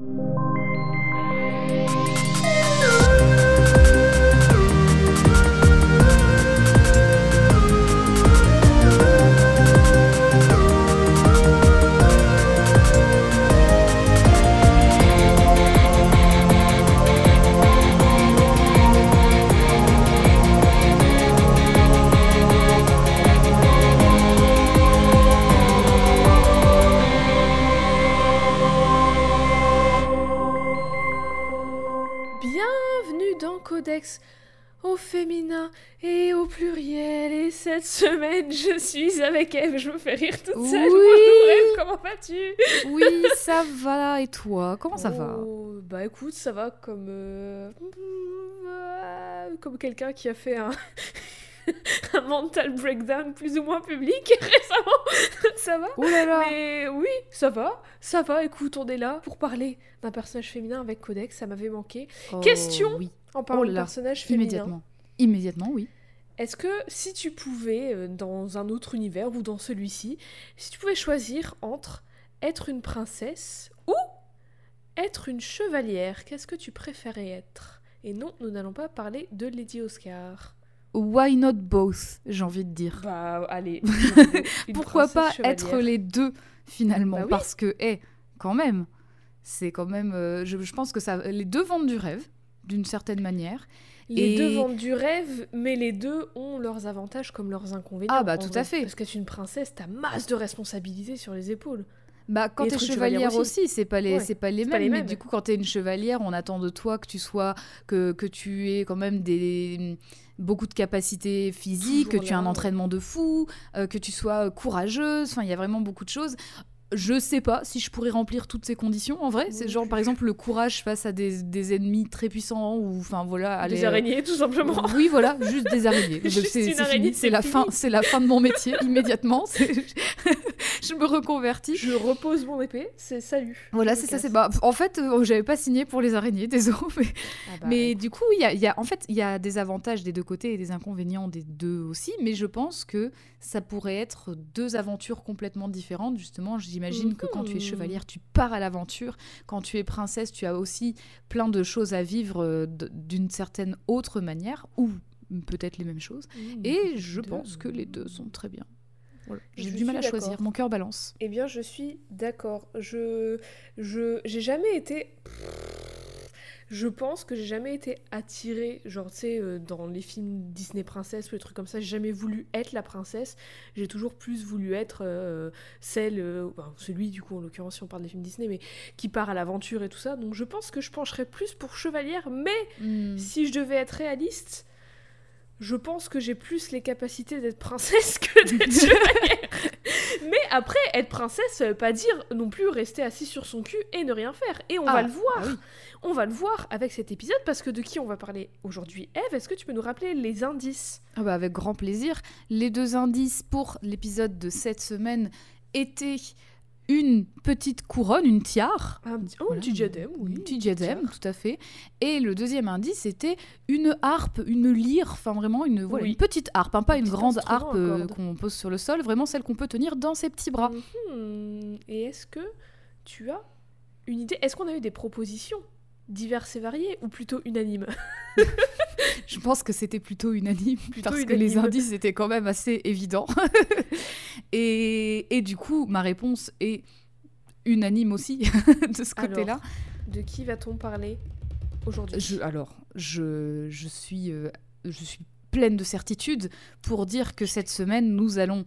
Bienvenue je suis avec Eve. Je me fais rire toute seule. Oui. Bonjour Eve, comment vas-tu? Oui, ça va. Et toi Comment ça va? Oh, Bah écoute, ça va comme euh, comme quelqu'un qui a fait un un mental breakdown plus ou moins public récemment. ça va? Oh là là Mais oui, ça va, ça va. Écoute, on est là pour parler d'un personnage féminin avec Codex. Ça m'avait manqué. Oh, Question Oui, En parlant Oh de personnage féminin, immédiatement. Immédiatement, oui. Est-ce que si tu pouvais, euh, dans un autre univers ou dans celui-ci, si tu pouvais choisir entre être une princesse ou être une chevalière, qu'est-ce que tu préférais être? Et non, nous n'allons pas parler de Lady Oscar. Why not both J'ai envie de dire? Bah, allez. Pourquoi pas être les deux finalement? Bah oui. Parce que, eh, quand même, c'est quand même. euh, je, je pense que ça, les deux vendent du rêve d'une certaine manière. Les Et- deux vendent du rêve, mais les deux ont leurs avantages comme leurs inconvénients. Ah, bah, tout vrai. à fait. Parce qu'être une princesse, t'as masse de responsabilités sur les épaules. Bah, quand t'es chevalière aussi. aussi, c'est pas les, Ouais, c'est pas les mêmes. pas les mais du coup, quand t'es une chevalière, on attend de toi que tu sois, que, que tu aies quand même des beaucoup de capacités physiques, que tu aies un entraînement de fou, euh, que tu sois courageuse. Enfin, il y a vraiment beaucoup de choses. Je sais pas si je pourrais remplir toutes ces conditions en vrai. C'est genre par exemple le courage face à des, des ennemis très puissants ou enfin voilà. aller, Des euh, araignées, tout simplement. oui, voilà, juste des araignées. C'est c'est araignée, la fin, c'est la fin de mon métier immédiatement. Je me reconvertis. Je repose mon épée, c'est salut. Voilà, c'est ça. C'est bah, en fait, euh, j'avais pas signé pour les araignées, désolé. Mais, Ah bah, mais du coup, il y a, il y a- en fait, il y a des avantages des deux côtés et des inconvénients des deux aussi. Mais je pense que ça pourrait être deux aventures complètement différentes. Justement, j'imagine que quand tu es Mhm. chevalière, tu pars à l'aventure. Quand tu es princesse, tu as aussi plein de choses à vivre euh, d'une certaine autre manière ou peut-être les mêmes choses. Mmh, Et je deux. pense que les deux sont très bien. Voilà. J'ai du mal à choisir. Mon cœur balance. Eh bien, je suis d'accord. Je, je, j'ai jamais été. Je pense que j'ai jamais été attirée, genre, tu sais, euh, dans les films Disney princesse ou les trucs comme ça, j'ai jamais voulu être la princesse. J'ai toujours plus voulu être euh, celle, euh, celui, du coup, en l'occurrence, si on parle des films Disney, mais qui part à l'aventure et tout ça. Donc, je pense que je pencherais plus pour chevalière, mais Hmm. si je devais être réaliste, je pense que j'ai plus les capacités d'être princesse que d'être chevalière. Mais après, être princesse, ça veut pas dire non plus rester assis sur son cul et ne rien faire. Et on Ah, va le voir. ah oui. On va le voir avec cet épisode parce que de qui on va parler aujourd'hui Eve, est-ce que tu peux nous rappeler les indices? Ah bah avec grand plaisir. Les deux indices pour l'épisode de cette semaine étaient une petite couronne, une tiare. Un petit- Oh, Voilà, un petit diadème, oui. Une petite diadème, tiare. tout à fait. Et le deuxième indice, c'était une harpe, une lyre, enfin vraiment une, voilà, Oui. une petite harpe, hein, pas Un une petit grande harpe euh, qu'on pose sur le sol, vraiment celle qu'on peut tenir dans ses petits bras. Mhm. Et est-ce que tu as une idée? Est-ce qu'on a eu des propositions? Diverses et variées ou plutôt unanimes Je pense que c'était plutôt unanime, Plutôt parce que les indices étaient quand même assez évidents. et, et du coup, ma réponse est unanime aussi de ce côté-là. De qui va-t-on parler aujourd'hui? Je, alors, je, je, suis, euh, je suis pleine de certitude pour dire que cette semaine, nous allons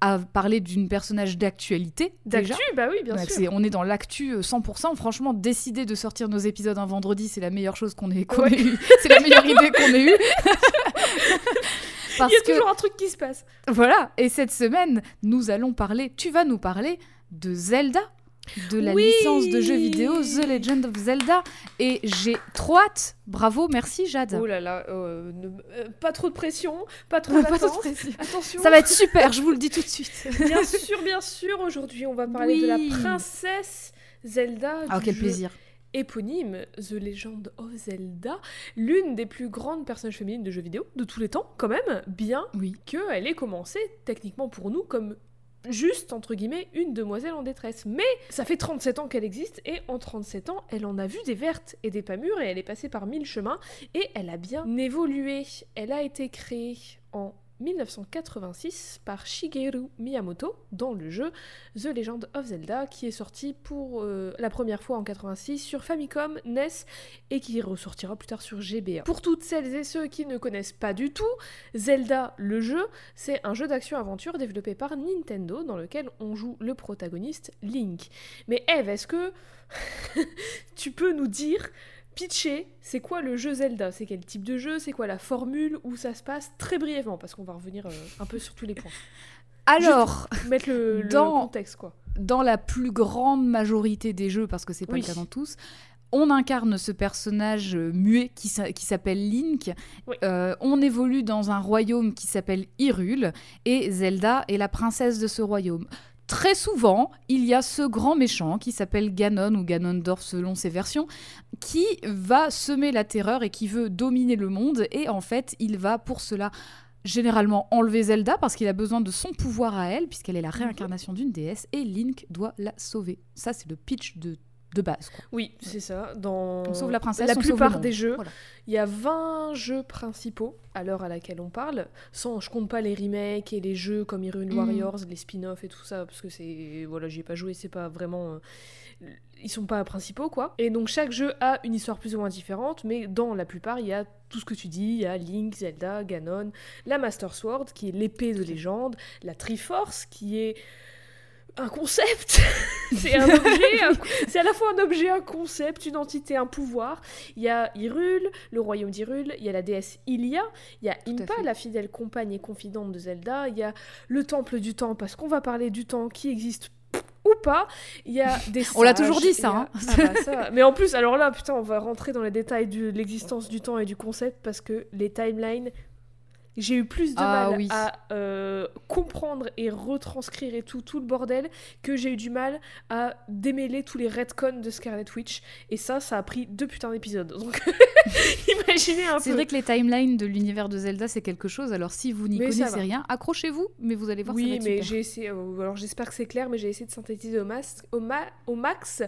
à parler d'une personnage d'actualité. D'actu Bah oui, bien sûr. on est dans l'actu euh, 100%. Franchement, décider de sortir nos épisodes un vendredi, c'est la meilleure chose qu'on ait, Ouais. ait eue. C'est la meilleure idée qu'on ait eue. Parce Il y a que, toujours un truc qui se passe. voilà, et cette semaine, nous allons parler, tu vas nous parler de Zelda, de la Oui licence de jeux vidéo The Legend of Zelda. Et j'ai trop hâte. Bravo, merci Jade. Oh là là, euh, ne- euh, pas trop de pression, pas trop Pas trop de pression. Attention. Ça va être super, je vous le dis tout de suite. Bien sûr, bien sûr. Aujourd'hui, on va parler de la princesse Zelda. Ah, quel jeu plaisir. éponyme The Legend of Zelda, l'une des plus grandes personnages féminines de jeux vidéo de tous les temps, quand même, bien Oui. qu'elle ait commencé techniquement pour nous comme juste, entre guillemets, une demoiselle en détresse. Mais ça fait 37 ans qu'elle existe, et en 37 ans, elle en a vu des vertes et des pas mûres, et elle est passée par mille chemins, et elle a bien évolué. Elle a été créée en 1986 par Shigeru Miyamoto dans le jeu The Legend of Zelda qui est sorti pour euh, la première fois en 86 sur Famicom, NES et qui ressortira plus tard sur GBA. Pour toutes celles et ceux qui ne connaissent pas du tout, Zelda le jeu, c'est un jeu d'action-aventure développé par Nintendo dans lequel on joue le protagoniste Link. Mais Eve, est-ce que tu peux nous dire pitcher, c'est quoi le jeu Zelda? C'est quel type de jeu? C'est quoi la formule? Où ça se passe? Très brièvement, parce qu'on va revenir euh, un peu sur tous les points. Alors, Juste mettre le, le contexte, quoi. dans la plus grande majorité des jeux, parce que c'est pas Oui. le cas dans tous, on incarne ce personnage euh, muet qui, s'a- qui s'appelle Link. Oui. Euh, on évolue dans un royaume qui s'appelle Hyrule et Zelda est la princesse de ce royaume. Très souvent, il y a ce grand méchant qui s'appelle Ganon ou Ganondorf selon ses versions, qui va semer la terreur et qui veut dominer le monde. Et en fait, il va pour cela généralement enlever Zelda parce qu'il a besoin de son pouvoir à elle, puisqu'elle est la réincarnation d'une déesse, et Link doit la sauver. Ça, c'est le pitch de, de base. quoi. Oui, c'est ça. Dans On sauve la princesse, la on plupart des jeux, Voilà. il y a 20 jeux principaux à l'heure à laquelle on parle. Sans, je compte pas les remakes et les jeux comme Hyrule Mhm. Warriors, les spin-offs et tout ça, parce que c'est voilà, j'y ai pas joué, c'est pas vraiment. euh, ils sont pas principaux quoi. Et donc chaque jeu a une histoire plus ou moins différente, mais dans la plupart il y a tout ce que tu dis, il y a Link, Zelda, Ganon, la Master Sword qui est l'épée de légende, la Triforce qui est un concept, c'est un objet, un- c'est à la fois un objet, un concept, une entité, un pouvoir. Il y a Hyrule, le royaume d'Hyrule, il y a la déesse Ilia, il y a à Impa, la fidèle compagne et confidente de Zelda, il y a le temple du temps, parce qu'on va parler du temps qui existe ou pas. Il y a des On l'a toujours dit, ça, a- hein. Ah bah, ça. Mais en plus, alors là, putain, on va rentrer dans les détails de l'existence du temps et du concept parce que les timelines, j'ai eu plus de Ah mal oui. à euh, comprendre et retranscrire et tout, tout le bordel que j'ai eu du mal à démêler tous les retcons de Scarlet Witch. Et ça, ça a pris deux putains d'épisodes. Donc, imaginez un C'est peu. vrai que les timelines de l'univers de Zelda, c'est quelque chose. Alors, si vous n'y connaissez rien, accrochez-vous, mais vous allez voir, ça va Oui, être mais j'ai essayé. euh, alors j'espère que c'est clair, mais j'ai essayé de synthétiser au, mas- au, ma- au max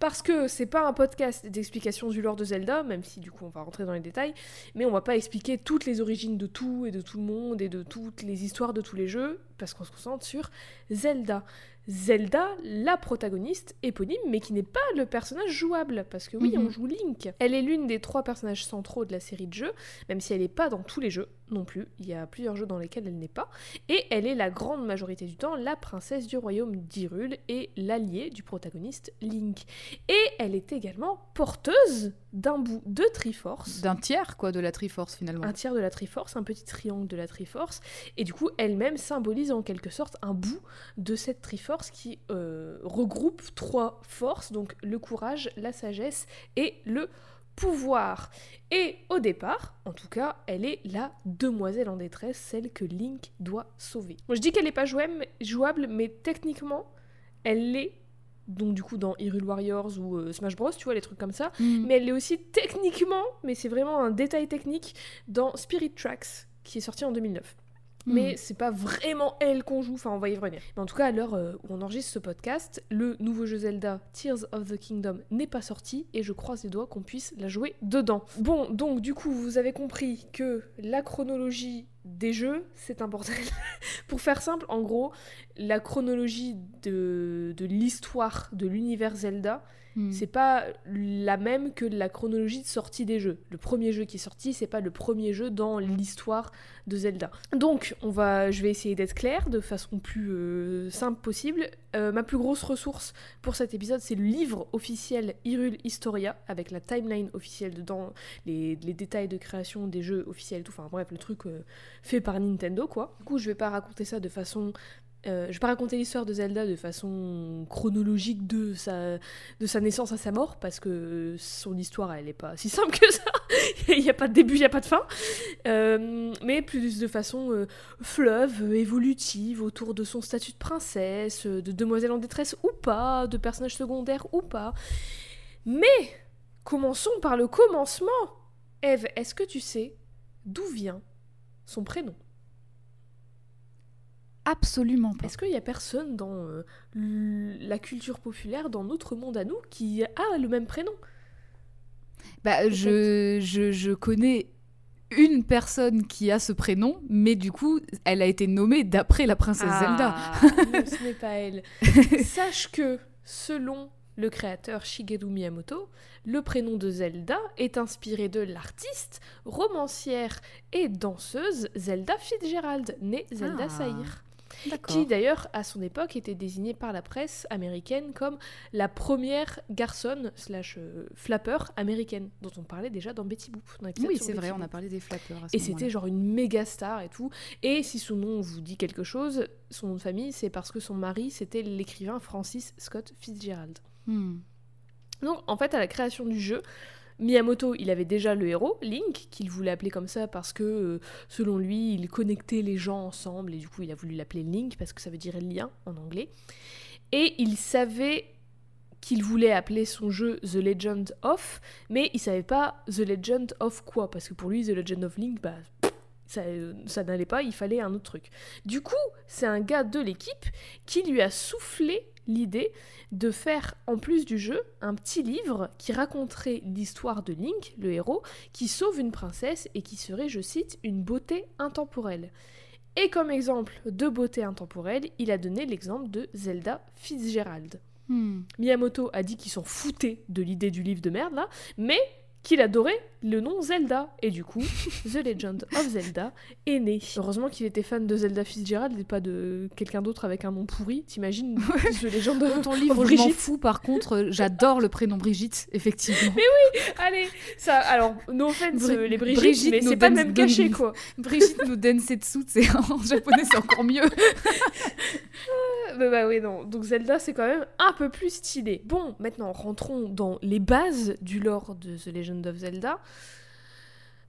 parce que c'est pas un podcast d'explication du lore de Zelda, même si du coup on va rentrer dans les détails, mais on va pas expliquer toutes les origines de tout et de tout le monde et de toutes les histoires de tous les jeux parce qu'on se concentre sur Zelda. Zelda, la protagoniste éponyme, mais qui n'est pas le personnage jouable, parce que oui, Mhm. on joue Link. Elle est l'une des trois personnages centraux de la série de jeux, même si elle n'est pas dans tous les jeux non plus. Il y a plusieurs jeux dans lesquels elle n'est pas. Et elle est la grande majorité du temps la princesse du royaume d'Hyrule et l'alliée du protagoniste Link. Et elle est également porteuse d'un bout de Triforce. D'un tiers, quoi, de la Triforce, finalement. Un tiers de la Triforce, un petit triangle de la Triforce, et du coup elle-même symbolise en quelque sorte un bout de cette Triforce qui euh, regroupe trois forces, donc le courage, la sagesse et le pouvoir. Et au départ, en tout cas, elle est la demoiselle en détresse, celle que Link doit sauver. Je dis qu'elle n'est pas jouable, mais techniquement, elle l'est. Donc du coup dans Hyrule Warriors ou euh, Smash Bros, tu vois, les trucs comme ça. Mm. Mais elle l'est aussi techniquement, mais c'est vraiment un détail technique, dans Spirit Tracks, qui est sorti en 2009. Mais Mm. c'est pas vraiment elle qu'on joue, enfin on va y revenir. Mais en tout cas, à l'heure euh, où on enregistre ce podcast, le nouveau jeu Zelda Tears of the Kingdom n'est pas sorti et je croise les doigts qu'on puisse la jouer dedans. Bon, donc du coup, vous avez compris que la chronologie des jeux, c'est un bordel. Pour faire simple, en gros, la chronologie de, de l'histoire de l'univers Zelda, Mm. c'est pas la même que la chronologie de sortie des jeux. Le premier jeu qui est sorti, c'est pas le premier jeu dans l'histoire de Zelda. Donc, on va, je vais essayer d'être claire de façon plus euh, simple possible. Euh, ma plus grosse ressource pour cet épisode, c'est le livre officiel Hyrule Historia avec la timeline officielle dedans, les, détails de création des jeux officiels, tout. Enfin bref, le truc euh, fait par Nintendo, quoi. Du coup, je vais pas raconter ça de façon euh, je vais pas raconter l'histoire de Zelda de façon chronologique de sa, naissance à sa mort, parce que son histoire, elle est pas si simple que ça. il n'y a pas de début, il n'y a pas de fin. Euh, mais plus de façon euh, fleuve, évolutive, autour de son statut de princesse, de demoiselle en détresse ou pas, de personnage secondaire ou pas. Mais commençons par le commencement. Eve, est-ce que tu sais d'où vient son prénom? Absolument pas. Est-ce qu'il y a personne dans euh, la culture populaire, dans notre monde à nous, qui a le même prénom? Bah, je, je, je connais une personne qui a ce prénom, mais du coup, elle a été nommée d'après la princesse Zelda. Ah, non, ce n'est pas elle. Sache que, selon le créateur Shigeru Miyamoto, le prénom de Zelda est inspiré de l'artiste, romancière et danseuse Zelda Fitzgerald, née Zelda Ah, Saïr. Qui d'ailleurs à son époque était désignée par la presse américaine comme la première garçonne slash euh, flapper américaine dont on parlait déjà dans Betty Boop. dans Oui, c'est vrai, on a parlé des flappeurs. à ce Et c'était genre une méga star et tout. Et si son nom vous dit quelque chose, son nom de famille, c'est parce que son mari, c'était l'écrivain Francis Scott Fitzgerald. Hmm. Donc en fait, à la création du jeu, Miyamoto, il avait déjà le héros, Link, qu'il voulait appeler comme ça parce que, euh, selon lui, il connectait les gens ensemble et du coup, il a voulu l'appeler Link parce que ça veut dire lien en anglais. Et il savait qu'il voulait appeler son jeu The Legend of, mais il savait pas The Legend of quoi parce que pour lui, The Legend of Link, bah euh, ça n'allait pas, il fallait un autre truc. Du coup, c'est un gars de l'équipe qui lui a soufflé l'idée de faire, en plus du jeu, un petit livre qui raconterait l'histoire de Link, le héros, qui sauve une princesse et qui serait, je cite, une beauté intemporelle. Et comme exemple de beauté intemporelle, il a donné l'exemple de Zelda Fitzgerald. Hmm. Miyamoto a dit qu'il s'en foutait de l'idée du livre de merde là, mais qu'il adorait le nom Zelda. Et du coup, The Legend of Zelda est né. Heureusement qu'il était fan de Zelda Fitzgerald et pas de quelqu'un d'autre avec un nom pourri. T'imagines The Legend of Ton livre, je m'en Brigitte. fous. Par contre, euh, j'adore le prénom Brigitte, effectivement. Allez, ça, alors, no offense Bri- euh, les Brigitte, Brigitte mais c'est pas le même cachet no- quoi. Brigitte no Densetsu, c'est en japonais, c'est encore mieux. Bah, bah oui, non. Donc Zelda, c'est quand même un peu plus stylé. Bon, maintenant, rentrons dans les bases du lore de The Legend of Zelda.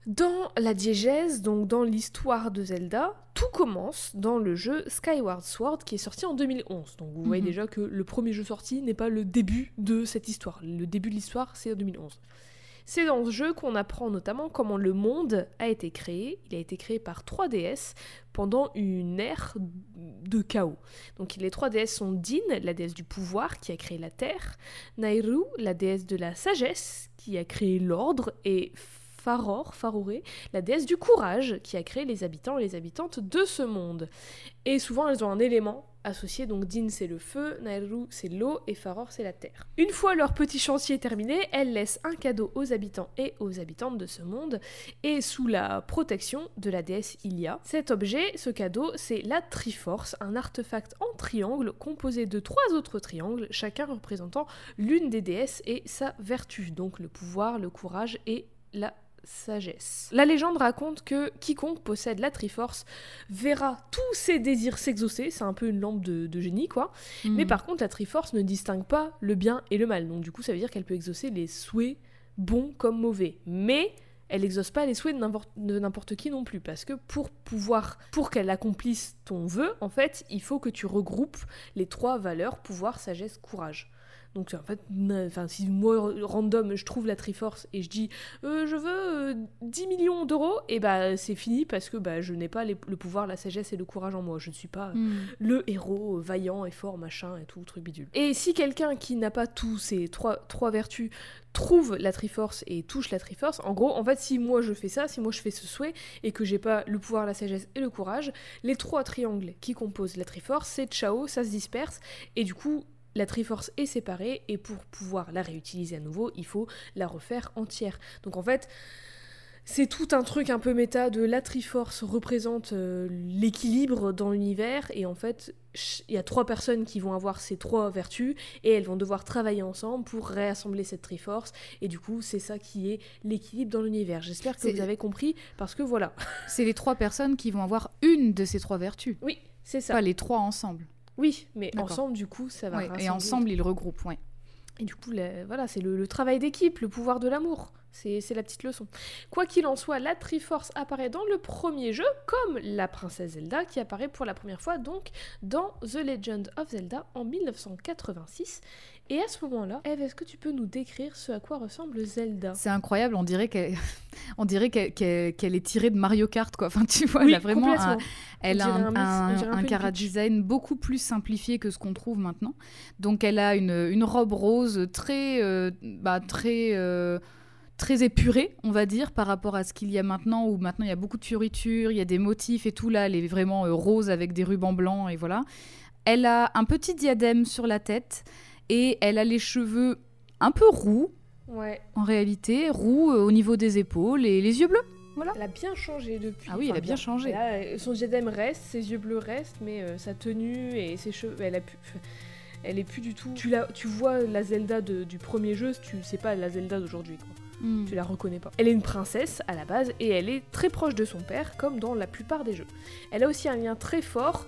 Dans la diégèse, donc dans l'histoire de Zelda, tout commence dans le jeu Skyward Sword qui est sorti en 2011. Donc vous voyez Mhm. déjà que le premier jeu sorti n'est pas le début de cette histoire. Le début de l'histoire, c'est en 2011. C'est dans ce jeu qu'on apprend notamment comment le monde a été créé. Il a été créé par trois déesses pendant une ère de chaos. Donc les trois déesses sont Din, la déesse du pouvoir qui a créé la terre, Nairu, la déesse de la sagesse qui a créé l'ordre, et Faror, Faroré, la déesse du courage qui a créé les habitants et les habitantes de ce monde. Et souvent elles ont un élément associé, donc Din c'est le feu, Nairu c'est l'eau et Faror c'est la terre. Une fois leur petit chantier terminé, elles laissent un cadeau aux habitants et aux habitantes de ce monde, et sous la protection de la déesse Ilia. Cet objet, ce cadeau, c'est la Triforce, un artefact en triangle composé de trois autres triangles, chacun représentant l'une des déesses et sa vertu, donc le pouvoir, le courage et la sagesse. La légende raconte que quiconque possède la Triforce verra tous ses désirs s'exaucer, c'est un peu une lampe de, de génie quoi, Hmm. mais par contre la Triforce ne distingue pas le bien et le mal, donc du coup ça veut dire qu'elle peut exaucer les souhaits bons comme mauvais, mais elle exauce pas les souhaits de n'importe- de n'importe qui non plus, parce que pour pouvoir, pour qu'elle accomplisse ton vœu, en fait, il faut que tu regroupes les trois valeurs pouvoir, sagesse, courage. Donc en fait, enfin si moi random je trouve la Triforce et je dis euh, je veux euh, 10 millions d'euros, et bah c'est fini parce que bah je n'ai pas les- le pouvoir, la sagesse et le courage en moi. Je ne suis pas Hmm. le héros euh, vaillant et fort, machin et tout, truc bidule. Et si quelqu'un qui n'a pas tous ces trois, trois vertus trouve la Triforce et touche la Triforce, en gros, en fait, si moi je fais ça, si moi je fais ce souhait et que j'ai pas le pouvoir, la sagesse et le courage, les trois triangles qui composent la Triforce, c'est ciao, ça se disperse et du coup. La Triforce est séparée et pour pouvoir la réutiliser à nouveau, il faut la refaire entière. Donc en fait, c'est tout un truc un peu méta de la Triforce représente euh, l'équilibre dans l'univers et en fait il y a trois personnes qui vont avoir ces trois vertus et elles vont devoir travailler ensemble pour réassembler cette Triforce et du coup c'est ça qui est l'équilibre dans l'univers. J'espère que vous avez compris parce que voilà. C'est les trois personnes qui vont avoir une de ces trois vertus, Oui, c'est ça. pas les trois ensemble. Oui, mais ensemble du coup ça va Ouais, et ensemble, ils regroupent. Ouais. Et du coup la- voilà, c'est le, le travail d'équipe, le pouvoir de l'amour. C'est c'est la petite leçon. Quoi qu'il en soit, la Triforce apparaît dans le premier jeu comme la princesse Zelda qui apparaît pour la première fois donc dans The Legend of Zelda en 1986. Et à ce moment-là, Eve, est-ce que tu peux nous décrire ce à quoi ressemble Zelda? C'est incroyable, on dirait qu'elle on dirait qu'elle qu'elle- qu'elle est tirée de Mario Kart quoi. Enfin tu vois, Oui, elle a vraiment un, elle a un, un un, design beaucoup plus simplifié que ce qu'on trouve maintenant. Donc elle a une, une robe rose très euh, bah, très euh, très épurée, on va dire, par rapport à ce qu'il y a maintenant, où maintenant il y a beaucoup de fioritures, il y a des motifs et tout. Là, elle est vraiment euh, rose avec des rubans blancs et voilà. Elle a un petit diadème sur la tête et elle a les cheveux un peu roux, Ouais, en réalité, roux euh, au niveau des épaules et les yeux bleus. elle a bien changé depuis. Ah oui, elle a bien changé. Euh, son diadème reste, ses yeux bleus restent, mais euh, sa tenue et ses cheveux, elle a pu. Elle est plus du tout. Tu, la, tu vois la Zelda de- du premier jeu, tu sais pas la Zelda d'aujourd'hui. Hmm. Tu la reconnais pas. Elle est une princesse à la base et elle est très proche de son père, comme dans la plupart des jeux. Elle a aussi un lien très fort,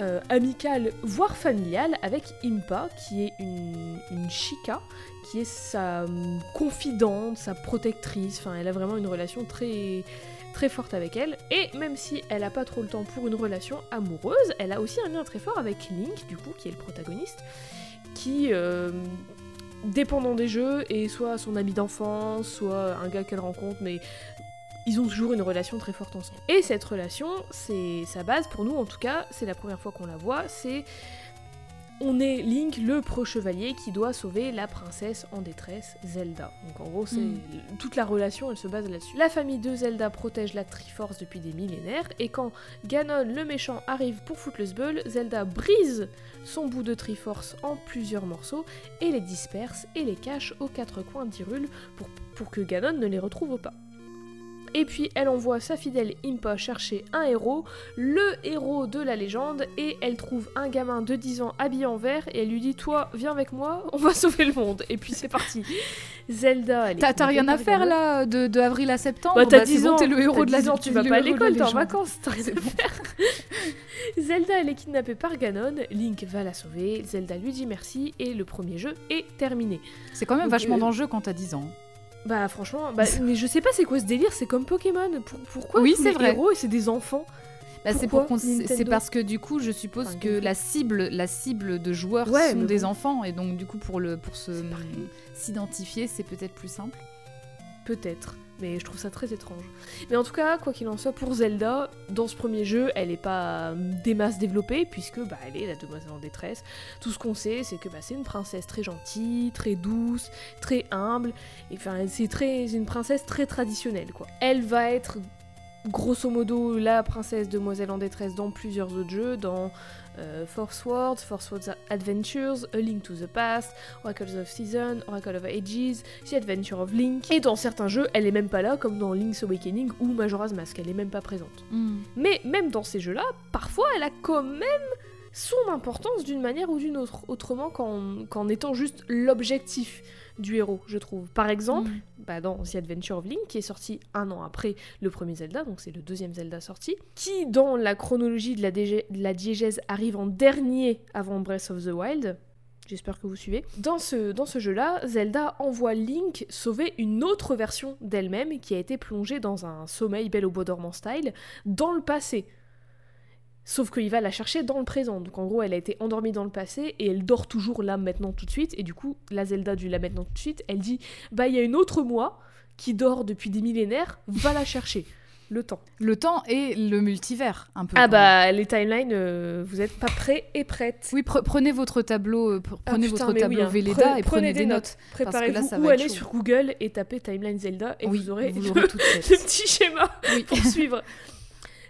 euh, amical, voire familial, avec Impa, qui est une, chica, qui est sa hum, confidente, sa protectrice. Enfin, elle a vraiment une relation très très forte avec elle. Et même si elle a pas trop le temps pour une relation amoureuse, elle a aussi un lien très fort avec Link, du coup, qui est le protagoniste, qui euh, dépendant des jeux, et soit son ami d'enfance, soit un gars qu'elle rencontre, mais ils ont toujours une relation très forte ensemble. Et cette relation, c'est sa base, pour nous en tout cas, c'est la première fois qu'on la voit, c'est on est Link, le pro-chevalier, qui doit sauver la princesse en détresse, Zelda. Donc en gros, c'est Mm. toute la relation, elle se base là-dessus. La famille de Zelda protège la Triforce depuis des millénaires, et quand Ganon, le méchant, arrive pour foutre le sbeul, Zelda brise son bout de Triforce en plusieurs morceaux et les disperse et les cache aux quatre coins d'Hyrule pour, pour que Ganon ne les retrouve pas. Et puis elle envoie sa fidèle Impa chercher un héros, le héros de la légende, et elle trouve un gamin de 10 ans habillé en vert et elle lui dit Toi, viens avec moi, on va sauver le monde. Et puis c'est parti. Zelda, elle T'as rien à faire là, de, de avril à septembre? Bah, t'as c'est 10 bon, ans, t'es le héros de la 10 ans, tu vas pas à l'école, t'es en légende. vacances, t'as rien à faire. Zelda, elle est kidnappée par Ganon, Link va la sauver, Zelda lui dit merci, et le premier jeu est terminé. C'est quand même Donc, vachement euh, quand t'as 10 ans. Bah franchement, bah, mais je sais pas c'est quoi ce délire, c'est comme Pokémon. Pour- pourquoi Oui, c'est les vrai. héros et c'est des enfants? Bah, c'est pour c'est parce que du coup, je suppose Enfin, que la cible, la cible de joueurs Ouais, sont des bon. enfants et donc du coup pour le pour se s'identifier, c'est peut-être plus simple. Peut-être, mais je trouve ça très étrange. Mais en tout cas, quoi qu'il en soit, pour Zelda, dans ce premier jeu, elle est pas euh, des masses développée, puisque bah, elle est la demoiselle en détresse. Tout ce qu'on sait, c'est que bah, c'est une princesse très gentille, très douce, très humble, et enfin, c'est très, une princesse très traditionnelle, quoi. Elle va être grosso modo la princesse demoiselle en détresse dans plusieurs autres jeux, dans euh, Force Words, Force Words Adventures, A Link to the Past, Oracles of Season, Oracle of Ages, The Adventure of Link. Et dans certains jeux, elle est même pas là, comme dans Link's Awakening ou Majora's Mask, elle est même pas présente. Mais même dans ces jeux-là, parfois elle a quand même son importance d'une manière ou d'une autre, autrement qu'en qu'en étant juste l'objectif du héros, je trouve. Par exemple, Mm. bah, dans The Adventure of Link, qui est sorti un an après le premier Zelda, donc c'est le deuxième Zelda sorti, qui dans la chronologie de la, dégé- de la diégèse arrive en dernier avant Breath of the Wild. J'espère que vous suivez. Dans ce, dans ce jeu-là, Zelda envoie Link sauver une autre version d'elle-même qui a été plongée dans un sommeil belle au bois dormant style dans le passé. Sauf qu'il va la chercher dans le présent. Donc en gros, elle a été endormie dans le passé et elle dort toujours là maintenant tout de suite. Et du coup, la Zelda du là maintenant tout de suite, elle dit Bah, il y a une autre moi qui dort depuis des millénaires, va la chercher. Le temps. Le temps et le multivers un peu. Ah bah, les timelines, euh, vous êtes pas prêts et prêtes. Oui, pre- prenez votre tableau, euh, pr- Ah, prenez putain, votre mais oui, tableau hein. Velleda et prenez des notes. Préparez-vous ça ou allez sur Google et tapez Timeline Zelda et oui, vous aurez vous le, tout fait. le petit schéma Oui. pour suivre.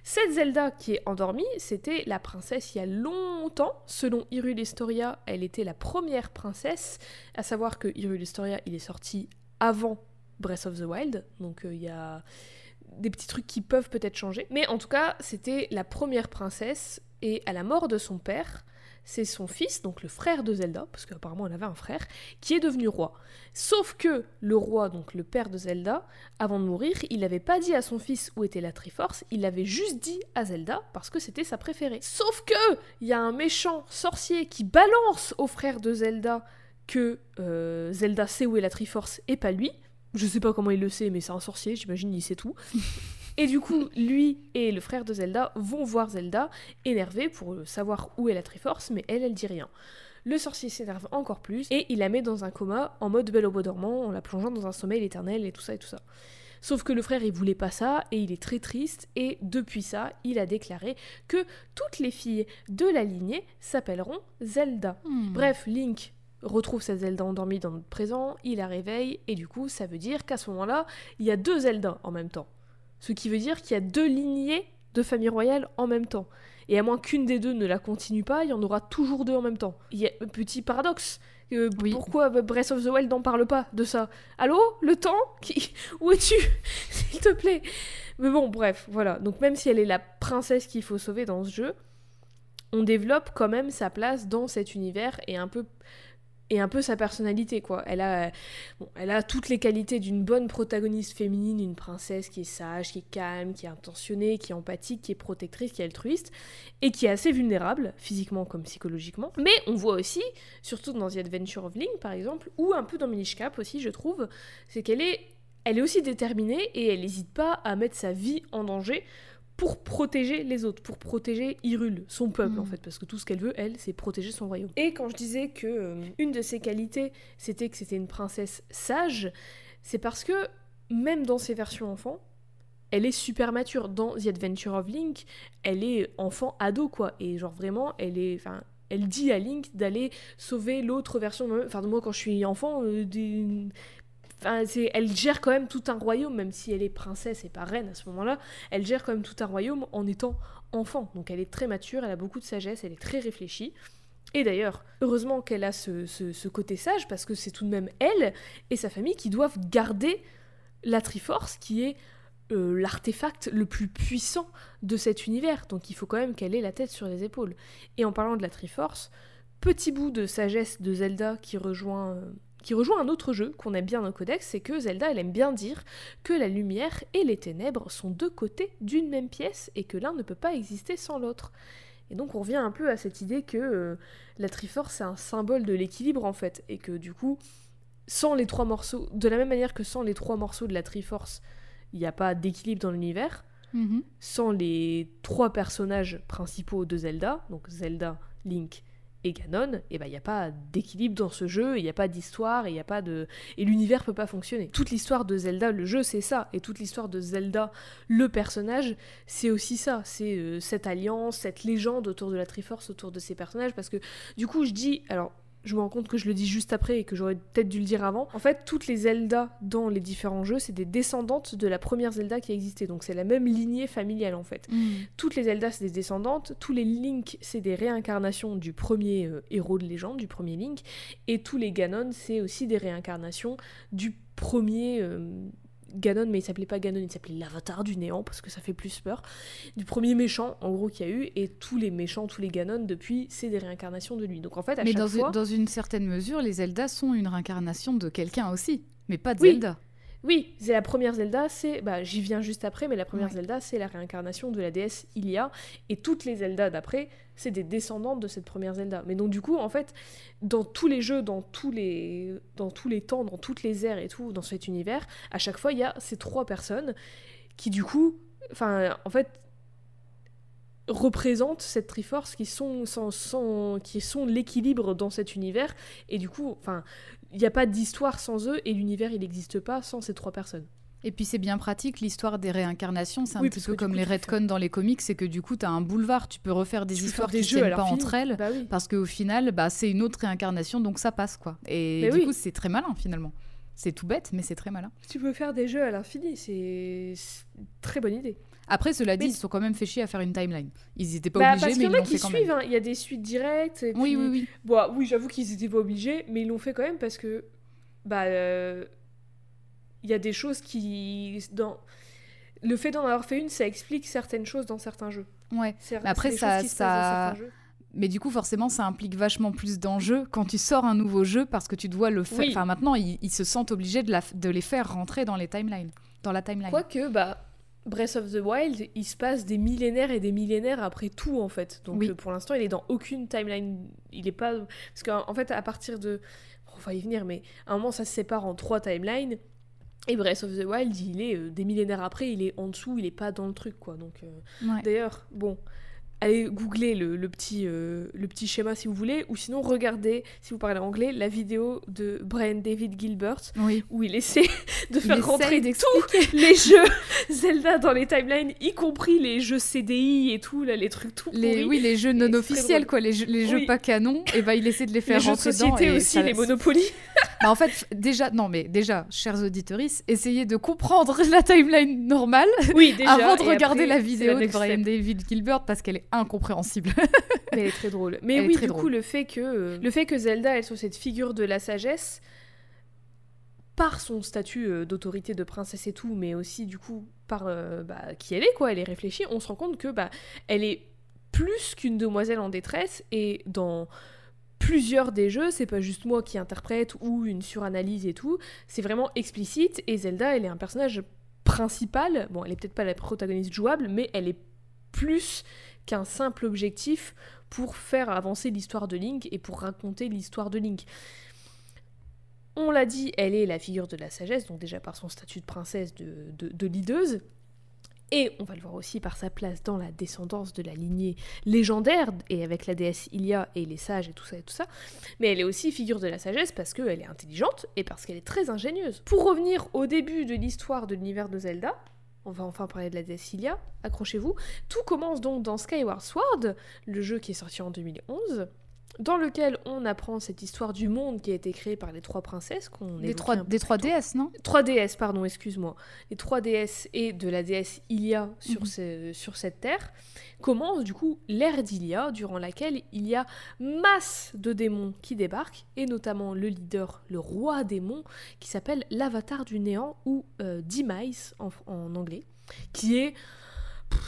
Cette Zelda qui est endormie, c'était la princesse il y a longtemps. Selon Hyrule Historia, elle était la première princesse. À savoir que Hyrule Historia, il est sorti avant Breath of the Wild. Donc euh, il y a des petits trucs qui peuvent peut-être changer. Mais en tout cas, c'était la première princesse. Et à la mort de son père, c'est son fils, donc le frère de Zelda, parce qu'apparemment elle avait un frère, qui est devenu roi. Sauf que le roi, donc le père de Zelda, avant de mourir, il n'avait pas dit à son fils où était la Triforce, il l'avait juste dit à Zelda parce que c'était sa préférée. Sauf que il y a un méchant sorcier qui balance au frère de Zelda que euh, Zelda sait où est la Triforce et pas lui. Je sais pas comment il le sait, mais c'est un sorcier, j'imagine, il sait tout. Et du coup, lui et le frère de Zelda vont voir Zelda, énervés pour savoir où est la Triforce, mais elle, elle dit rien. Le sorcier s'énerve encore plus et il la met dans un coma en mode belle au bois dormant, en la plongeant dans un sommeil éternel et tout ça et tout ça. Sauf que le frère, il voulait pas ça et il est très triste et depuis ça, il a déclaré que toutes les filles de la lignée s'appelleront Zelda. Hmm. Bref, Link retrouve sa Zelda endormie dans notre présent, il la réveille et du coup, ça veut dire qu'à ce moment-là, il y a deux Zelda en même temps. Ce qui veut dire qu'il y a deux lignées de famille royale en même temps. Et à moins qu'une des deux ne la continue pas, il y en aura toujours deux en même temps. Il y a un petit paradoxe. Euh, Oui. Pourquoi Breath of the Wild n'en parle pas de ça? Allô? Le temps? Qui... Où es-tu? S'il te plaît Mais bon, bref, voilà. Donc même si elle est la princesse qu'il faut sauver dans ce jeu, on développe quand même sa place dans cet univers et un peu et un peu sa personnalité quoi. Elle a bon, elle a toutes les qualités d'une bonne protagoniste féminine, une princesse qui est sage, qui est calme, qui est intentionnée, qui est empathique, qui est protectrice, qui est altruiste et qui est assez vulnérable physiquement comme psychologiquement. Mais on voit aussi surtout dans The Adventure of Link par exemple ou un peu dans Minish Cap aussi je trouve, c'est qu'elle est elle est aussi déterminée et elle n'hésite pas à mettre sa vie en danger pour protéger les autres, pour protéger Hyrule, son peuple Mm. en fait, parce que tout ce qu'elle veut, elle, c'est protéger son royaume. Et quand je disais que euh, une de ses qualités, c'était que c'était une princesse sage, c'est parce que même dans ses versions enfants, elle est super mature. Dans The Adventure of Link, elle est enfant ado quoi, et genre vraiment, elle est, enfin, elle dit à Link d'aller sauver l'autre version. Enfin, moi quand je suis enfant, euh, Elle gère quand même tout un royaume, même si elle est princesse et pas reine à ce moment-là, elle gère quand même tout un royaume en étant enfant. Donc elle est très mature, elle a beaucoup de sagesse, elle est très réfléchie. Et d'ailleurs, heureusement qu'elle a ce côté sage, parce que c'est tout de même elle et sa famille qui doivent garder la Triforce, qui est euh, l'artefact le plus puissant de cet univers. Donc il faut quand même qu'elle ait la tête sur les épaules. Et en parlant de la Triforce, petit bout de sagesse de Zelda qui rejoint, euh, qui rejoint un autre jeu qu'on aime bien dans codex, c'est que Zelda, elle aime bien dire que la lumière et les ténèbres sont deux côtés d'une même pièce et que l'un ne peut pas exister sans l'autre. Et donc on revient un peu à cette idée que euh, la Triforce c'est un symbole de l'équilibre en fait, et que du coup, sans les trois morceaux, de la même manière que sans les trois morceaux de la Triforce, il n'y a pas d'équilibre dans l'univers, Mhm. sans les trois personnages principaux de Zelda, donc Zelda, Link et Ganon, et ben il n'y a pas d'équilibre dans ce jeu, il n'y a pas d'histoire, il y a pas de et l'univers peut pas fonctionner. Toute l'histoire de Zelda, le jeu, c'est ça, et toute l'histoire de Zelda, le personnage, c'est aussi ça, c'est euh, cette alliance, cette légende autour de la Triforce, autour de ces personnages, parce que du coup je dis, alors je me rends compte que je le dis juste après et que j'aurais peut-être dû le dire avant. En fait, toutes les Zelda dans les différents jeux, c'est des descendantes de la première Zelda qui existait. Donc c'est la même lignée familiale en fait. Mhm. Toutes les Zelda, c'est des descendantes. Tous les Link, c'est des réincarnations du premier euh, héros de légende, du premier Link. Et tous les Ganon, c'est aussi des réincarnations du premier euh, Ganon, mais il s'appelait pas Ganon, il s'appelait l'avatar du néant, parce que ça fait plus peur. Du premier méchant, en gros, qu'il y a eu. Et tous les méchants, tous les Ganon, depuis, c'est des réincarnations de lui. Donc en fait, à Mais chaque dans, fois... une, dans une certaine mesure, les Zelda sont une réincarnation de quelqu'un aussi, mais pas de Oui. Zelda. Oui, c'est la première Zelda, c'est bah j'y viens juste après, mais la première Ouais. Zelda c'est la réincarnation de la déesse Ilia et toutes les Zelda d'après c'est des descendantes de cette première Zelda. Mais donc du coup en fait dans tous les jeux, dans tous les dans tous les temps, dans toutes les ères et tout dans cet univers, à chaque fois il y a ces trois personnes qui du coup, enfin en fait représentent cette Triforce qui sont sans, sans- qui sont l'équilibre dans cet univers et du coup enfin il n'y a pas d'histoire sans eux et l'univers il n'existe pas sans ces trois personnes. Et puis c'est bien pratique, l'histoire des réincarnations, c'est un Oui, petit peu comme coup, les retcons dans les comics, c'est que du coup tu as un boulevard, tu peux refaire des Tu histoires qui tiennent pas entre elles, Bah oui. parce qu'au final, bah, c'est une autre réincarnation, donc ça passe quoi. Et Mais du oui. coup c'est très malin finalement. C'est tout bête, mais c'est très malin. Tu peux faire des jeux à l'infini, c'est très bonne idée. Après, cela dit, Mais- ils se sont quand même fait chier à faire une timeline. Ils n'étaient pas Bah, obligés, parce mais qu'il y en a l'ont qui fait quand suivent, même. hein. il y a des suites directes. et Oui, puis- oui, oui. Bon, oui, j'avoue qu'ils étaient pas obligés, mais ils l'ont fait quand même parce que bah euh, il y a des choses qui dans le fait d'en avoir fait une, ça explique certaines choses dans certains jeux. Ouais. Mais après, ça-. Mais du coup, forcément, ça implique vachement plus d'enjeux quand tu sors un nouveau jeu parce que tu dois le faire. Oui. Enfin, maintenant, ils, ils se sentent obligés de, la- de les faire rentrer dans les timelines, dans la timeline. Quoique, bah, Breath of the Wild, il se passe des millénaires et des millénaires après tout, en fait. Donc, Oui. euh, pour l'instant, il est dans aucune timeline. Il est pas. Parce qu'en en fait, à partir de. On va y venir, mais à un moment, ça se sépare en trois timelines. Et Breath of the Wild, il est euh, des millénaires après, il est en dessous, il est pas dans le truc, quoi. Donc, euh, Ouais. d'ailleurs, bon, allez googler le, le petit, euh, le petit schéma si vous voulez, ou sinon regardez, si vous parlez anglais, la vidéo de Brian David Gilbert Oui. où il essaie de Il faire essaye rentrer tous les jeux Zelda dans les timelines, y compris les jeux CDI et tout, là, les trucs tout Les, pourris. oui, les jeux non officiels, quoi, les jeux, les jeux Oui. pas canons, et ben il essaie de les faire les jeux de rentrer dedans. société et aussi, ça- les Monopoly. Bah, en fait, déjà, non, mais déjà, chers auditeurs, essayez de comprendre la timeline normale Oui, déjà. avant de regarder après, la vidéo de Brian. David Gilbert parce qu'elle est incompréhensible. Mais elle est très drôle. Mais Elle oui, du drôle. coup, le fait que euh, le fait que Zelda elle soit cette figure de la sagesse par son statut euh, d'autorité de princesse et tout, mais aussi du coup par euh, bah, qui elle est quoi, elle est réfléchie, on se rend compte que bah elle est plus qu'une demoiselle en détresse et dans plusieurs des jeux, c'est pas juste moi qui interprète ou une suranalyse et tout, c'est vraiment explicite et Zelda elle est un personnage principal, bon elle est peut-être pas la protagoniste jouable, mais elle est plus qu'un simple objectif pour faire avancer l'histoire de Link et pour raconter l'histoire de Link. On l'a dit, elle est la figure de la sagesse, donc déjà par son statut de princesse de, de. Et on va le voir aussi par sa place dans la descendance de la lignée légendaire, et avec la déesse Ilia et les sages et tout ça et tout ça. Mais elle est aussi figure de la sagesse parce qu'elle est intelligente et parce qu'elle est très ingénieuse. Pour revenir au début de l'histoire de l'univers de Zelda, on va enfin parler de la déesse Ilia, accrochez-vous. Tout commence donc dans Skyward Sword, le jeu qui est sorti en 2011, dans lequel on apprend cette histoire du monde qui a été créé par les trois princesses qu'on Des trois, des trois. DS, non? 3 DS, pardon, excuse-moi. Les 3 DS et de la déesse Ilia sur, Mhm. ce- sur cette terre commence du coup l'ère d'Ilia, durant laquelle il y a masse de démons qui débarquent, et notamment le leader, le roi démon, qui s'appelle l'avatar du néant, ou euh, Demise en, en anglais, qui est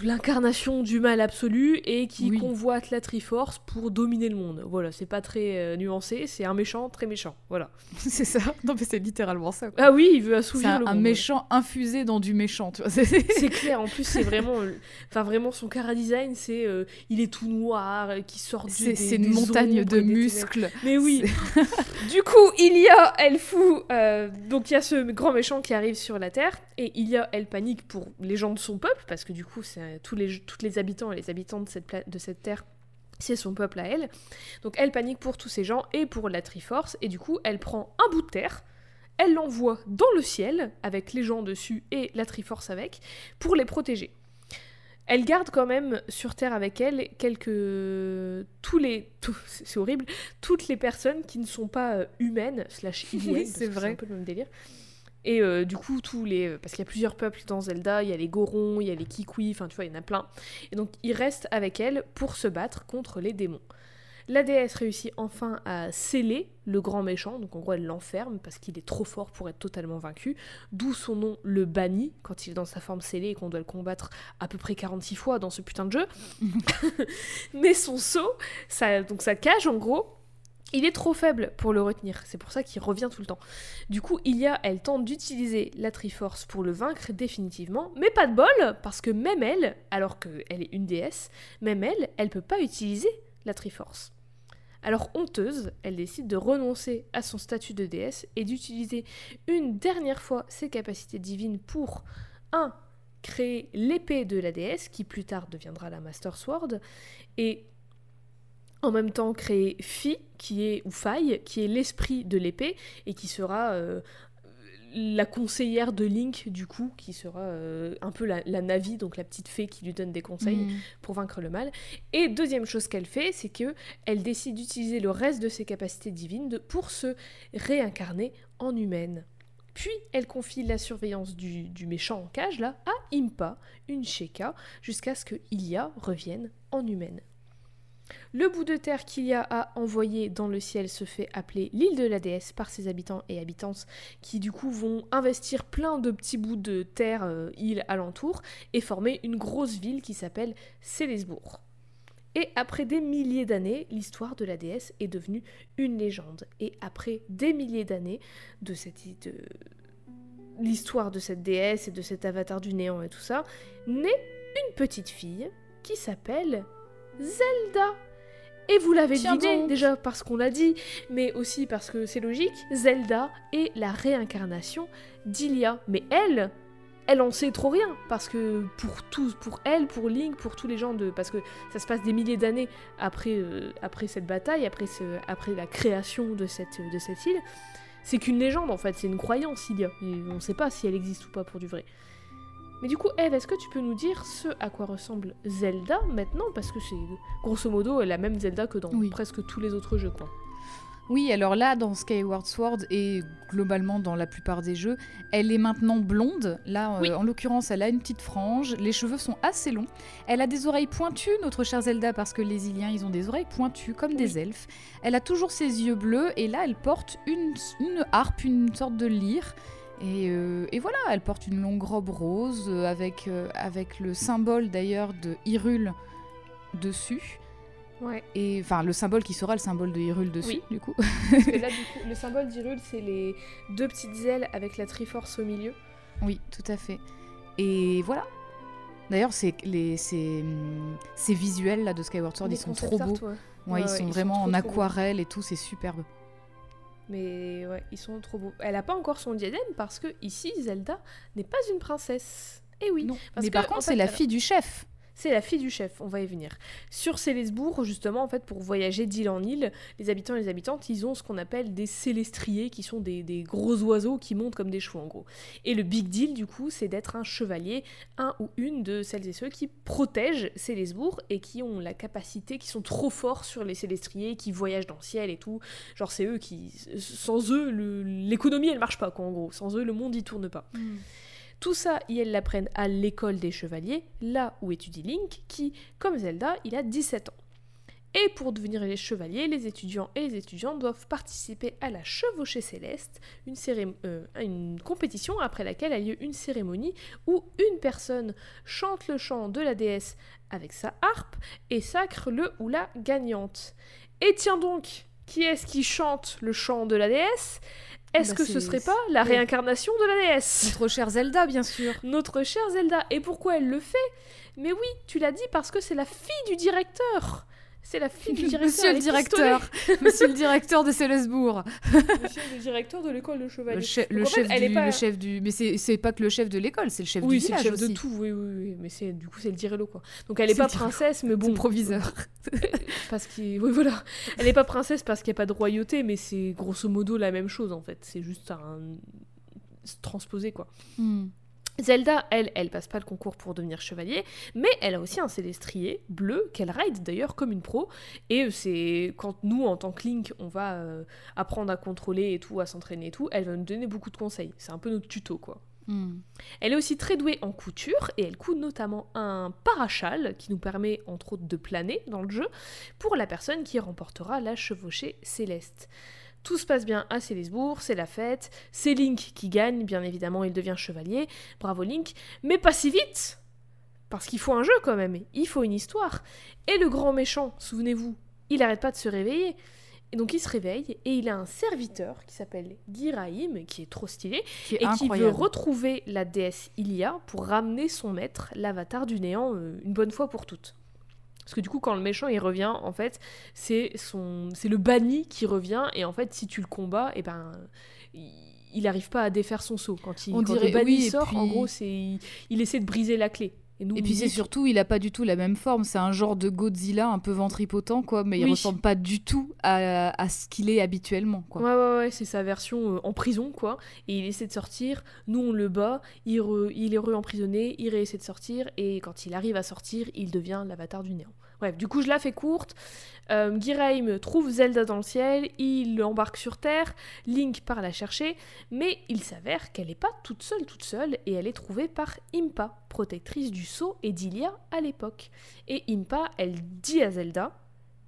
l'incarnation du mal absolu et qui Oui. convoite la Triforce pour dominer le monde. Voilà, c'est pas très euh, nuancé, c'est un méchant très méchant. Voilà. C'est ça. Non, mais c'est littéralement ça. quoi. Ah oui, il veut assouvir un, le un méchant infusé dans du méchant, tu vois. c'est- clair, en plus c'est vraiment, euh, enfin vraiment son cara design, c'est, euh, il est tout noir, qui sort du, C'est une montagne de muscles. Mais oui. du coup, il y a, elle fout, euh, donc il y a ce grand méchant qui arrive sur la terre et il y a, elle panique pour les gens de son peuple parce que du coup c'est tous les toutes les habitants et les habitants de cette pla- de cette terre. C'est son peuple à elle. Donc elle panique pour tous ces gens et pour la Triforce. Et du coup, elle prend un bout de terre, elle l'envoie dans le ciel, avec les gens dessus et la Triforce avec, pour les protéger. Elle garde quand même sur Terre avec elle quelques... tous les... tout- C'est horrible. Toutes les personnes qui ne sont pas euh, humaines, slash Oui, c'est vrai. un peu le même délire. Et euh, du coup, tous les... Parce qu'il y a plusieurs peuples dans Zelda, il y a les Gorons, il y a les Kikui, enfin tu vois, il y en a plein. Et donc, il reste avec elle pour se battre contre les démons. La déesse réussit enfin à sceller le grand méchant, donc en gros elle l'enferme parce qu'il est trop fort pour être totalement vaincu, d'où son nom le banni quand il est dans sa forme scellée et qu'on doit le combattre à peu près 46 fois dans ce putain de jeu. Mais son sceau, ça, donc sa cage en gros, il est trop faible pour le retenir, c'est pour ça qu'il revient tout le temps. Du coup, Ilia, elle tente d'utiliser la Triforce pour le vaincre définitivement, mais pas de bol, parce que même elle, alors qu'elle est une déesse, même elle, elle peut pas utiliser la Triforce. Alors honteuse, elle décide de renoncer à son statut de déesse et d'utiliser une dernière fois ses capacités divines pour 1. créer l'épée de la déesse, qui plus tard deviendra la Master Sword, et en même temps créer Fi, qui est, ou Faille, qui est l'esprit de l'épée, et qui sera euh, la conseillère de Link, du coup, qui sera euh, un peu la, la Navi, donc la petite fée qui lui donne des conseils Mm. pour vaincre le mal. Et deuxième chose qu'elle fait, c'est que elle décide d'utiliser le reste de ses capacités divines de- pour se réincarner en humaine. Puis elle confie la surveillance du, du méchant en cage là à Impa, une Sheka, jusqu'à ce que Ilia revienne en humaine. Le bout de terre qu'Ilia a envoyé dans le ciel se fait appeler l'île de la déesse par ses habitants et habitantes qui du coup vont investir plein de petits bouts de terre, euh, îles alentour et former une grosse ville qui s'appelle Célesbourg. Et après des milliers d'années, l'histoire de la déesse est devenue une légende. Et après des milliers d'années de cette de l'histoire de cette déesse et de cet avatar du néant et tout ça, naît une petite fille qui s'appelle Zelda. Et vous l'avez deviné déjà parce qu'on l'a dit, mais aussi parce que c'est logique, Zelda est la réincarnation d'Ilia. Mais elle, elle en sait trop rien parce que pour tous, pour elle, pour Link, pour tous les gens de, parce que ça se passe des milliers d'années après, euh, après cette bataille, après, ce, après la création de cette, de cette île, c'est qu'une légende en fait, c'est une croyance Ilia. Et on ne sait pas si elle existe ou pas pour du vrai. Mais du coup, Eve, est-ce que tu peux nous dire ce à quoi ressemble Zelda maintenant? Parce que c'est grosso modo la même Zelda que dans Oui. presque tous les autres jeux, quoi. Oui, alors là, dans Skyward Sword et globalement dans la plupart des jeux, elle est maintenant blonde. Là, euh, en l'occurrence, elle a une petite frange, les cheveux sont assez longs. Elle a des oreilles pointues, notre chère Zelda, parce que les Iliens, ils ont des oreilles pointues comme des elfes. Elle a toujours ses yeux bleus et là, elle porte une, une harpe, une sorte de lyre. Et, euh, et voilà, elle porte une longue robe rose euh, avec, euh, avec le symbole d'ailleurs de Hyrule dessus. Ouais. Et enfin, le symbole qui sera le symbole de Hyrule dessus, Oui. du coup. Parce que là, du coup, le symbole d'Hyrule, c'est les deux petites ailes avec la Triforce au milieu. Oui, tout à fait. Et voilà. D'ailleurs, ces, hum, ces visuels là de Skyward Sword, Les ils sont trop beaux. ouais. Ils sont ils vraiment en beaux. aquarelle et tout, c'est superbe. Mais ouais, ils sont trop beaux. Elle a pas encore son diadème parce que ici, Zelda n'est pas une princesse. Eh oui. Non. Parce Mais que, par en contre, fait, c'est la alors- fille du chef. C'est la fille du chef, on va y venir. Sur Célesbourg, justement, en fait, pour voyager d'île en île, les habitants et les habitantes, ils ont ce qu'on appelle des célestriers, qui sont des, gros oiseaux qui montent comme des chevaux, en gros. Et le big deal, du coup, c'est d'être un chevalier, un ou une de celles et ceux qui protègent Célesbourg et qui ont la capacité, qui sont trop forts sur les célestriers, qui voyagent dans le ciel et tout. Genre, c'est eux qui... Sans eux, l'économie, elle marche pas, quoi, en gros. Sans eux, le monde, il tourne pas. Tout ça, ils l'apprennent à l'école des chevaliers, là où étudie Link, qui, comme Zelda, il a 17 ans. Et pour devenir les chevaliers, les étudiants et les étudiantes doivent participer à la chevauchée céleste, euh, une compétition après laquelle a lieu une cérémonie où une personne chante le chant de la déesse avec sa harpe et sacre le ou la gagnante. Et tiens donc, qui est-ce qui chante le chant de la déesse? Est-ce Bah, que ce serait pas la réincarnation de la déesse Notre chère Zelda, bien sûr. notre chère Zelda. Et pourquoi elle le fait? Mais oui, tu l'as dit parce que c'est la fille du directeur. C'est la fille du directeur. Monsieur le directeur. Monsieur le directeur de Célesbourg. pistolet. Monsieur le directeur de l'école de chevalier. Le, che- Donc, le en fait, chef est du, pas- le chef du. Mais c'est c'est pas que le chef de l'école, c'est le chef Oui, du c'est le village chef aussi. de tout, oui, oui, oui. Mais c'est du coup, c'est le dirello, quoi. Donc elle est C'est pas princesse, mais Bon bon. proviseur. parce qu'il. Oui, voilà. Elle est pas princesse parce qu'il n'y a pas de royauté, mais c'est grosso modo la même chose, en fait. C'est juste un. transposé, quoi. Hmm. Zelda, elle, elle passe pas le concours pour devenir chevalier, mais elle a aussi un célestrier bleu qu'elle ride d'ailleurs comme une pro. Et c'est quand nous, en tant que Link, on va euh, apprendre à contrôler et tout, à s'entraîner et tout, elle va nous donner beaucoup de conseils. C'est un peu notre tuto, quoi. Hmm. Elle est aussi très douée en couture et elle coud notamment un parachal qui nous permet entre autres de planer dans le jeu pour la personne qui remportera la chevauchée céleste. Tout se passe bien à Célesbourg, c'est la fête, c'est Link qui gagne, bien évidemment il devient chevalier, bravo Link, mais pas si vite Parce qu'il faut un jeu quand même, il faut une histoire. Et le grand méchant, souvenez-vous, il arrête pas de se réveiller. Et donc il se réveille et il a un serviteur qui s'appelle Giraim, qui est trop stylé, est et qui veut retrouver la déesse Ilia pour ramener son maître, l'avatar du néant, euh, une bonne fois pour toutes. Parce que du coup, quand le méchant il revient, en fait, c'est son, c'est le banni qui revient, et en fait, si tu le combats, et ben, il- n'arrive pas à défaire son sceau. Quand, il, On quand dirait- le banni oui, sort, en gros, c'est, il, il essaie de briser la clé. Et, nous, Et on puis c'est surtout, il a pas du tout la même forme. C'est un genre de Godzilla un peu ventripotent, quoi, mais il Oui. ressemble pas du tout à, à ce qu'il est habituellement, quoi. Ouais, ouais, ouais, c'est sa version euh, en prison, quoi. Et il essaie de sortir, nous on le bat, il, re- il est re-emprisonné, il réessaie de sortir, et quand il arrive à sortir, il devient l'avatar du néant. Bref, du coup, je la fais courte. Euh, Giraim trouve Zelda dans le ciel, il l'embarque sur Terre, Link part la chercher, mais il s'avère qu'elle n'est pas toute seule, toute seule, et elle est trouvée par Impa, protectrice du sceau et d'Ilia à l'époque. Et Impa, elle dit à Zelda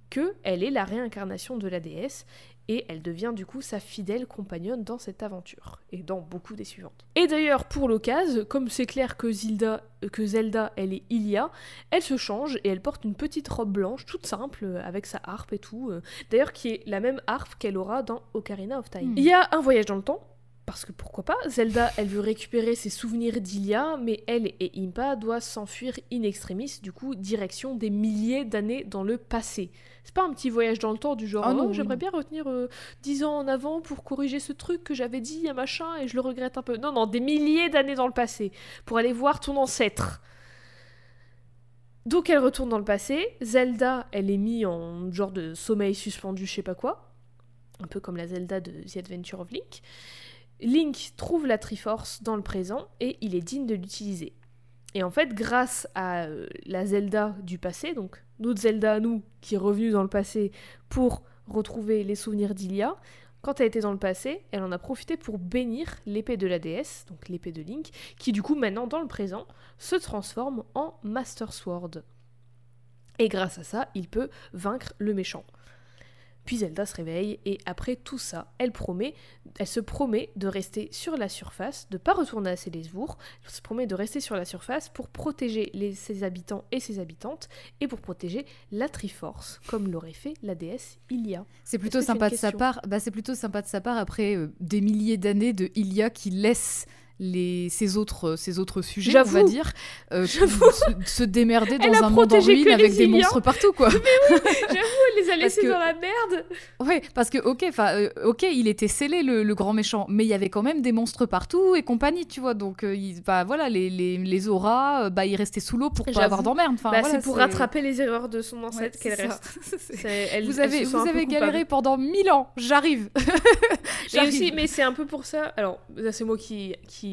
que elle est la réincarnation de la déesse, et elle devient du coup sa fidèle compagnonne dans cette aventure, et dans beaucoup des suivantes. Et d'ailleurs, pour l'occasion, comme c'est clair que Zelda, que Zelda, elle est Ilia, elle se change et elle porte une petite robe blanche, toute simple, euh, avec sa harpe et tout, euh, d'ailleurs qui est la même harpe qu'elle aura dans Ocarina of Time. Hmm. Il y a un voyage dans le temps, parce que pourquoi pas, Zelda, elle veut récupérer ses souvenirs d'Ilia, mais elle et Impa doivent s'enfuir in extremis, du coup, direction des milliers d'années dans le passé. C'est pas un petit voyage dans le temps du genre, Ah non, oh, oui, j'aimerais bien retenir euh, 10 ans en avant pour corriger ce truc que j'avais dit, un machin, et je le regrette un peu. Non, non, des milliers d'années dans le passé, pour aller voir ton ancêtre. Donc elle retourne dans le passé, Zelda, elle est mise en genre de sommeil suspendu, je sais pas quoi, un peu comme la Zelda de The Adventure of Link. Link trouve la Triforce dans le présent et il est digne de l'utiliser. Et en fait, grâce à euh, la Zelda du passé, donc notre Zelda à nous, qui est revenue dans le passé pour retrouver les souvenirs d'Ilia, quand elle était dans le passé, elle en a profité pour bénir l'épée de la déesse, donc l'épée de Link, qui du coup maintenant dans le présent se transforme en Master Sword. Et grâce à ça, il peut vaincre le méchant. Puis Zelda se réveille et après tout ça, elle promet, elle se promet de rester sur la surface, de pas retourner à Célesbourg, elle se promet de rester sur la surface pour protéger les- ses habitants et ses habitantes et pour protéger la Triforce, comme l'aurait fait la déesse Ilia. C'est plutôt sympa de sa part. Bah, c'est plutôt sympa de sa part après euh, des milliers d'années de Ilia qui laisse les ses autres ses autres sujets, on va J'avoue. dire, euh, J'avoue. se, se démerder dans un monde en ruine avec des monstres partout, quoi. Elle les a laissés que- dans la merde Ouais, parce que ok, euh, ok, il était scellé le, le grand méchant, mais il y avait quand même des monstres partout et compagnie, tu vois. Donc, euh, il- bah voilà, les, les, les auras, euh, bah ils restaient sous l'eau pour pas J'avoue. avoir d'emmerde. Enfin, Bah, voilà, C'est pour rattraper les erreurs de son ancêtre Ouais, qu'elle reste. Elle- Vous avez, vous avez galéré pendant mille ans. J'arrive. Mais aussi, mais c'est un peu pour ça. Alors, c'est moi qui, qui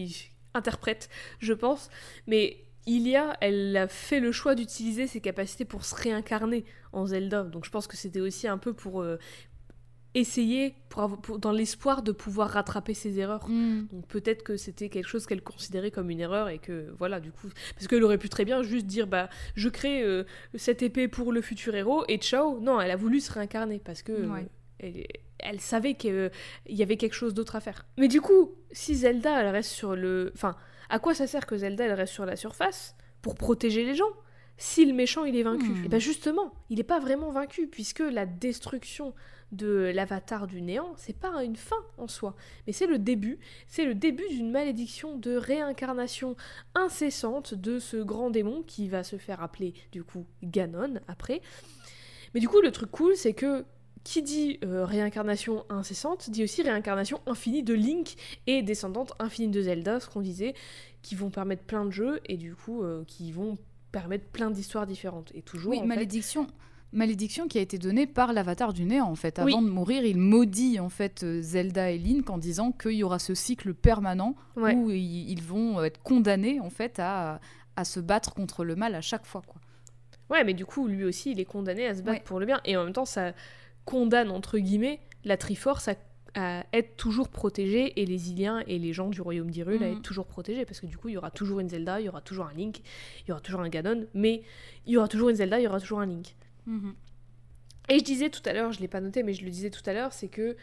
interprète, je pense. Mais Ilia, elle a fait le choix d'utiliser ses capacités pour se réincarner en Zelda. Donc, je pense que c'était aussi un peu pour euh, essayer, pour avoir- pour- dans l'espoir de pouvoir rattraper ses erreurs. Hmm. Donc peut-être que c'était quelque chose qu'elle considérait comme une erreur et que voilà du coup parce qu'elle aurait pu très bien juste dire bah je crée euh, cette épée pour le futur héros et ciao non elle a voulu se réincarner parce que euh. Elle, elle savait qu'il y avait quelque chose d'autre à faire mais du coup si Zelda elle reste sur le enfin à quoi ça sert que Zelda elle reste sur la surface pour protéger les gens si le méchant il est vaincu? Hmm. et ben justement il n'est pas vraiment vaincu puisque la destruction de l'avatar du néant c'est pas une fin en soi mais c'est le début c'est le début d'une malédiction de réincarnation incessante de ce grand démon qui va se faire appeler du coup Ganon après. Mais du coup le truc cool c'est que qui dit euh, réincarnation incessante dit aussi réincarnation infinie de Link et descendante infinie de Zelda, ce qu'on disait, qui vont permettre plein de jeux et du coup euh, qui vont permettre plein d'histoires différentes. Et toujours Oui, en fait, malédiction. Malédiction qui a été donnée par l'avatar du néant en fait. Avant Oui. de mourir, il maudit en fait euh, Zelda et Link en disant qu'il y aura ce cycle permanent ouais. où ils, ils vont être condamnés en fait à, à se battre contre le mal à chaque fois quoi. Ouais, mais du coup, lui aussi, il est condamné à se battre Ouais. pour le bien. Et en même temps, ça condamne, entre guillemets, la Triforce à, à être toujours protégée et les Iliens et les gens du royaume d'Hyrule à Mhm. être toujours protégés. Parce que du coup, il y aura toujours une Zelda, il y aura toujours un Link, il y aura toujours un Ganon, mais il y aura toujours une Zelda, il y aura toujours un Link. Et je disais tout à l'heure, je l'ai pas noté, mais je le disais tout à l'heure, c'est que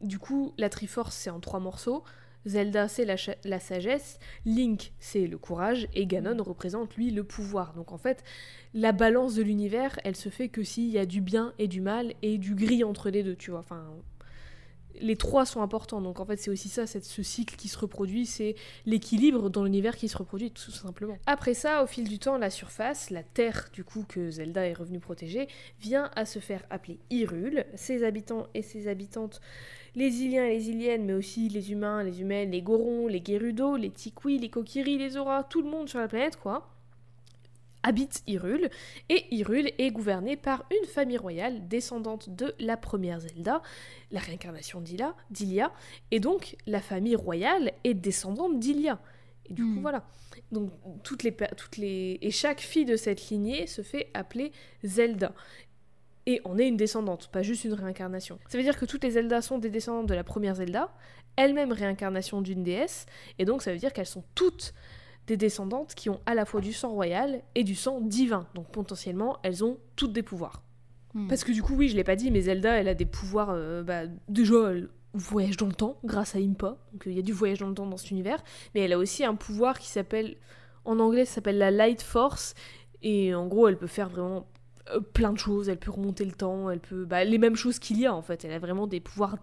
du coup, la Triforce, c'est en trois morceaux. Zelda, c'est la, sagesse, Link, c'est le courage, et Ganon représente, lui, le pouvoir. Donc en fait, la balance de l'univers, elle se fait que s'il y a du bien et du mal, et du gris entre les deux, tu vois. Enfin, les trois sont importants. Donc en fait, c'est aussi ça, c'est ce cycle qui se reproduit, c'est l'équilibre dans l'univers qui se reproduit tout simplement. Après ça, au fil du temps, la surface, la terre du coup que Zelda est revenue protéger, vient à se faire appeler Hyrule. Ses habitants et ses habitantes, les Iliens et les Iliennes, mais aussi les humains, les humaines, les Gorons, les Gerudo, les Tikwi, les Kokiri, les Zora, tout le monde sur la planète quoi habite Hyrule, et Hyrule est gouverné par une famille royale descendante de la première Zelda, la réincarnation d'Ilia, et donc la famille royale est descendante d'Ilia. Et du coup, Hmm. voilà. Donc, toutes les, toutes les... Et chaque fille de cette lignée se fait appeler Zelda. Et on est une descendante, pas juste une réincarnation. Ça veut dire que toutes les Zelda sont des descendantes de la première Zelda, elle-même réincarnation d'une déesse, et donc ça veut dire qu'elles sont toutes des descendantes qui ont à la fois du sang royal et du sang divin. Donc potentiellement, elles ont toutes des pouvoirs. Hmm. Parce que du coup, oui, je l'ai pas dit, mais Zelda, elle a des pouvoirs. euh, bah, déjà, elle voyage dans le temps grâce à Impa. Donc il y a du voyage dans le temps dans cet univers. Mais elle a aussi un pouvoir qui s'appelle. En anglais, ça s'appelle la Light Force. Et en gros, elle peut faire vraiment euh, plein de choses. Elle peut remonter le temps. Elle peut. Bah, les mêmes choses qu'il y a en fait. Elle a vraiment des pouvoirs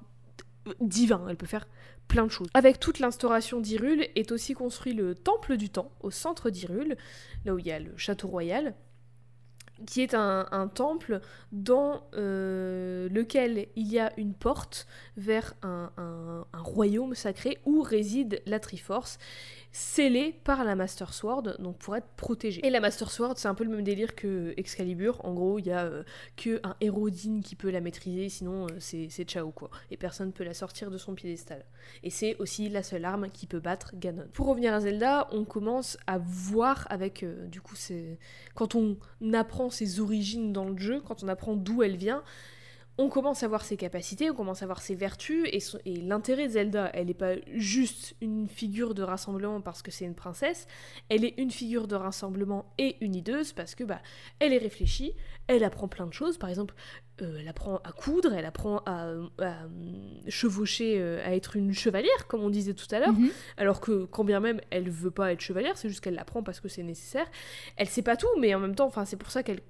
divin, elle peut faire plein de choses. Avec toute l'instauration d'Hyrule est aussi construit le Temple du Temps au centre d'Hyrule, là où il y a le château royal qui est un, temple dans euh, lequel il y a une porte vers un, royaume sacré où réside la Triforce scellé par la Master Sword, donc pour être protégé. Et la Master Sword, c'est un peu le même délire que Excalibur. En gros, il y a euh, que un Hérodine qui peut la maîtriser, sinon euh, c'est ciao quoi. Et personne ne peut la sortir de son piédestal. Et c'est aussi la seule arme qui peut battre Ganon. Pour revenir à Zelda, on commence à voir avec, euh, du coup, quand on apprend ses origines dans le jeu, quand on apprend d'où elle vient, on commence à voir ses capacités, on commence à voir ses vertus, et, l'intérêt de Zelda, elle n'est pas juste une figure de rassemblement parce que c'est une princesse, elle est une figure de rassemblement et une hideuse parce que bah, elle est réfléchie, elle apprend plein de choses, par exemple, euh, elle apprend à coudre, elle apprend à, euh, chevaucher, euh, à être une chevalière, comme on disait tout à l'heure, mhm. alors que quand bien même elle veut pas être chevalière, c'est juste qu'elle l'apprend parce que c'est nécessaire. Elle sait pas tout, mais en même temps, enfin, c'est pour ça qu'elle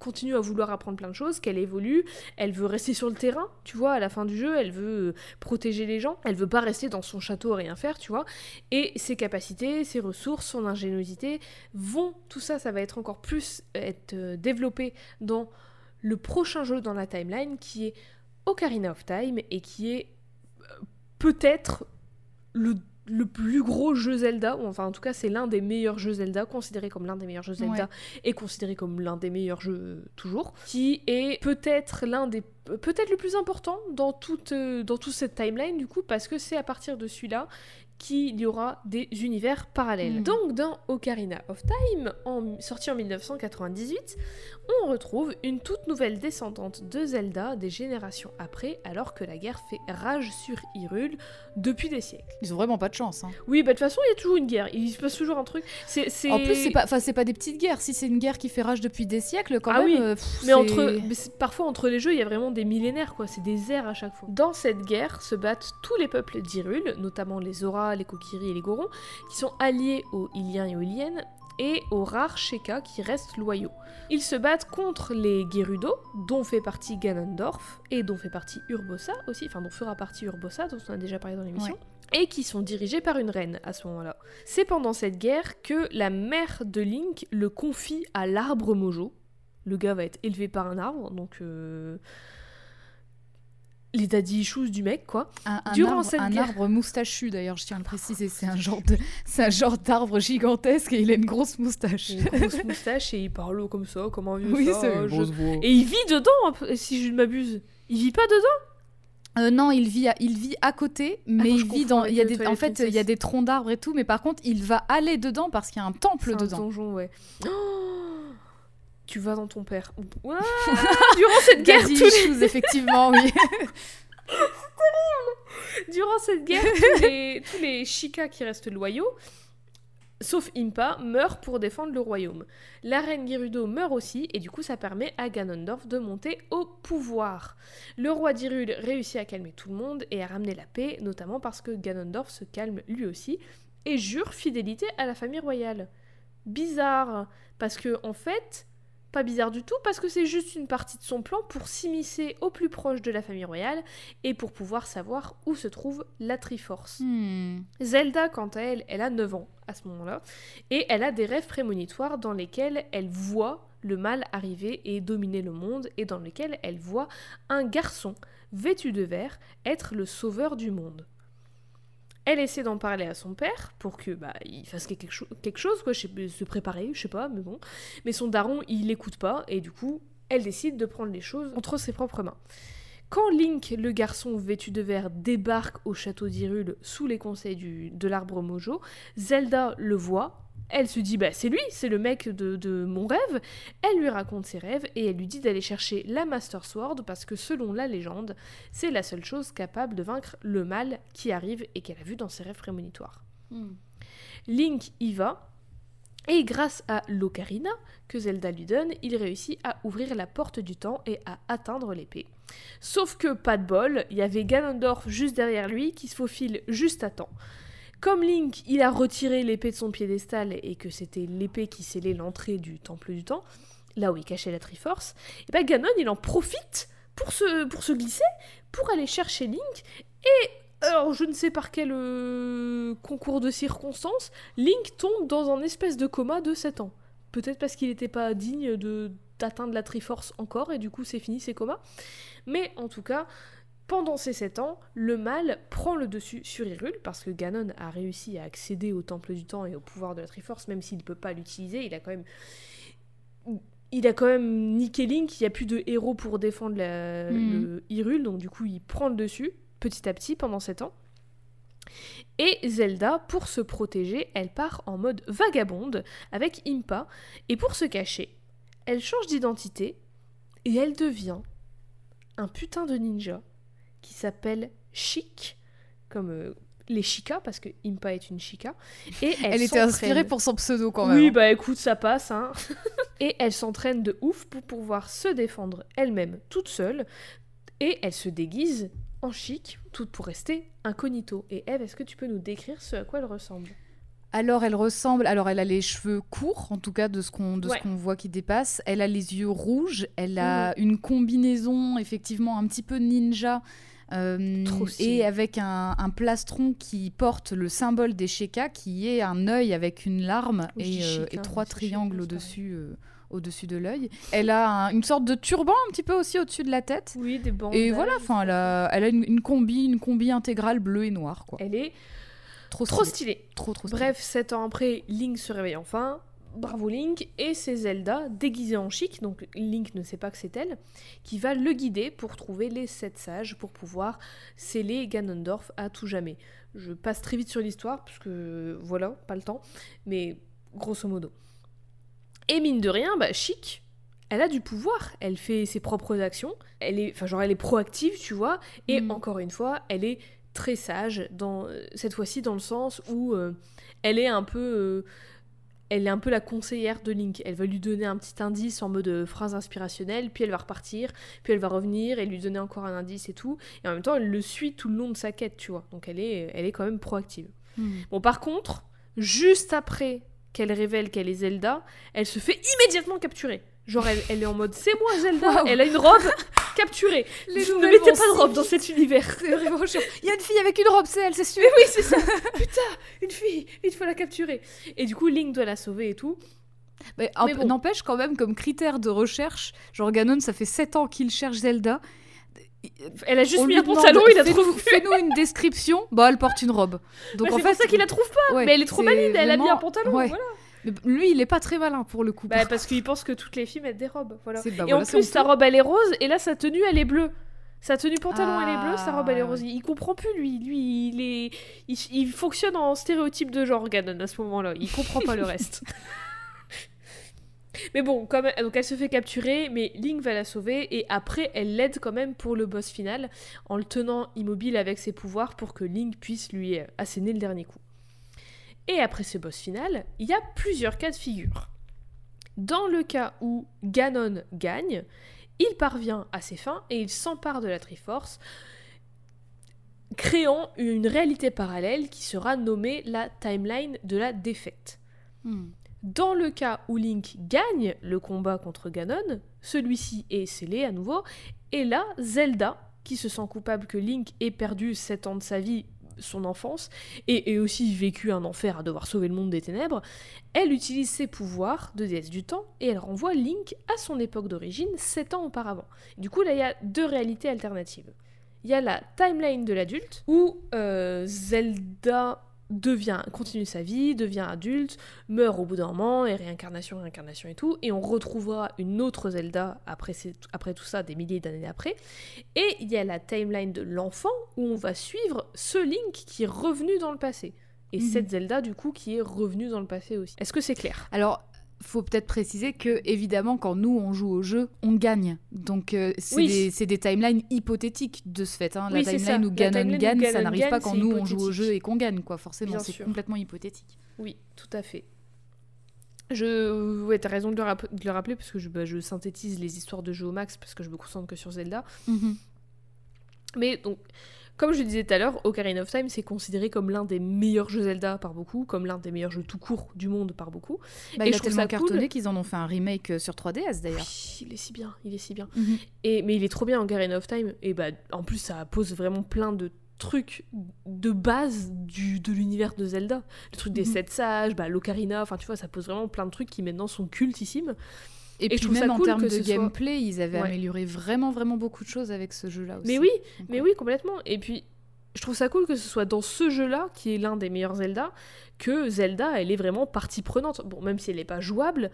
continue à vouloir apprendre plein de choses, qu'elle évolue, elle veut rester sur le terrain, tu vois, à la fin du jeu, elle veut euh, protéger les gens, elle veut pas rester dans son château à rien faire, tu vois, et ses capacités, ses ressources, son ingéniosité vont, tout ça, ça va être encore plus euh, être euh, développé dans le prochain jeu dans la timeline qui est Ocarina of Time et qui est peut-être le le plus gros jeu Zelda, ou enfin en tout cas c'est l'un des meilleurs jeux Zelda, considéré comme l'un des meilleurs jeux Zelda et considéré comme l'un des meilleurs jeux euh, toujours, qui est peut-être l'un des peut-être le plus important dans toute euh, dans toute cette timeline du coup parce que c'est à partir de celui-là qu'il y aura des univers parallèles. Mm. Donc dans Ocarina of Time, en, sorti en 1998, on retrouve une toute nouvelle descendante de Zelda des générations après, alors que la guerre fait rage sur Hyrule depuis des siècles. Ils ont vraiment pas de chance. Hein. Oui, bah de toute façon, il y a toujours une guerre. Il se passe toujours un truc. En plus, c'est pas, c'est pas des petites guerres. Si c'est une guerre qui fait rage depuis des siècles, quand ah même. Oui. Euh, mais entre, parfois entre les jeux, il y a vraiment des millénaires, quoi. C'est des ères à chaque fois. Dans cette guerre se battent tous les peuples d'Hyrule, notamment les Les Kokiri et les Gorons, qui sont alliés aux Iliens et aux Iliennes, et aux rares Sheka qui restent loyaux. Ils se battent contre les Gerudo, dont fait partie Ganondorf, et dont fait partie Urbosa aussi, enfin dont fera partie Urbosa, dont on a déjà parlé dans l'émission. Et qui sont dirigés par une reine à ce moment-là. C'est pendant cette guerre que la mère de Link le confie à l'arbre Mojo. Le gars va être élevé par un arbre, donc euh, les daddy issues du mec, quoi. Un, Durant arbre, cette un arbre moustachu, d'ailleurs, je tiens à le préciser, c'est un genre de, c'est un genre d'arbre gigantesque et il a une grosse moustache. Une grosse moustache et il parle comme ça, comme un vieux oui, ça. Et il vit dedans, si je ne m'abuse. Il vit pas dedans? Euh, non, il vit, à, il vit à côté, ah, mais il vit dans. Il y a des, en fait, il y a des troncs d'arbres et tout, mais par contre, il va aller dedans parce qu'il y a un temple dedans. Un donjon, ouais. Oh tu vas dans ton père. durant cette guerre, tous les... effectivement, oui. C'est terrible. Durant cette guerre, tous les, tous les Chica qui restent loyaux, sauf Impa, meurent pour défendre le royaume. La reine Gerudo meurt aussi, et du coup ça permet à Ganondorf de monter au pouvoir. Le roi d'Hyrule réussit à calmer tout le monde et à ramener la paix, notamment parce que Ganondorf se calme lui aussi, et jure fidélité à la famille royale. Bizarre, parce que en fait, pas bizarre du tout parce que c'est juste une partie de son plan pour s'immiscer au plus proche de la famille royale et pour pouvoir savoir où se trouve la Triforce. Hmm. Zelda, quant à elle, elle a 9 ans à ce moment-là et elle a des rêves prémonitoires dans lesquels elle voit le mal arriver et dominer le monde et dans lesquels elle voit un garçon vêtu de vert être le sauveur du monde. Elle essaie d'en parler à son père pour que bah il fasse quelque, chose quoi, se préparer, je sais pas, mais bon. Mais son daron, il l'écoute pas et du coup, elle décide de prendre les choses entre ses propres mains. Quand Link, le garçon vêtu de vert, débarque au château d'Hyrule sous les conseils de l'arbre Mojo, Zelda le voit, elle se dit, bah c'est lui, c'est le mec de, mon rêve. Elle lui raconte ses rêves et elle lui dit d'aller chercher la Master Sword parce que selon la légende, c'est la seule chose capable de vaincre le mal qui arrive et qu'elle a vu dans ses rêves prémonitoires. Hmm. Link y va. Et grâce à l'ocarina que Zelda lui donne, il réussit à ouvrir la porte du temps et à atteindre l'épée. Sauf que, pas de bol, il y avait Ganondorf juste derrière lui qui se faufile juste à temps. Comme Link, il a retiré l'épée de son piédestal et que c'était l'épée qui scellait l'entrée du Temple du Temps, là où il cachait la Triforce, et ben Ganon, il en profite pour se, pour se glisser, pour aller chercher Link Et alors, je ne sais par quel euh, concours de circonstances, Link tombe dans un espèce de coma de 7 ans. Peut-être parce qu'il n'était pas digne de d'atteindre la Triforce encore, et du coup c'est fini, c'est coma. Mais en tout cas, pendant ces 7 ans, le mal prend le dessus sur Hyrule, parce que Ganon a réussi à accéder au Temple du Temps et au pouvoir de la Triforce, même s'il ne peut pas l'utiliser, il a quand même... Il a quand même niqué Link, il n'y a plus de héros pour défendre la, Mhm. le Hyrule, donc du coup il prend le dessus, petit à petit, pendant 7 ans. Et Zelda, pour se protéger, elle part en mode vagabonde avec Impa, et pour se cacher, elle change d'identité, et elle devient un putain de ninja qui s'appelle Chic, comme euh, les Chica, parce que Impa est une Chica. Et elle, Elle, était inspirée pour son pseudo quand même. oui, hein. bah écoute, ça passe, hein. et elle s'entraîne de ouf pour pouvoir se défendre elle-même toute seule. Et elle se déguise en chic, tout pour rester incognito. Et Eve, est-ce que tu peux nous décrire ce à quoi elle ressemble? Alors elle ressemble, alors elle a les cheveux courts, en tout cas de ce qu'on Ouais. voit qui dépasse. Elle a les yeux rouges, elle a une combinaison effectivement un petit peu ninja. euh, et avec un, un plastron qui porte le symbole des Sheka, qui est un œil avec une larme et, euh, et trois triangles au-dessus euh, au-dessus de l'œil. Elle a un- une sorte de turban un petit peu aussi au-dessus de la tête. Oui, des bandes. Et voilà, enfin, elle a, elle a une, une combi, une combi intégrale bleue et noire, quoi. Elle est Trop, stylée. Trop, trop. Bref, sept ans après, Link se réveille enfin. Bravo Link. Et c'est Zelda, déguisée en chic, donc Link ne sait pas que c'est elle, qui va le guider pour trouver les sept sages pour pouvoir sceller Ganondorf à tout jamais. Je passe très vite sur l'histoire, parce que voilà, pas le temps, mais grosso modo. Et mine de rien, bah, chic, elle a du pouvoir, elle fait ses propres actions, elle est, enfin genre elle est proactive, tu vois, et Mhm. encore une fois, elle est très sage dans cette fois-ci dans le sens où euh, elle est un peu euh, elle est un peu la conseillère de Link. Elle va lui donner un petit indice en mode euh, phrase inspirationnelle, puis elle va repartir, puis elle va revenir et lui donner encore un indice et tout. Et en même temps, elle le suit tout le long de sa quête, tu vois. Donc elle est, elle est quand même proactive. Hmm. Bon, par contre, juste après qu'elle révèle qu'elle est Zelda, elle se fait immédiatement capturer. Genre, elle, elle est en mode c'est moi Zelda, elle a une robe capturée. Les ne mettez pas de robe dans cet univers. C'est vraiment chiant. Il y a une fille avec une robe, c'est elle, c'est sûr. Oui, c'est ça. Putain, une fille, il faut la capturer. Et du coup, Link doit la sauver et tout. Mais en- Mais bon. n'empêche quand même comme critère de recherche, genre Ganon, ça fait 7 ans qu'il cherche Zelda. Elle a juste On mis un pantalon, il a trouvé. Fais-nous une description. Bah, elle porte une robe. Donc Ouais, en c'est fait, pour ça qu'il la trouve pas. ouais, mais elle est trop c'est valide, elle a mis un pantalon. ouais. Voilà. Mais lui, il est pas très malin pour le coup. Bah, par parce qu'il pense que toutes les filles mettent des robes. Voilà. Bah et voilà, en plus, sa robe elle est rose et là sa tenue elle est bleue. Sa tenue pantalon elle est bleue, sa robe elle est Ah, rose. Il comprend plus lui. Lui, il est, il, il fonctionne en stéréotype de genre Ganon à ce moment-là. Il comprend pas le reste. Mais bon, comme donc elle se fait capturer, mais Link va la sauver et après elle l'aide quand même pour le boss final en le tenant immobile avec ses pouvoirs pour que Link puisse lui euh, asséner le dernier coup. Et après ce boss final, il y a plusieurs cas de figure. Dans le cas où Ganon gagne, il parvient à ses fins et il s'empare de la Triforce, créant une réalité parallèle qui sera nommée la timeline de la défaite. Hmm. Dans le cas où Link gagne le combat contre Ganon, celui-ci est scellé à nouveau, et là, Zelda, qui se sent coupable que Link ait perdu 7 ans de sa vie, son enfance, et aussi vécu un enfer à devoir sauver le monde des ténèbres, elle utilise ses pouvoirs de déesse du temps, et elle renvoie Link à son époque d'origine, 7 ans auparavant. Du coup, là, il y a deux réalités alternatives. Il y a la timeline de l'adulte, où euh, Zelda devient, continue sa vie, devient adulte, meurt au bout d'un moment, et réincarnation, réincarnation et tout, et on retrouvera une autre Zelda après, ces- après tout ça, des milliers d'années après. Et il y a la timeline de l'enfant, où on va suivre ce Link qui est revenu dans le passé. Et Mhm. cette Zelda, du coup, qui est revenue dans le passé aussi. Est-ce que c'est clair? Alors, faut peut-être préciser que, évidemment, quand nous, on joue au jeu, on gagne. Donc, euh, c'est Oui. des, timelines hypothétiques de ce fait. hein. Oui, la c'est timeline ça. où La où gagne, ça n'arrive gagne, pas quand nous, on joue au jeu et qu'on gagne, quoi. Forcément, c'est complètement hypothétique. Oui, tout à fait. Je... Ouais, t'as raison de le, de le rappeler, parce que je, bah, je synthétise les histoires de jeux au max, parce que je me concentre que sur Zelda. Mhm. Mais donc, comme je disais tout à l'heure, Ocarina of Time, c'est considéré comme l'un des meilleurs jeux Zelda par beaucoup, comme l'un des meilleurs jeux tout court du monde par beaucoup. Bah, Et il je a trouve tellement ça cool. cartonné qu'ils en ont fait un remake euh, sur 3DS d'ailleurs. Oui, il est si bien, il est si bien. Mhm. Et, mais il est trop bien Ocarina of Time, et bah, en plus, ça pose vraiment plein de trucs de base du, de l'univers de Zelda. Le truc des Mhm. sept sages, bah, l'ocarina, enfin tu vois, ça pose vraiment plein de trucs qui maintenant sont cultissimes. Et, Et puis je trouve même ça en cool termes que de soit- gameplay, ils avaient Ouais. amélioré vraiment, vraiment beaucoup de choses avec ce jeu-là aussi. Mais oui, Donc, mais oui, complètement. Et puis, je trouve ça cool que ce soit dans ce jeu-là, qui est l'un des meilleurs Zelda, que Zelda, elle est vraiment partie prenante. Bon, même si elle n'est pas jouable,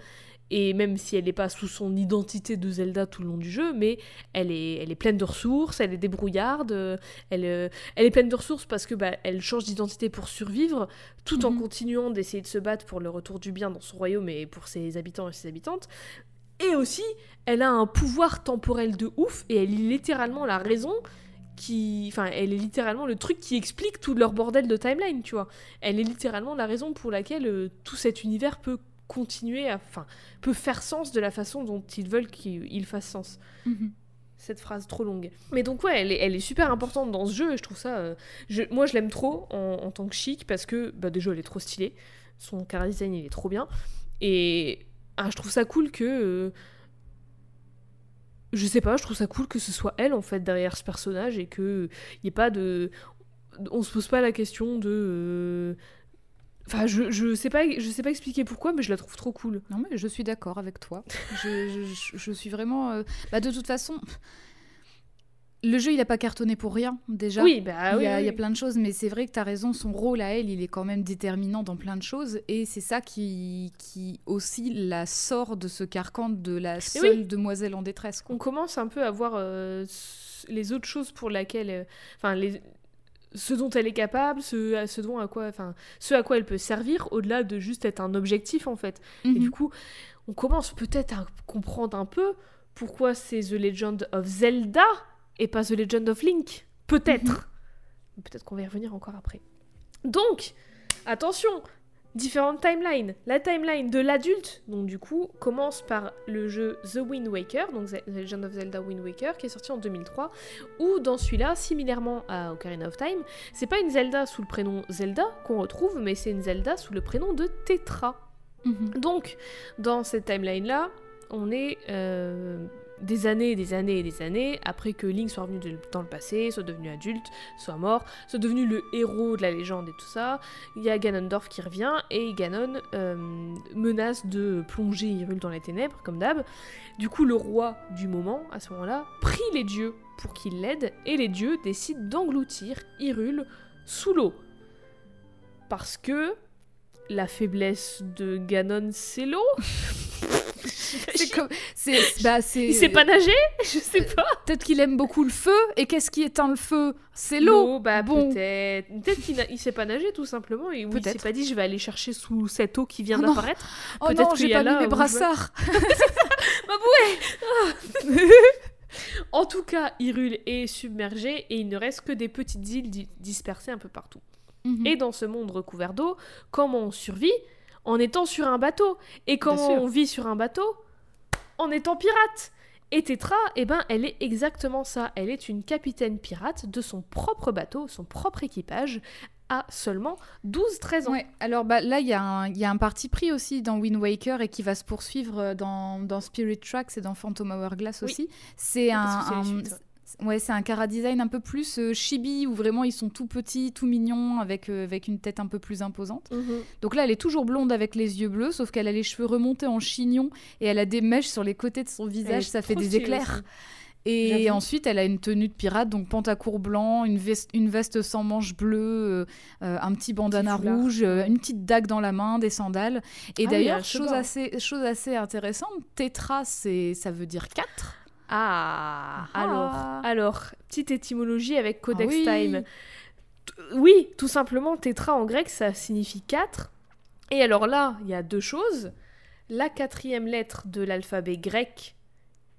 et même si elle n'est pas sous son identité de Zelda tout le long du jeu, mais elle est, elle est pleine de ressources, elle est débrouillarde, euh, elle, euh, elle est pleine de ressources parce que bah, elle change d'identité pour survivre, tout en Mhm. continuant d'essayer de se battre pour le retour du bien dans son royaume et pour ses habitants et ses habitantes. Et aussi, elle a un pouvoir temporel de ouf, et elle est littéralement la raison qui. Enfin, elle est littéralement le truc qui explique tout leur bordel de timeline, tu vois. Elle est littéralement la raison pour laquelle euh, tout cet univers peut continuer à. Enfin, peut faire sens de la façon dont ils veulent qu'il il fasse sens. Mhm. Cette phrase trop longue. Mais donc, ouais, elle est, elle est super importante dans ce jeu, et je trouve ça. euh, je- moi, je l'aime trop en, en tant que chic, parce que, bah, déjà, elle est trop stylée. Son car design, il est trop bien. Et. Ah, je trouve ça cool que. euh, je sais pas, je trouve ça cool que ce soit elle en fait derrière ce personnage et que y ait pas de, on se pose pas la question de, euh, enfin je, je sais pas, je sais pas expliquer pourquoi, mais je la trouve trop cool. Non, mais je suis d'accord avec toi. je, suis vraiment. euh, Bah, de toute façon, le jeu, il a pas cartonné pour rien, déjà. Oui, bah il, oui, y a, oui, il y a plein de choses, mais c'est vrai que tu as raison, son rôle à elle, il est quand même déterminant dans plein de choses, et c'est ça qui, qui aussi la sort de ce carcan de la seule demoiselle en détresse. quoi. On commence un peu à voir euh, les autres choses pour laquelle, euh, enfin les ce dont elle est capable, ce, à- ce dont à quoi, enfin, ce à quoi elle peut servir, au-delà de juste être un objectif en fait. Et Mhm. du coup, on commence peut-être à comprendre un peu pourquoi c'est The Legend of Zelda et pas The Legend of Link. Peut-être. Peut-être qu'on va y revenir encore après. Donc, attention, différentes timelines. La timeline de l'adulte, donc du coup, commence par le jeu The Wind Waker, donc The Legend of Zelda Wind Waker, qui est sorti en 2003, où dans celui-là, similairement à Ocarina of Time, c'est pas une Zelda sous le prénom Zelda qu'on retrouve, mais c'est une Zelda sous le prénom de Tetra. Mhm. Donc, dans cette timeline-là, on est euh, des années et des années et des années après que Link soit revenu dans le passé, soit devenu adulte, soit mort, soit devenu le héros de la légende et tout ça. Il y a Ganondorf qui revient et Ganon euh, menace de plonger Hyrule dans les ténèbres, comme d'hab. Du coup, le roi du moment, à ce moment-là, prie les dieux pour qu'ils l'aident et les dieux décident d'engloutir Hyrule sous l'eau. Parce que la faiblesse de Ganon, c'est l'eau. C'est comme. c'est- bah, c'est- Il sait pas nager Je sais pas. Peut-être qu'il aime beaucoup le feu, et qu'est-ce qui éteint le feu? C'est l'eau bah Bon. peut-être. Peut-être qu'il n'a- il sait pas nager tout simplement et oui, il s'est Peut-être. pas dit je vais aller chercher sous cette eau qui vient Oh d'apparaître. Oh Peut-être non, qu'il j'ai y a pas là mis mes où je veux- brassards En tout cas, Hyrule est submergé et il ne reste que des petites îles di- dispersées un peu partout. Mhm. Et dans ce monde recouvert d'eau, comment on survit? En étant sur un bateau. Et comment on vit sur un bateau En étant pirate. Et Tetra, eh ben, elle est exactement ça. Elle est une capitaine pirate de son propre bateau, son propre équipage, à seulement 12-13 ans. Ouais, alors bah, là, il y, a un- il y a un parti pris aussi dans Wind Waker et qui va se poursuivre euh, dans, dans Spirit Tracks et dans Phantom Hourglass Oui. aussi. C'est un, ouais. c'est un cara design un peu plus euh, chibi où vraiment ils sont tout petits, tout mignons avec, euh, avec une tête un peu plus imposante. Mhm. Donc là, elle est toujours blonde avec les yeux bleus, sauf qu'elle a les cheveux remontés en chignon et elle a des mèches sur les côtés de son visage, ça fait des éclairs. Et ensuite, elle a une tenue de pirate, donc pantacourt blanc, une veste, une veste sans manches bleues, euh, un petit bandana rouge, euh, une petite dague dans la main, des sandales. Et Ah d'ailleurs, chose, assez, chose assez intéressante, tétra, c'est, ça veut dire 4. Ah, Ah. alors, alors, petite étymologie avec Codex Ah oui. Time. T- Oui, tout simplement, tétra en grec, ça signifie 4. Et alors là, il y a deux choses. La quatrième lettre de l'alphabet grec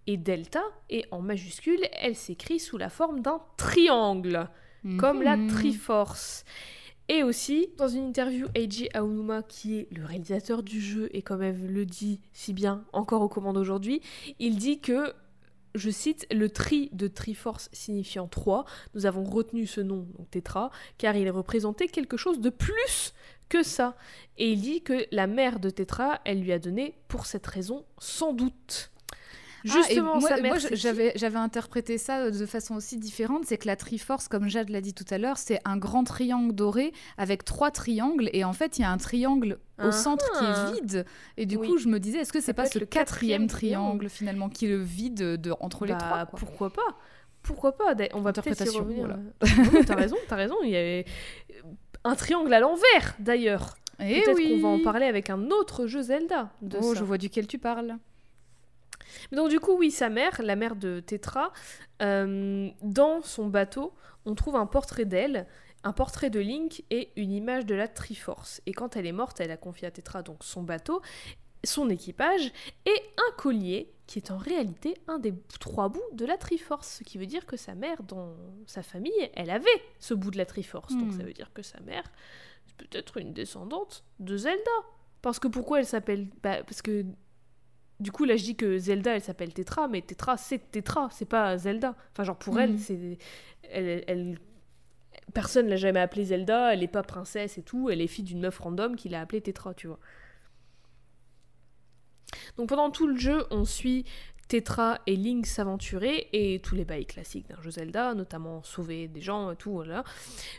est delta, et en majuscule, elle s'écrit sous la forme d'un triangle, comme la Mhm. Triforce. Et aussi, dans une interview, Eiji Aonuma, qui est le réalisateur du jeu, et comme elle le dit si bien encore aux commandes aujourd'hui, il dit que, je cite, le tri de Triforce signifiant 3, nous avons retenu ce nom, donc Tetra, car il représentait quelque chose de plus que ça. Et il dit que la mère de Tetra, elle lui a donné pour cette raison, sans doute. Justement, ah, moi, sa mère, moi, j'avais, j'avais interprété ça de façon aussi différente. C'est que la Triforce, comme Jade l'a dit tout à l'heure, c'est un grand triangle doré avec trois triangles. Et en fait, il y a un triangle au Ah centre qui ah. est vide. Et du Oui. coup, je me disais, est-ce que c'est Ça pas ce le quatrième triangle, triangle. finalement qui est le vide de, entre les Bah, trois quoi. Pourquoi pas? Pourquoi pas? On va peut-être y revenir. voilà. Non, mais t'as raison, t'as raison. Il y avait un triangle à l'envers, d'ailleurs. Eh Peut-être oui. qu'on va en parler avec un autre jeu Zelda. De Oh, ça. je vois duquel tu parles. Donc du coup, oui, sa mère, la mère de Tetra, euh, dans son bateau, on trouve un portrait d'elle, un portrait de Link et une image de la Triforce. Et quand elle est morte, elle a confié à Tetra donc son bateau, son équipage et un collier qui est en réalité un des trois bouts de la Triforce, ce qui veut dire que sa mère, dans sa famille, elle avait ce bout de la Triforce. Donc Hmm. ça veut dire que sa mère, c'est peut-être une descendante de Zelda. Parce que pourquoi elle s'appelle bah, Parce que du coup, là, je dis que Zelda, elle s'appelle Tetra, mais Tetra, c'est Tetra, c'est pas Zelda. Enfin, genre, pour elle, Mhm. c'est. Elle, elle- Personne l'a jamais appelée Zelda, elle est pas princesse et tout, elle est fille d'une meuf random qui l'a appelée Tetra, tu vois. Donc pendant tout le jeu, on suit Tetra et Link s'aventurer et tous les bails classiques d'un jeu Zelda, notamment sauver des gens et tout, voilà,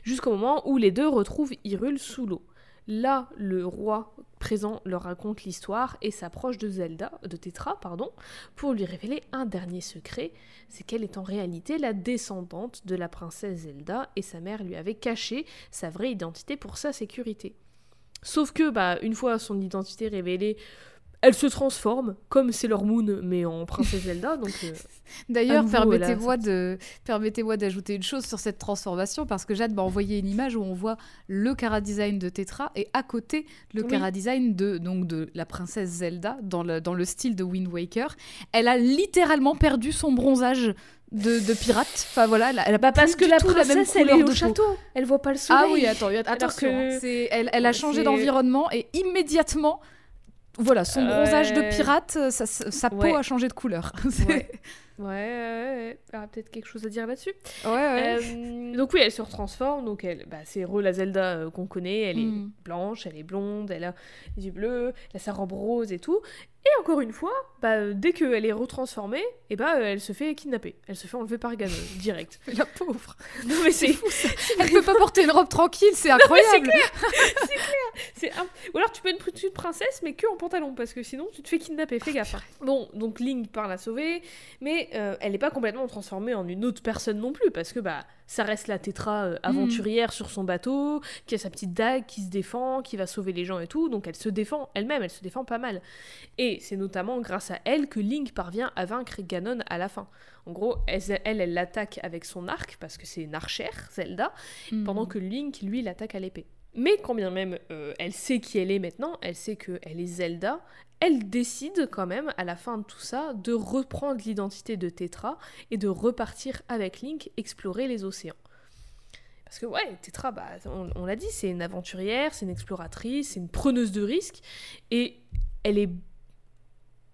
jusqu'au moment où les deux retrouvent Hyrule sous l'eau. Là, le roi présent leur raconte l'histoire et s'approche de Zelda, de Tetra, pardon, pour lui révéler un dernier secret, c'est qu'elle est en réalité la descendante de la princesse Zelda et sa mère lui avait caché sa vraie identité pour sa sécurité. Sauf que, bah, une fois son identité révélée, elle se transforme, comme Sailor Moon, mais en princesse Zelda, donc... euh, D'ailleurs, permettez-moi de permettez-moi d'ajouter une chose sur cette transformation parce que Jade m'a envoyé une image où on voit le cara design de Tetra et à côté le Oui. cara design de donc de la princesse Zelda dans le dans le style de Wind Waker. Elle a littéralement perdu son bronzage de, de pirate. Enfin voilà, elle a, Bah parce plus que la princesse, elle est au peau. château, elle voit pas le soleil. Ah oui, attends, attention. que- hein. Elle, elle a changé d'environnement et immédiatement, voilà, son bronzage de Ouais. pirate, sa, sa- peau a changé de couleur. Ouais. Ouais, ouais, ouais. Ah, peut-être quelque chose à dire là-dessus. ouais, ouais. Euh, donc oui, elle se retransforme. Donc elle, bah, c'est Re la Zelda euh, qu'on connaît. Elle Mm. est blanche, elle est blonde, elle a les yeux bleus, elle a sa robe rose et tout. Et encore une fois, bah, euh, dès qu'elle est retransformée, et bah, euh, elle se fait kidnapper. Elle se fait enlever par Ganon, direct. La pauvre. non mais c'est Elle peut pas porter une robe tranquille, c'est incroyable. C'est un- Ou alors tu peux être une princesse, mais que en pantalon, parce que sinon tu te fais kidnapper, fais gaffe. hein. Bon, donc Link part la sauver, mais euh, elle n'est pas complètement transformée en une autre personne non plus, parce que bah ça reste la tétra euh, aventurière sur son bateau, qui a sa petite dague, qui se défend, qui va sauver les gens et tout, donc elle se défend elle-même, elle se défend pas mal. Et c'est notamment grâce à elle que Link parvient à vaincre Ganon à la fin. En gros, elle, elle l'attaque avec son arc, parce que c'est une archère, Zelda, Mm. pendant que Link, lui, l'attaque à l'épée. Mais quand bien même euh, elle sait qui elle est maintenant, elle sait qu'elle est Zelda, elle décide quand même, à la fin de tout ça, de reprendre l'identité de Tetra et de repartir avec Link explorer les océans. Parce que ouais, Tetra, bah, on, on l'a dit, c'est une aventurière, c'est une exploratrice, c'est une preneuse de risques, et elle est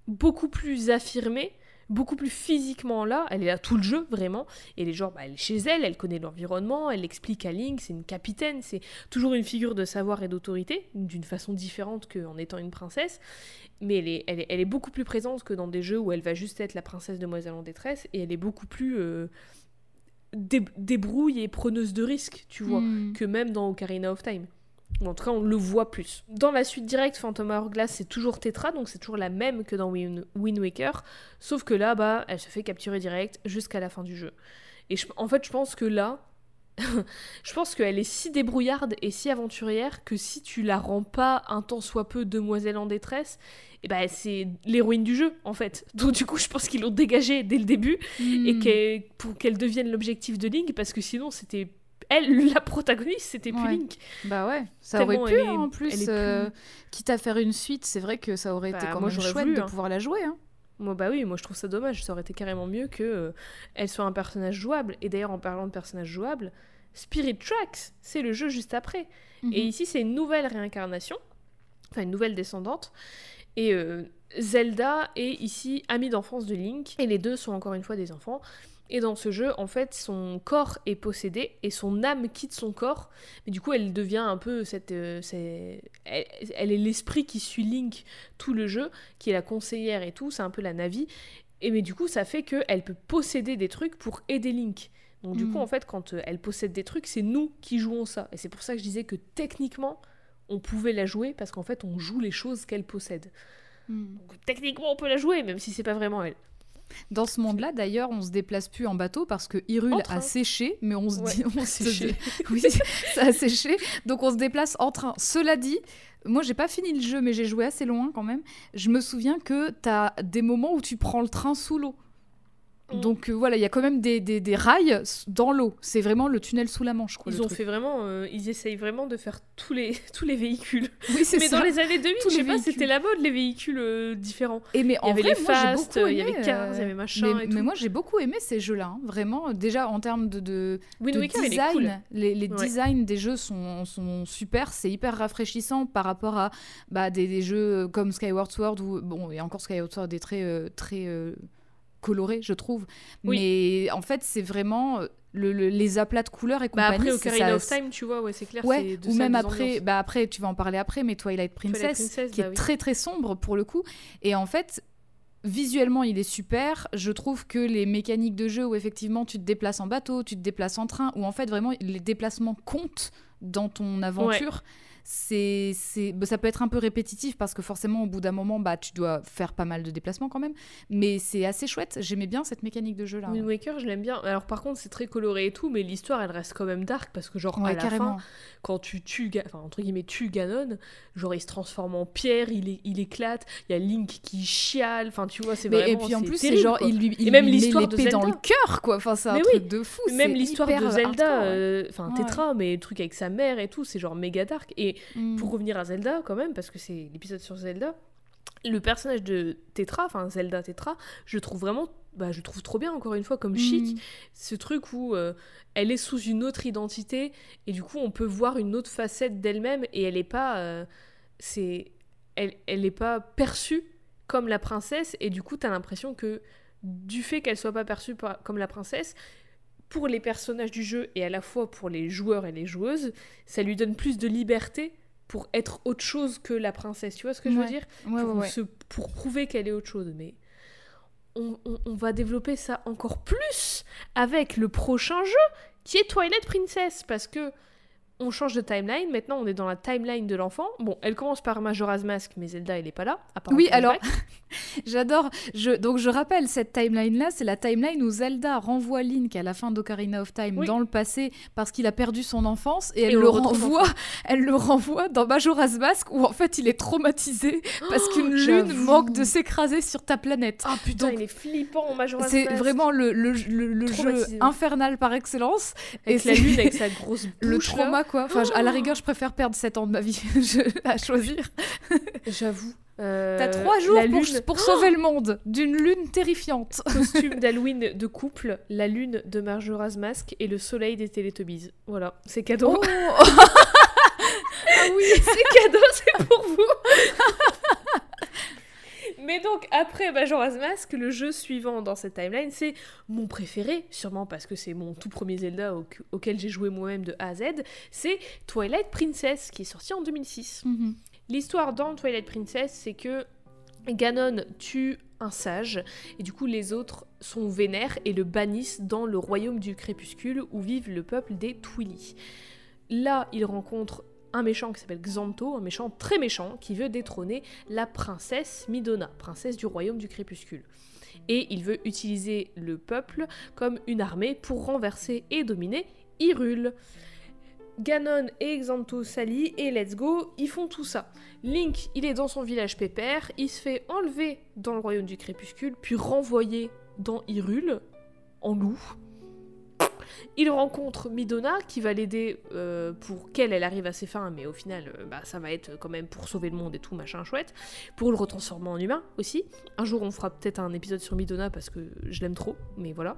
beaucoup plus affirmée, beaucoup plus physiquement là, elle est là tout le jeu, vraiment, et les gens, bah, elle est chez elle, elle connaît l'environnement, elle explique à Link, c'est une capitaine, c'est toujours une figure de savoir et d'autorité, d'une façon différente qu'en étant une princesse, mais elle est, elle, est, elle est beaucoup plus présente que dans des jeux où elle va juste être la princesse demoiselle en détresse, et elle est beaucoup plus euh, dé- débrouille et preneuse de risques, tu vois, Mm. que même dans Ocarina of Time. Ou en tout cas, on le voit plus. Dans la suite directe, Phantom Hourglass, c'est toujours Tetra, donc c'est toujours la même que dans Wind, Waker, sauf que là, bah, elle se fait capturer direct jusqu'à la fin du jeu. Et je- en fait, je pense que là, je pense qu'elle est si débrouillarde et si aventurière que si tu la rends pas un tant soit peu demoiselle en détresse, et ben c'est l'héroïne du jeu en fait. Donc du coup, je pense qu'ils l'ont dégagée dès le début et Mm. qu'elle- pour qu'elle devienne l'objectif de Link parce que sinon c'était elle la protagoniste, c'était plus Ouais. Link. Bah ouais, ça aurait pu est- en elle plus. euh, quitte à faire une suite, c'est vrai que ça aurait été Bah, quand moi, même chouette voulu, de hein. pouvoir la jouer. hein. Moi bah oui, moi je trouve ça dommage, ça aurait été carrément mieux que euh, elle soit un personnage jouable. Et d'ailleurs en parlant de personnage jouable, Spirit Tracks, c'est le jeu juste après. Et Mhm. ici, c'est une nouvelle réincarnation, enfin une nouvelle descendante. Et euh, Zelda est ici amie d'enfance de Link, et les deux sont encore une fois des enfants. Et dans ce jeu, en fait, son corps est possédé et son âme quitte son corps. Mais du coup, elle devient un peu cette. euh, elle est l'esprit qui suit Link tout le jeu, qui est la conseillère et tout. C'est un peu la Navi. et mais du coup, ça fait qu'elle peut posséder des trucs pour aider Link. Donc du coup, Mm. en fait, quand euh, elle possède des trucs, c'est nous qui jouons ça. Et c'est pour ça que je disais que techniquement, on pouvait la jouer parce qu'en fait, on joue les choses qu'elle possède. Mm. Donc techniquement, on peut la jouer, même si c'est pas vraiment elle. Dans ce monde-là, d'ailleurs, on se déplace plus en bateau parce que Hyrule En a séché, mais on se Ouais, dit, on se séché. dit- oui, ça a séché, donc on se déplace en train. Cela dit, moi j'ai pas fini le jeu, mais j'ai joué assez loin quand même. Je me souviens que t'as des moments où tu prends le train sous l'eau. Mm. Donc euh, voilà, il y a quand même des, des- des rails dans l'eau. C'est vraiment le tunnel sous la Manche. Quoi, Ils ont truc. fait vraiment, euh, ils essayent vraiment de faire tous les, tous les véhicules. Oui, c'est Mais ça. dans les années 2000, Tous je sais pas, c'était la mode les véhicules euh, différents. Et mais Il y en avait vrai, les Fast, il y avait Cars, il y avait machin mais, et mais tout. moi j'ai beaucoup aimé ces jeux-là, hein. vraiment. Déjà en termes de, Waker, design, cool. les, les Ouais. designs des jeux sont, sont super, c'est hyper rafraîchissant par rapport à bah, des, des jeux comme Skyward Sword où bon et encore Skyward Sword est très très coloré je trouve, Oui. mais en fait c'est vraiment euh, le, le- les aplats de couleurs et Bah compagnie. après, c'est Ocarina ça- of Time, tu vois, ouais, c'est clair. Ouais, ou même après, bah après, tu vas en parler après, mais Twilight Princess, Twilight Princess, qui bah est oui. très très sombre pour le coup. Et en fait, visuellement, il est super. Je trouve que les mécaniques de jeu où effectivement tu te déplaces en bateau, tu te déplaces en train, où en fait vraiment les déplacements comptent dans ton aventure. C'est, bah, ça peut être un peu répétitif parce que forcément au bout d'un moment bah tu dois faire pas mal de déplacements quand même mais c'est assez chouette j'aimais bien cette mécanique de jeu là Wind Waker, je l'aime bien. Alors par contre, c'est très coloré et tout, mais l'histoire, elle reste quand même dark parce que genre à ouais la carrément fin, quand tu tues, enfin entre guillemets, tues Ganon, genre il se transforme en pierre, il, est- il éclate. Il y a Link qui chiale. Enfin, tu vois, c'est vraiment. et puis en plus c'est genre quoi. il lui il Et même l'histoire de l'épée dans le Zelda. cœur quoi enfin c'est un Mais truc oui, de fou Même l'histoire de Zelda, euh, enfin Ouais. Tetra, mais le truc avec sa mère et tout, c'est genre méga dark. Et Mm. pour revenir à Zelda quand même, parce que c'est l'épisode sur Zelda, le personnage de Tetra, enfin Zelda Tetra, je trouve vraiment, bah, je trouve trop bien encore une fois comme chic, Mm. ce truc où euh, elle est sous une autre identité et du coup on peut voir une autre facette d'elle-même et elle est pas, euh, c'est, elle, elle est pas perçue comme la princesse et du coup t'as l'impression que du fait qu'elle soit pas perçue par- comme la princesse, pour les personnages du jeu et à la fois pour les joueurs et les joueuses, ça lui donne plus de liberté pour être autre chose que la princesse. Tu vois ce que je veux dire Ouais, pour, ouais, ouais. se- pour prouver qu'elle est autre chose. Mais on, on- on va développer ça encore plus avec le prochain jeu qui est Twilight Princess parce que on change de timeline. Maintenant, on est dans la timeline de l'enfant. Bon, elle commence par Majora's Mask, mais Zelda, elle est pas là. à part Oui, alors. J'adore. Je, donc je rappelle cette timeline-là, c'est la timeline où Zelda renvoie Link à la fin d'Ocarina of Time Oui. dans le passé parce qu'il a perdu son enfance et elle Et le le renvoie, elle le renvoie dans Majora's Mask où en fait il est traumatisé parce qu'une lune manque de s'écraser sur ta planète. Ah putain, Donc, il est flippant, Majora's C'est Mask. vraiment le, le, le- le jeu infernal par excellence. avec et la c'est- lune avec sa grosse Le bouche. là. trauma, quoi. Enfin, à la rigueur, je préfère perdre 7 ans de ma vie à choisir. J'avoue. Euh, T'as 3 jours la pour, lune, pour sauver le monde d'une lune terrifiante. costume d'Halloween de couple, la lune de Majora's Mask et le soleil des Teletubbies. Voilà, c'est cadeau. Oh Ah oui, c'est cadeau, c'est pour vous. Mais donc, après Majora's Mask, le jeu suivant dans cette timeline, c'est mon préféré, sûrement parce que c'est mon tout premier Zelda au- auquel j'ai joué moi-même de A à Z, c'est Twilight Princess, qui est sorti en 2006. Mhm. L'histoire dans Twilight Princess, c'est que Ganon tue un sage, et du coup les autres sont vénères et le bannissent dans le royaume du crépuscule où vivent le peuple des Twili. Là, il rencontre un méchant qui s'appelle Xanto, un méchant très méchant, qui veut détrôner la princesse Midona, princesse du royaume du crépuscule. Et il veut utiliser le peuple comme une armée pour renverser et dominer Hyrule. Ganon et Xanto s'allient et let's go, ils font tout ça. Link, il est dans son village pépère, il se fait enlever dans le royaume du crépuscule, puis renvoyé dans Hyrule, en loup. Il rencontre Midona qui va l'aider euh, pour qu'elle elle arrive à ses fins, mais au final, euh, bah, ça va être quand même pour sauver le monde et tout, machin chouette. Pour le retransformer en humain aussi. Un jour, on fera peut-être un épisode sur Midona parce que je l'aime trop, mais voilà.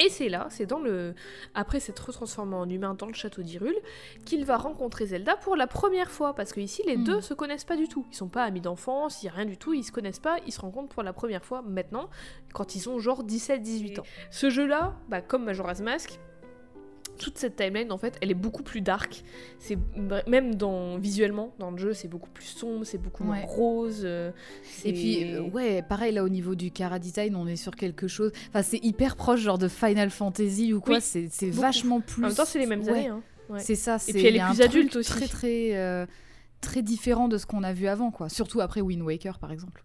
Et c'est là, c'est dans le. Après s'être retransformé en humain dans le château d'Hyrule, qu'il va rencontrer Zelda pour la première fois. Parce que ici, les Hmm. deux se connaissent pas du tout. Ils sont pas amis d'enfance, il y a rien du tout, ils se connaissent pas, ils se rencontrent pour la première fois maintenant, quand ils ont genre 17-18 ans. Ce jeu-là, bah, comme Majora's Mask, toute cette timeline en fait elle est beaucoup plus dark. C'est même dans visuellement dans le jeu c'est beaucoup plus sombre c'est beaucoup moins rose euh, et puis euh, ouais pareil là au niveau du cara design on est sur quelque chose enfin c'est hyper proche genre de Final Fantasy ou quoi c'est vachement plus en même temps c'est les mêmes années hein. c'est ça et puis elle est plus adulte aussi. très très euh, très différent de ce qu'on a vu avant quoi. Surtout après Wind Waker par exemple.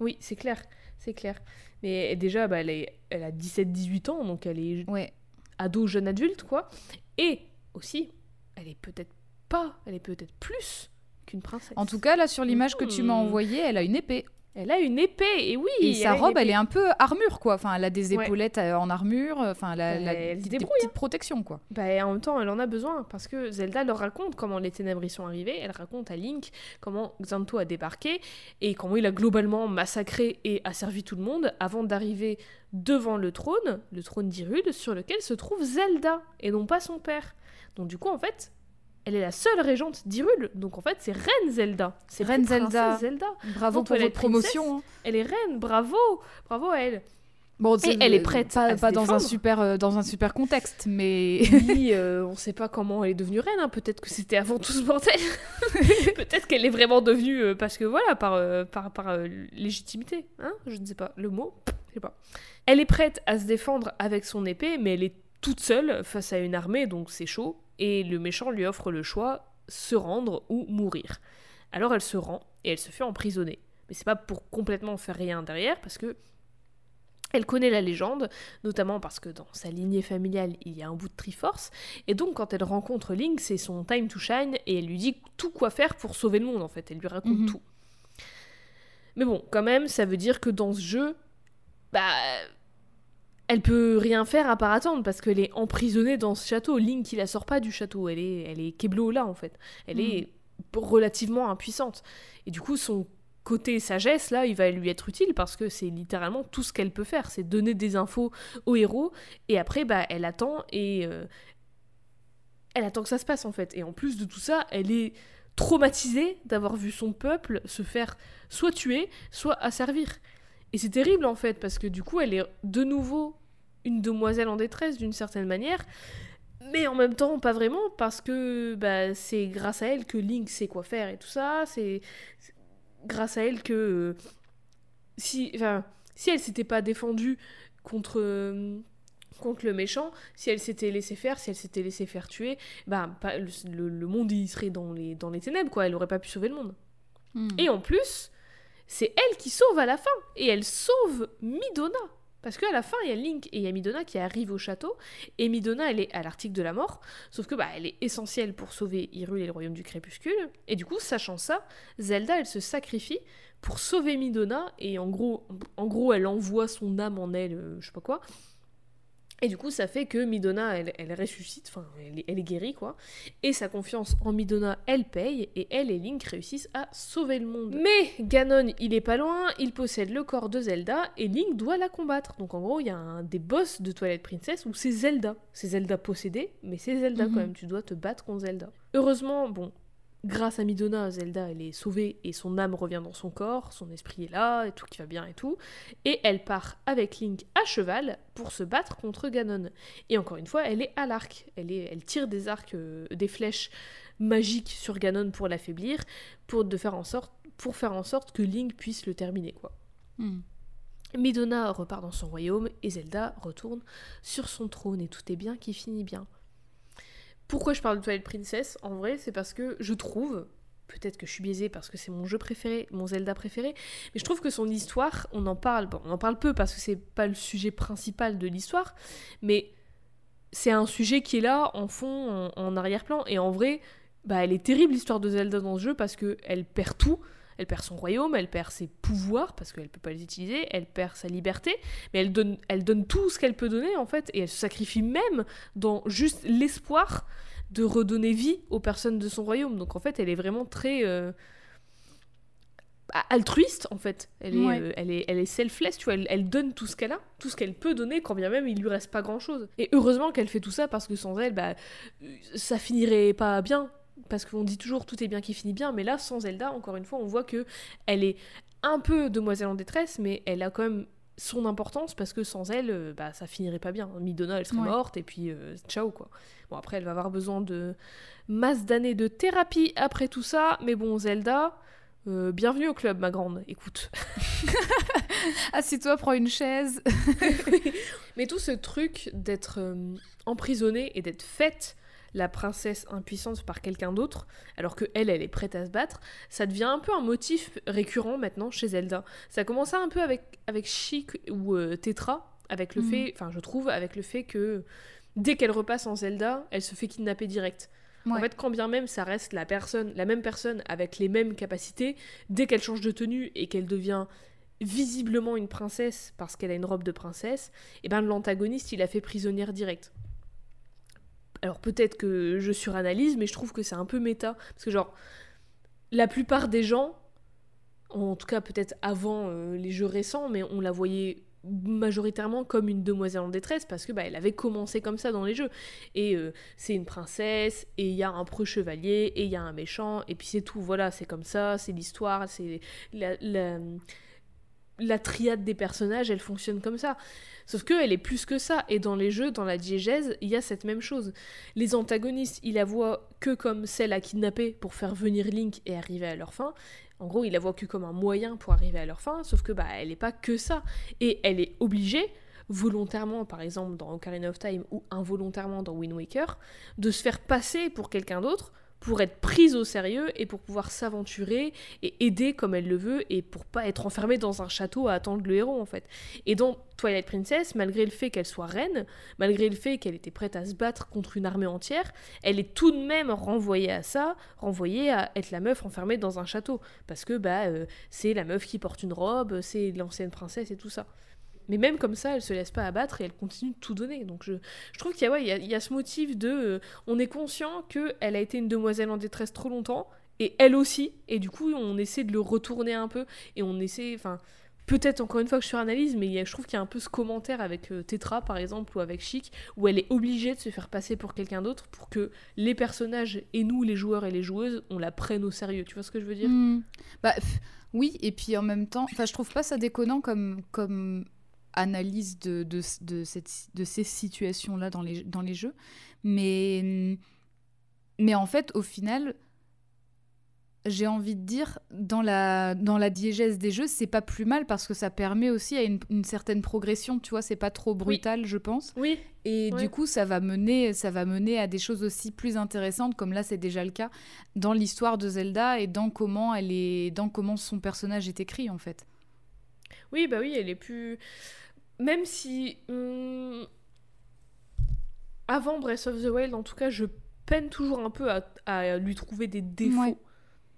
Oui c'est clair c'est clair. Mais déjà bah, elle, est, elle a 17-18 ans donc elle est ouais ado, jeune adulte, quoi. Et aussi, elle est peut-être pas, elle est peut-être plus qu'une princesse. En tout cas, là, sur l'image que tu m'as hmm. envoyée, elle a une épée. Elle a une épée, et oui. Et sa robe, elle est un peu armure, quoi. Enfin, elle a des épaulettes euh, en armure. Enfin, elle a, elle des, petites hein. protections, quoi. Bah, et en même temps, elle en a besoin parce que Zelda leur raconte comment les ténèbres y sont arrivées. Elle raconte à Link comment Xanto a débarqué et comment il a globalement massacré et asservi tout le monde avant d'arriver devant le trône, le trône d'Hyrule, sur lequel se trouve Zelda et non pas son père. Donc du coup, en fait, elle est la seule régente d'Hyrule. Donc en fait, c'est Reine Zelda. C'est Reine Zelda. Zelda. Bravo pour votre promotion. Hein. Elle est reine, bravo. Bravo à elle. Bon, et elle est prête pas, pas dans un super euh, dans un super contexte, mais oui, euh, on sait pas comment elle est devenue reine. Hein. Peut-être que c'était avant tout ce bordel. Peut-être qu'elle est vraiment devenue euh, parce que voilà par par, par légitimité. Hein Je ne sais pas le mot. Je sais pas. Elle est prête à se défendre avec son épée, mais elle est toute seule face à une armée, donc c'est chaud et le méchant lui offre le choix se rendre ou mourir. Alors elle se rend et elle se fait emprisonner. Mais c'est pas pour complètement faire rien derrière parce que elle connaît la légende, notamment parce que dans sa lignée familiale, il y a un bout de Triforce, et donc quand elle rencontre Link, c'est son time to shine, et elle lui dit tout quoi faire pour sauver le monde, en fait. Elle lui raconte mhm. tout. Mais bon, quand même, ça veut dire que dans ce jeu, bah, elle peut rien faire à part attendre parce qu'elle est emprisonnée dans ce château. Link, il la sort pas du château. Elle est, elle est Keblo là, en fait. Elle est hmm. relativement impuissante. Et du coup, son côté sagesse, là, il va lui être utile parce que c'est littéralement tout ce qu'elle peut faire. C'est donner des infos au héros. Et après, bah, elle attend et. Euh, elle attend que ça se passe, en fait. Et en plus de tout ça, elle est traumatisée d'avoir vu son peuple se faire soit tuer, soit asservir. Et c'est terrible en fait, parce que du coup, elle est de nouveau une demoiselle en détresse d'une certaine manière, mais en même temps, pas vraiment, parce que bah, c'est grâce à elle que Link sait quoi faire et tout ça, c'est grâce à elle que. Euh, si, enfin, si elle s'était pas défendue contre. Euh, contre le méchant, si elle s'était laissée faire, si elle s'était laissée faire tuer, bah, le, monde il serait dans les, dans les ténèbres, quoi. Elle aurait pas pu sauver le monde. Hmm. Et en plus, c'est elle qui sauve à la fin. Et elle sauve Midona. Parce qu'à la fin, il y a Link et il y a Midona qui arrivent au château. Et Midona, elle est à l'article de la mort. Sauf que bah, elle est essentielle pour sauver Hyrule et le royaume du crépuscule. Et du coup, sachant ça, Zelda, elle se sacrifie pour sauver Midona. Et en gros, en gros elle envoie son âme en elle, euh, je sais pas quoi. Et du coup, ça fait que Midona, elle, ressuscite, enfin, elle, est guérie, quoi. Et sa confiance en Midona, elle paye, et elle et Link réussissent à sauver le monde. Mais Ganon, il est pas loin, il possède le corps de Zelda, et Link doit la combattre. Donc en gros, il y a un des boss de Twilight Princess où c'est Zelda. C'est Zelda possédé, mais c'est Zelda quand mhm. même, tu dois te battre contre Zelda. Heureusement, bon, grâce à Midona, Zelda, elle est sauvée et son âme revient dans son corps, son esprit est là, et tout qui va bien et tout. Et elle part avec Link à cheval pour se battre contre Ganon. Et encore une fois, elle est à l'arc. Elle, est, elle tire des arcs, euh, des flèches magiques sur Ganon pour l'affaiblir, pour, de faire en sorte, pour faire en sorte que Link puisse le terminer, quoi. Hmm. Midona repart dans son royaume et Zelda retourne sur son trône et tout est bien qui finit bien. Pourquoi je parle de Twilight Princess En vrai, c'est parce que je trouve, peut-être que je suis biaisée parce que c'est mon jeu préféré, mon Zelda préféré, mais je trouve que son histoire, on en parle, on en parle peu parce que c'est pas le sujet principal de l'histoire, mais c'est un sujet qui est là en fond, en, arrière-plan, et en vrai, bah elle est terrible l'histoire de Zelda dans ce jeu parce que elle perd tout, elle perd son royaume, elle perd ses pouvoirs parce qu'elle peut pas les utiliser, elle perd sa liberté, mais elle donne, elle donne tout ce qu'elle peut donner en fait, et elle se sacrifie même dans juste l'espoir de redonner vie aux personnes de son royaume. Donc en fait, elle est vraiment très euh, altruiste en fait. Elle est, euh, elle est, elle est selfless, tu vois. Elle, donne tout ce qu'elle a, tout ce qu'elle peut donner, quand bien même il lui reste pas grand chose. Et heureusement qu'elle fait tout ça parce que sans elle, bah, ça finirait pas bien parce qu'on dit toujours tout est bien qui finit bien, mais là, sans Zelda, encore une fois, on voit que elle est un peu demoiselle en détresse, mais elle a quand même son importance parce que sans elle, euh, bah, ça finirait pas bien. Midona, elle serait Ouais. morte et puis euh, ciao quoi. Bon, après, elle va avoir besoin de masse d'années de thérapie après tout ça, mais bon, Zelda, euh, bienvenue au club, ma grande. Écoute. Assieds-toi, prends une chaise. Mais tout ce truc d'être euh, emprisonnée et d'être faite la princesse impuissante par quelqu'un d'autre, alors que elle, elle est prête à se battre, ça devient un peu un motif récurrent maintenant chez Zelda. Ça commençait un peu avec, avec Chic ou euh, Tetra, avec le Mhm. fait, enfin je trouve, avec le fait que dès qu'elle repasse en Zelda, elle se fait kidnapper direct. En fait, quand bien même ça reste la personne, la même personne avec les mêmes capacités, dès qu'elle change de tenue et qu'elle devient visiblement une princesse parce qu'elle a une robe de princesse, et ben l'antagoniste il la fait prisonnière directe. Alors peut-être que je suranalyse, mais je trouve que c'est un peu méta. Parce que genre la plupart des gens, en tout cas peut-être avant euh, les jeux récents, mais on la voyait majoritairement comme une demoiselle en détresse parce que bah, elle avait commencé comme ça dans les jeux. Et euh, c'est une princesse et il y a un preux chevalier et il y a un méchant et puis c'est tout. Voilà c'est comme ça c'est l'histoire c'est la, la, la triade des personnages elle fonctionne comme ça. Sauf que elle est plus que ça. Et dans les jeux dans la diégèse il y a cette même chose. Les antagonistes ils la voient que comme celle à kidnapper pour faire venir Link et arriver à leur fin. En gros, ils la voient que comme un moyen pour arriver à leur fin, sauf que bah elle n'est pas que ça. Et elle est obligée, volontairement, par exemple dans Ocarina of Time ou involontairement dans Wind Waker, de se faire passer pour quelqu'un d'autre pour être prise au sérieux et pour pouvoir s'aventurer et aider comme elle le veut et pour pas être enfermée dans un château à attendre le héros en fait. Et dans Twilight Princess, malgré le fait qu'elle soit reine, malgré le fait qu'elle était prête à se battre contre une armée entière, elle est tout de même renvoyée à ça, renvoyée à être la meuf enfermée dans un château parce que bah euh, c'est la meuf qui porte une robe, c'est l'ancienne princesse et tout ça. Mais même comme ça, elle se laisse pas abattre et elle continue de tout donner. Donc je, je trouve qu'il y, a- ouais, il y, a- il y a ce motif de... euh, on est conscient qu'elle a été une demoiselle en détresse trop longtemps, et elle aussi, et du coup on essaie de le retourner un peu, et on essaie... Enfin, peut-être encore une fois que je suranalyse, mais il y je trouve qu'il y a un peu ce commentaire avec euh, Tetra par exemple, ou avec Chic, où elle est obligée de se faire passer pour quelqu'un d'autre pour que les personnages, et nous les joueurs et les joueuses, on la prenne au sérieux. Tu vois ce que je veux dire? Hmm. Bah, oui, et puis en même temps, enfin, je trouve pas ça déconnant comme, comme analyse de, de, de, cette, de ces situations-là dans les, dans les jeux. Mais, mais en fait, au final, j'ai envie de dire, dans la, dans la diégèse des jeux, c'est pas plus mal parce que ça permet aussi à une, une certaine progression, tu vois, c'est pas trop brutal, je pense. Oui, Et Ouais. du coup, ça va, mener, ça va mener à des choses aussi plus intéressantes, comme là c'est déjà le cas, dans l'histoire de Zelda et dans comment, elle est, dans comment son personnage est écrit en fait. Oui, bah oui, elle est plus. Même si. hum, Avant Breath of the Wild, en tout cas, je peine toujours un peu à, à lui trouver des défauts. Ouais.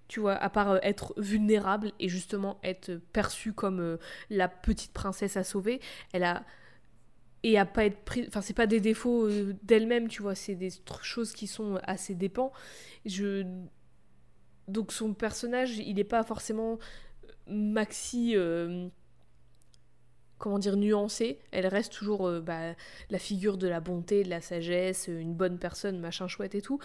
Tu vois, à part euh, être vulnérable et justement être perçue comme euh, la petite princesse à sauver, elle a. Et à pas être prise. Enfin, c'est pas des défauts euh, d'elle-même, tu vois, c'est des choses qui sont à ses dépens. Je. Donc son personnage, il n'est pas forcément maxi. euh, comment dire, nuancée. Elle reste toujours euh, bah, la figure de la bonté, de la sagesse, une bonne personne, machin chouette et tout.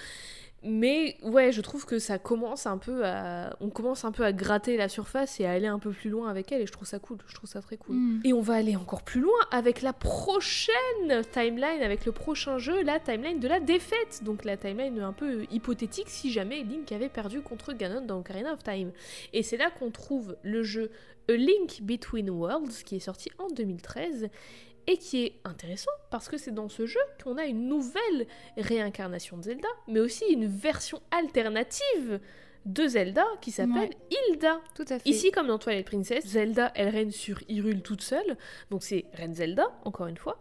Mais ouais, je trouve que ça commence un peu à. On commence un peu à gratter la surface et à aller un peu plus loin avec elle, et je trouve ça cool. Je trouve ça très cool. Mm. Et on va aller encore plus loin avec la prochaine timeline, avec le prochain jeu, la timeline de la défaite. Donc la timeline un peu hypothétique si jamais Link avait perdu contre Ganon dans Ocarina of Time. Et c'est là qu'on trouve le jeu A Link Between Worlds qui est sorti en 2013 et qui est intéressant parce que c'est dans ce jeu qu'on a une nouvelle réincarnation de Zelda, mais aussi une version alternative de Zelda qui s'appelle Hilda. Tout à fait. Ici, comme dans Twilight Princess, Zelda, elle règne sur Hyrule toute seule. Donc c'est Reine Zelda, encore une fois.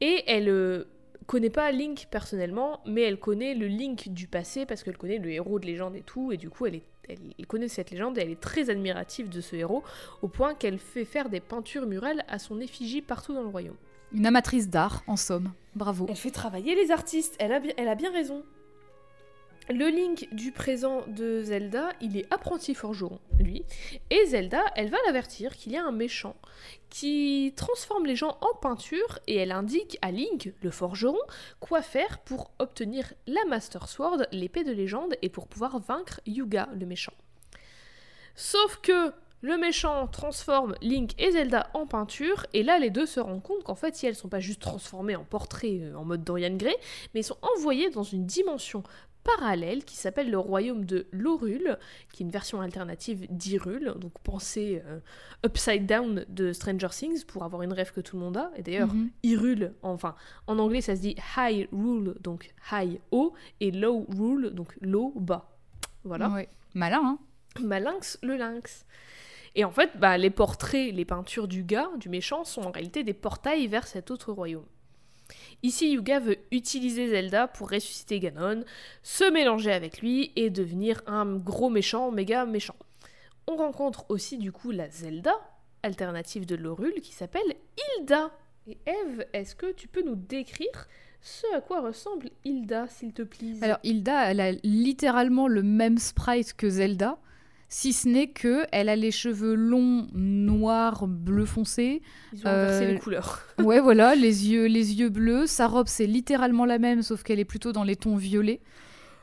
Et elle euh, connaît pas Link personnellement, mais elle connaît le Link du passé parce qu'elle connaît le héros de légende et tout. Et du coup, elle, est, elle, elle connaît cette légende et elle est très admirative de ce héros, au point qu'elle fait faire des peintures murales à son effigie partout dans le royaume. Une amatrice d'art, en somme. Bravo. Elle fait travailler les artistes, elle a, elle a bien raison. Le Link du présent de Zelda, il est apprenti forgeron, lui. Et Zelda, elle va l'avertir qu'il y a un méchant qui transforme les gens en peinture et elle indique à Link, le forgeron, quoi faire pour obtenir la Master Sword, l'épée de légende, et pour pouvoir vaincre Yuga, le méchant. Sauf que Le méchant transforme Link et Zelda en peinture, et là les deux se rendent compte qu'en fait, si elles sont pas juste transformées en portrait euh, en mode Dorian Gray, mais sont envoyées dans une dimension parallèle qui s'appelle le royaume de Lorul, qui est une version alternative d'Irul, donc pensez euh, upside down de Stranger Things pour avoir une rêve que tout le monde a. Et d'ailleurs, Mhm. Hyrule, enfin, en anglais ça se dit high rule, donc high haut, et low rule, donc low bas. Voilà. Malin, hein Malinx le lynx. Et en fait, bah, les portraits, les peintures du gars, du méchant, sont en réalité des portails vers cet autre royaume. Ici, Yuga veut utiliser Zelda pour ressusciter Ganon, se mélanger avec lui et devenir un gros méchant, méga méchant. On rencontre aussi du coup la Zelda, alternative de Lorul, qui s'appelle Hilda. Et Eve, est-ce que tu peux nous décrire ce à quoi ressemble Hilda, s'il te plaît? Alors Hilda, elle a littéralement le même sprite que Zelda, si ce n'est que elle a les cheveux longs, noirs, bleu foncé. Ils ont inversé euh, les couleurs. Ouais, voilà, les yeux, les yeux bleus. Sa robe, c'est littéralement la même, sauf qu'elle est plutôt dans les tons violets.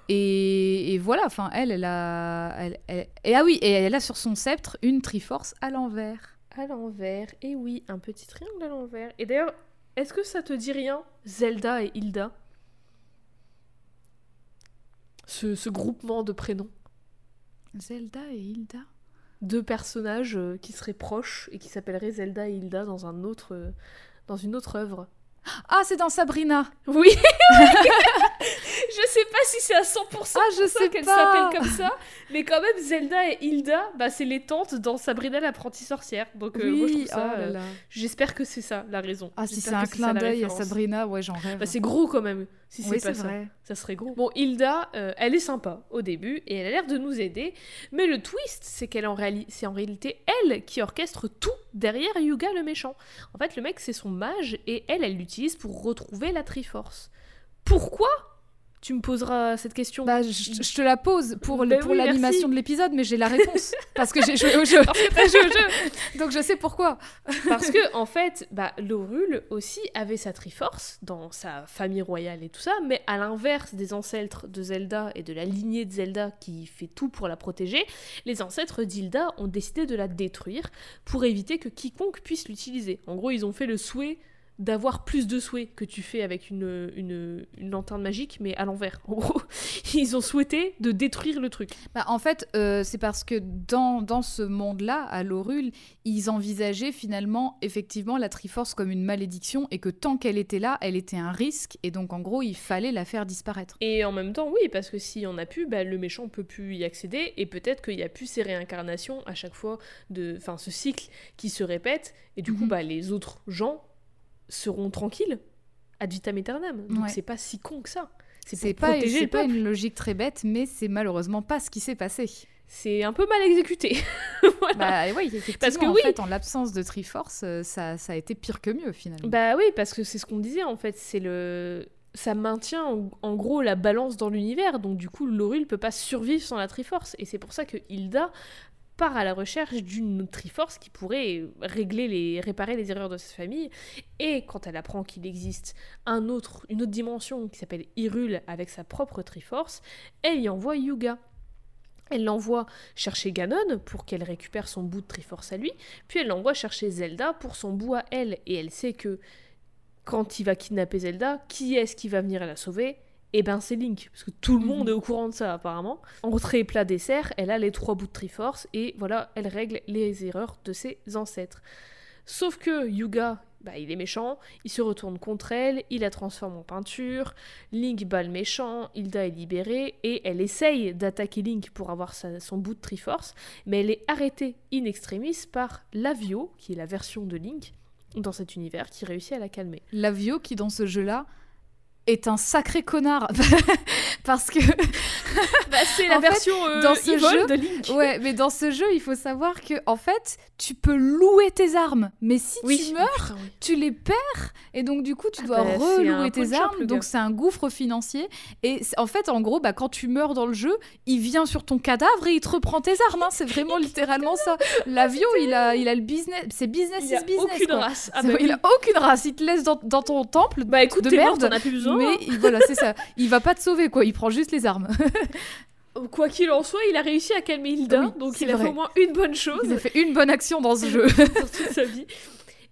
Et, et voilà, enfin, elle, elle a, elle- elle- et ah oui, et elle a sur son sceptre une Triforce à l'envers. À l'envers, et oui, un petit triangle à l'envers. Et d'ailleurs, est-ce que ça te dit rien, Zelda et Hilda? Ce, ce groupement de prénoms. Zelda et Hilda. Deux personnages euh, qui seraient proches et qui s'appelleraient Zelda et Hilda dans, un autre, euh, dans une autre œuvre. Ah, c'est dans Sabrina. Oui Je sais pas si c'est à 100% Ah, je pour ça sais qu'elles pas. s'appellent comme ça, mais quand même Zelda et Hilda, bah, c'est les tantes dans Sabrina l'apprentie sorcière. Donc euh, moi je trouve oui, ça. oh euh. J'espère que c'est ça la raison. Ah, si c'est un clin d'œil à. Sabrina, ouais, j'en rêve. Bah, c'est gros quand même. Si oui, c'est pas ça, vrai. ça serait gros. Bon, Hilda, euh, elle est sympa au début et elle a l'air de nous aider, mais le twist, c'est qu'elle en réali- c'est en réalité elle qui orchestre tout derrière Yuga le méchant. En fait, le mec c'est son mage et elle, elle l'utilise pour retrouver la Triforce. Pourquoi Tu me poseras cette question. Bah, je, je te la pose pour, Ben pour oui, l'animation de l'épisode, mais j'ai la réponse. parce que j'ai joué au jeu. Joué au. Donc je sais pourquoi. Parce que, en fait, bah, Lorul aussi avait sa Triforce dans sa famille royale et tout ça, mais à l'inverse des ancêtres de Zelda et de la lignée de Zelda qui fait tout pour la protéger, les ancêtres d'Hilda ont décidé de la détruire pour éviter que quiconque puisse l'utiliser. En gros, ils ont fait le souhait d'avoir plus de souhaits que tu fais avec une, une, une lanterne magique, mais à l'envers. En gros, ils ont souhaité de détruire le truc. Bah, en fait, euh, c'est parce que dans, dans ce monde-là, à Lorul, ils envisageaient finalement, effectivement, la Triforce comme une malédiction et que tant qu'elle était là, elle était un risque. Et donc, en gros, il fallait la faire disparaître. Et en même temps, oui, parce que s'il y en a plus, bah, le méchant peut plus y accéder, et peut-être qu'il y a plus ces réincarnations à chaque fois, de, enfin ce cycle qui se répète, et du coup, Mhm. bah, les autres gens seront tranquilles, ad vitam aeternam. Donc Ouais. c'est pas si con que ça. C'est pas, protéger c'est le pas une logique très bête, mais c'est malheureusement pas ce qui s'est passé. C'est un peu mal exécuté. voilà. Bah oui, effectivement, Parce que en oui. fait, en l'absence de Triforce, euh, ça, ça a été pire que mieux finalement. Bah oui, parce que c'est ce qu'on disait en fait, c'est le ça maintient en, gros la balance dans l'univers, donc du coup Lorul peut pas survivre sans la Triforce, et c'est pour ça que Hilda part à la recherche d'une Triforce qui pourrait régler les réparer les erreurs de sa famille, et quand elle apprend qu'il existe un autre une autre dimension qui s'appelle Hyrule avec sa propre Triforce, elle y envoie Yuga. Elle l'envoie chercher Ganon pour qu'elle récupère son bout de Triforce à lui, puis elle l'envoie chercher Zelda pour son bout à elle, et elle sait que quand il va kidnapper Zelda, qui est-ce qui va venir la sauver? Eh ben c'est Link, parce que tout le monde Mhm. est au courant de ça apparemment. Entrée plat dessert, elle a les trois bouts de Triforce et voilà, elle règle les erreurs de ses ancêtres. Sauf que Yuga, bah, il est méchant, il se retourne contre elle, il la transforme en peinture, Link bat le méchant, Hilda est libérée et elle essaye d'attaquer Link pour avoir sa- son bout de Triforce, mais elle est arrêtée in extremis par Lavio, qui est la version de Link dans cet univers, qui réussit à la calmer. Lavio, qui dans ce jeu-là est un sacré connard. Parce que Bah, c'est la En fait, version euh, dans ce jeu- de Link. Ouais, mais dans ce jeu, il faut savoir que en fait, tu peux louer tes armes, mais si tu meurs, putain, oui. tu les perds et donc du coup, tu Ah dois bah, relouer tes armes. Donc c'est un gouffre financier et en fait, en gros, bah, quand tu meurs dans le jeu, il vient sur ton cadavre et il te reprend tes armes. hein. C'est vraiment littéralement ça. L'avio, il a, il a le business, c'est business Il a is business. aucune quoi. race. Ah bah, il oui. a aucune race. Il te laisse dans, dans ton temple. Bah écoute, de mort, merde, t'en as plus besoin. mais hein. il- voilà, c'est ça. Il va pas te sauver, quoi. Il prend juste les armes. quoi qu'il en soit, il a réussi à calmer Hilda, Oui, donc il a fait vrai. au moins une bonne chose Il a fait une bonne action dans ce jeu. sur toute sa vie.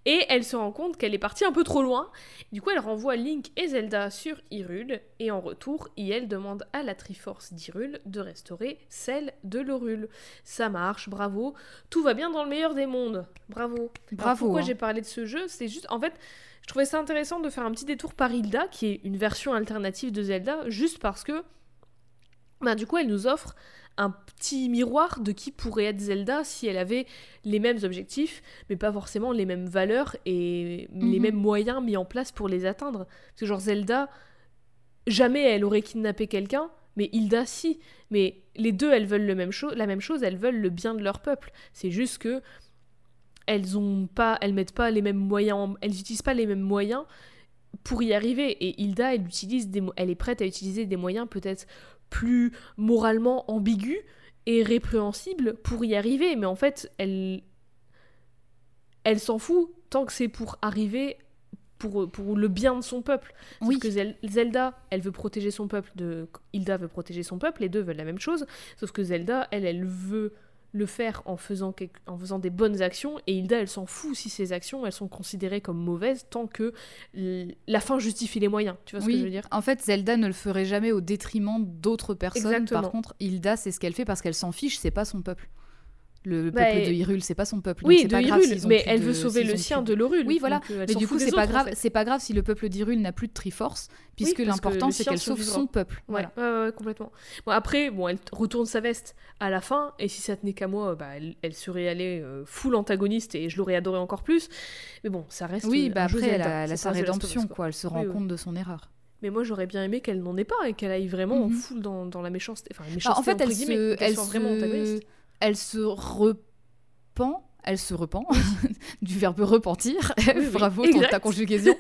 Et elle se rend compte qu'elle est partie un peu trop loin. Du coup, elle renvoie Link et Zelda sur Hyrule. Et en retour, elle demande à la Triforce d'Hyrule de restaurer celle de l'Orule. Ça marche, bravo. Tout va bien dans le meilleur des mondes. Bravo. Alors, Bravo. pourquoi hein. j'ai parlé de ce jeu? C'est juste, en fait, je trouvais ça intéressant de faire un petit détour par Hilda, qui est une version alternative de Zelda, juste parce que, bah, du coup, elle nous offre un petit miroir de qui pourrait être Zelda si elle avait les mêmes objectifs, mais pas forcément les mêmes valeurs et les Mhm. mêmes moyens mis en place pour les atteindre. Parce que genre Zelda, jamais elle aurait kidnappé quelqu'un, mais Hilda si. Mais les deux, elles veulent le même la même chose, elles veulent le bien de leur peuple. C'est juste que elles ont pas, elles mettent pas les mêmes moyens, en- elles utilisent pas les mêmes moyens pour y arriver. Et Hilda, elle utilise des, elle est prête à utiliser des moyens peut-être plus moralement ambigus et répréhensibles pour y arriver. Mais en fait, elle, elle s'en fout tant que c'est pour arriver pour, pour le bien de son peuple. Sauf Oui. que Zel- Zelda, elle veut protéger son peuple, de... Hilda veut protéger son peuple, les deux veulent la même chose. Sauf que Zelda, elle, elle veut le faire en faisant, en faisant des bonnes actions, et Hilda, elle s'en fout si ces actions, elles sont considérées comme mauvaises, tant que la fin justifie les moyens. Tu vois ce que je veux dire? en fait, Zelda ne le ferait jamais au détriment d'autres personnes. Exactement. Par contre, Hilda, c'est ce qu'elle fait parce qu'elle s'en fiche, c'est pas son peuple. Le Bah, peuple de et- Hyrule, c'est pas son peuple. Oui, de pas Hyrule, mais elle de- veut sauver le sien plus de l'Horule. Oui, voilà. donc, euh, Mais du coup, c'est pas autres, en grave. fait. C'est pas grave si le peuple d'Hyrule n'a plus de Triforce, puisque l'important c'est qu'elle sauve son peuple. Voilà. ouais, ouais, complètement. Bon, après, bon, elle retourne sa veste à la fin, et si ça tenait qu'à moi, bah, elle, elle serait allée euh, full antagoniste et je l'aurais adoré encore plus. Mais bon, ça reste. Oui, bah après, elle a, sa rédemption, quoi. Elle se rend compte de son erreur. Mais moi, j'aurais bien aimé qu'elle n'en ait pas et qu'elle aille vraiment Mhm. full dans, la méchanceté. Enfin, la Bah, méchanceté en fait, elle se, vraiment antagoniste. Elle se repent. Elle se repent du verbe repentir. oui, Bravo, ton- ta conjugaison.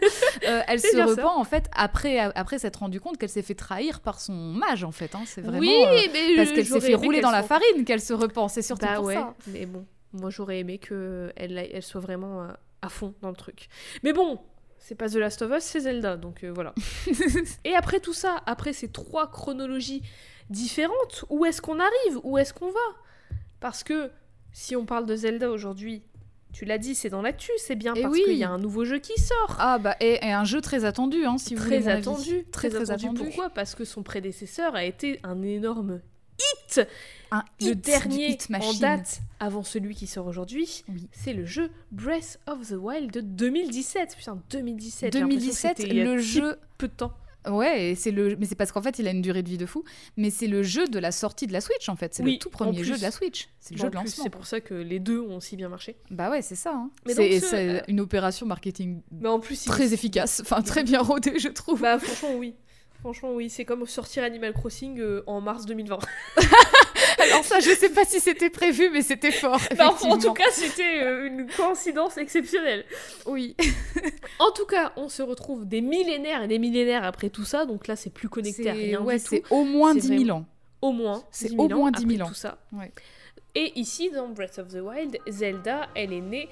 Euh, elle se repent ça. en fait après, après s'être rendu compte qu'elle s'est fait trahir par son mage en fait. hein. C'est vraiment oui, euh, mais parce je- qu'elle s'est fait rouler qu'elle dans la farine qu'elle se repent. C'est surtout Bah pour ouais, ça. mais bon, moi j'aurais aimé que elle, soit vraiment euh, à fond dans le truc. Mais bon, c'est pas The Last of Us, c'est Zelda, donc euh, voilà. Et après tout ça, après ces trois chronologies différentes, où est-ce qu'on arrive? Où est-ce qu'on va? Parce que si on parle de Zelda aujourd'hui, tu l'as dit, c'est dans l'actu, c'est bien Eh parce oui. qu'il y a un nouveau jeu qui sort. Ah bah et, et un jeu très attendu hein, si vous voulez très mon avis. attendu, très très attendu. Pourquoi? Parce que son prédécesseur a été un énorme hit. Un Le hit, dernier hit en date avant celui qui sort aujourd'hui, Oui. c'est le jeu Breath of the Wild de 2017. Putain, 2017. j'ai l'impression que 2017, c'était il y a le jeu peu de temps. Ouais, et c'est le, mais c'est parce qu'en fait, il a une durée de vie de fou. Mais c'est le jeu de la sortie de la Switch, en fait. C'est Oui, le tout premier jeu de la Switch. C'est le En jeu de plus, lancement. C'est pour ça que les deux ont si bien marché. Bah ouais, c'est ça. hein. Mais C'est ce- euh, une opération marketing Mais en plus, il- très efficace, enfin très bien rodée, je trouve. Bah franchement oui. Franchement oui, c'est comme sortir Animal Crossing euh, en mars 2020. Alors ça, je sais pas si c'était prévu, mais c'était fort. Bah, en tout cas, c'était euh, une coïncidence exceptionnelle. oui. En tout cas, on se retrouve des millénaires et des millénaires après tout ça, donc là c'est plus connecté à rien ouais, c'est au moins C'est 10 000 ans. Au moins. C'est 10 000 au moins ans 10 000 après ans. Tout ça. Ouais. Et ici, dans Breath of the Wild, Zelda, elle est née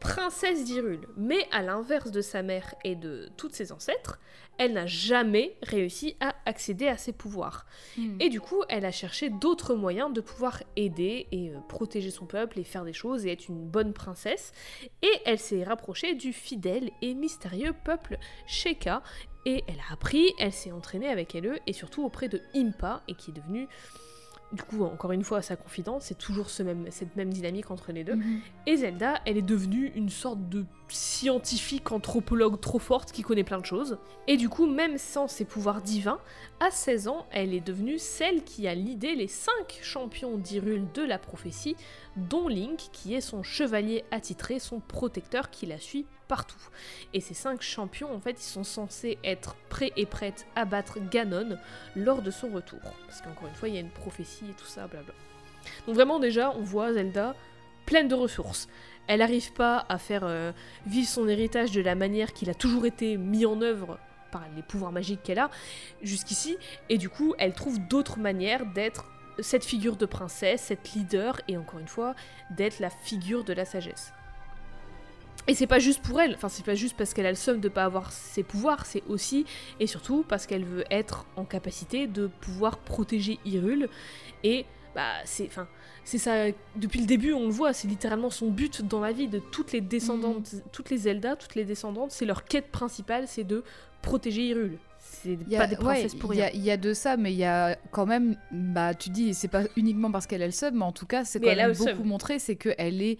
princesse d'Hyrule. Mais à l'inverse de sa mère et de toutes ses ancêtres, elle n'a jamais réussi à accéder à ses pouvoirs. Hmm. Et du coup, elle a cherché d'autres moyens de pouvoir aider et euh, protéger son peuple et faire des choses et être une bonne princesse. Et elle s'est rapprochée du fidèle et mystérieux peuple Sheka. Et elle a appris, elle s'est entraînée avec elle et surtout auprès de Impa, et qui est devenue, du coup, encore une fois, sa confidente. C'est toujours ce même, cette même dynamique entre les deux. Mhm. Et Zelda, elle est devenue une sorte de scientifique anthropologue trop forte qui connaît plein de choses. Et du coup, même sans ses pouvoirs divins, à 16 ans, elle est devenue celle qui a lidé les 5 champions d'Hyrule de la prophétie, dont Link, qui est son chevalier attitré, son protecteur qui la suit partout. Et ces 5 champions, en fait, ils sont censés être prêts et prêtes à battre Ganon lors de son retour. Parce qu'encore une fois, il y a une prophétie et tout ça, blabla. Donc vraiment, déjà, on voit Zelda pleine de ressources. Elle n'arrive pas à faire euh, vivre son héritage de la manière qu'il a toujours été mis en œuvre par les pouvoirs magiques qu'elle a jusqu'ici, et du coup, elle trouve d'autres manières d'être cette figure de princesse, cette leader, et encore une fois, d'être la figure de la sagesse. Et c'est pas juste pour elle, enfin c'est pas juste parce qu'elle a le seum de pas avoir ses pouvoirs, c'est aussi et surtout parce qu'elle veut être en capacité de pouvoir protéger Hyrule et bah c'est enfin c'est ça depuis le début on le voit, c'est littéralement son but dans la vie de toutes les descendantes, Mhm. toutes les Zelda, toutes les descendantes, c'est leur quête principale, c'est de protéger Hyrule. C'est Il y a- pas des princesses ouais, pour il y a- rien. Il y, a de ça, mais il y a quand même, bah, tu dis, c'est pas uniquement parce qu'elle a le sub, mais en tout cas, c'est quand même beaucoup montré, c'est qu'elle est,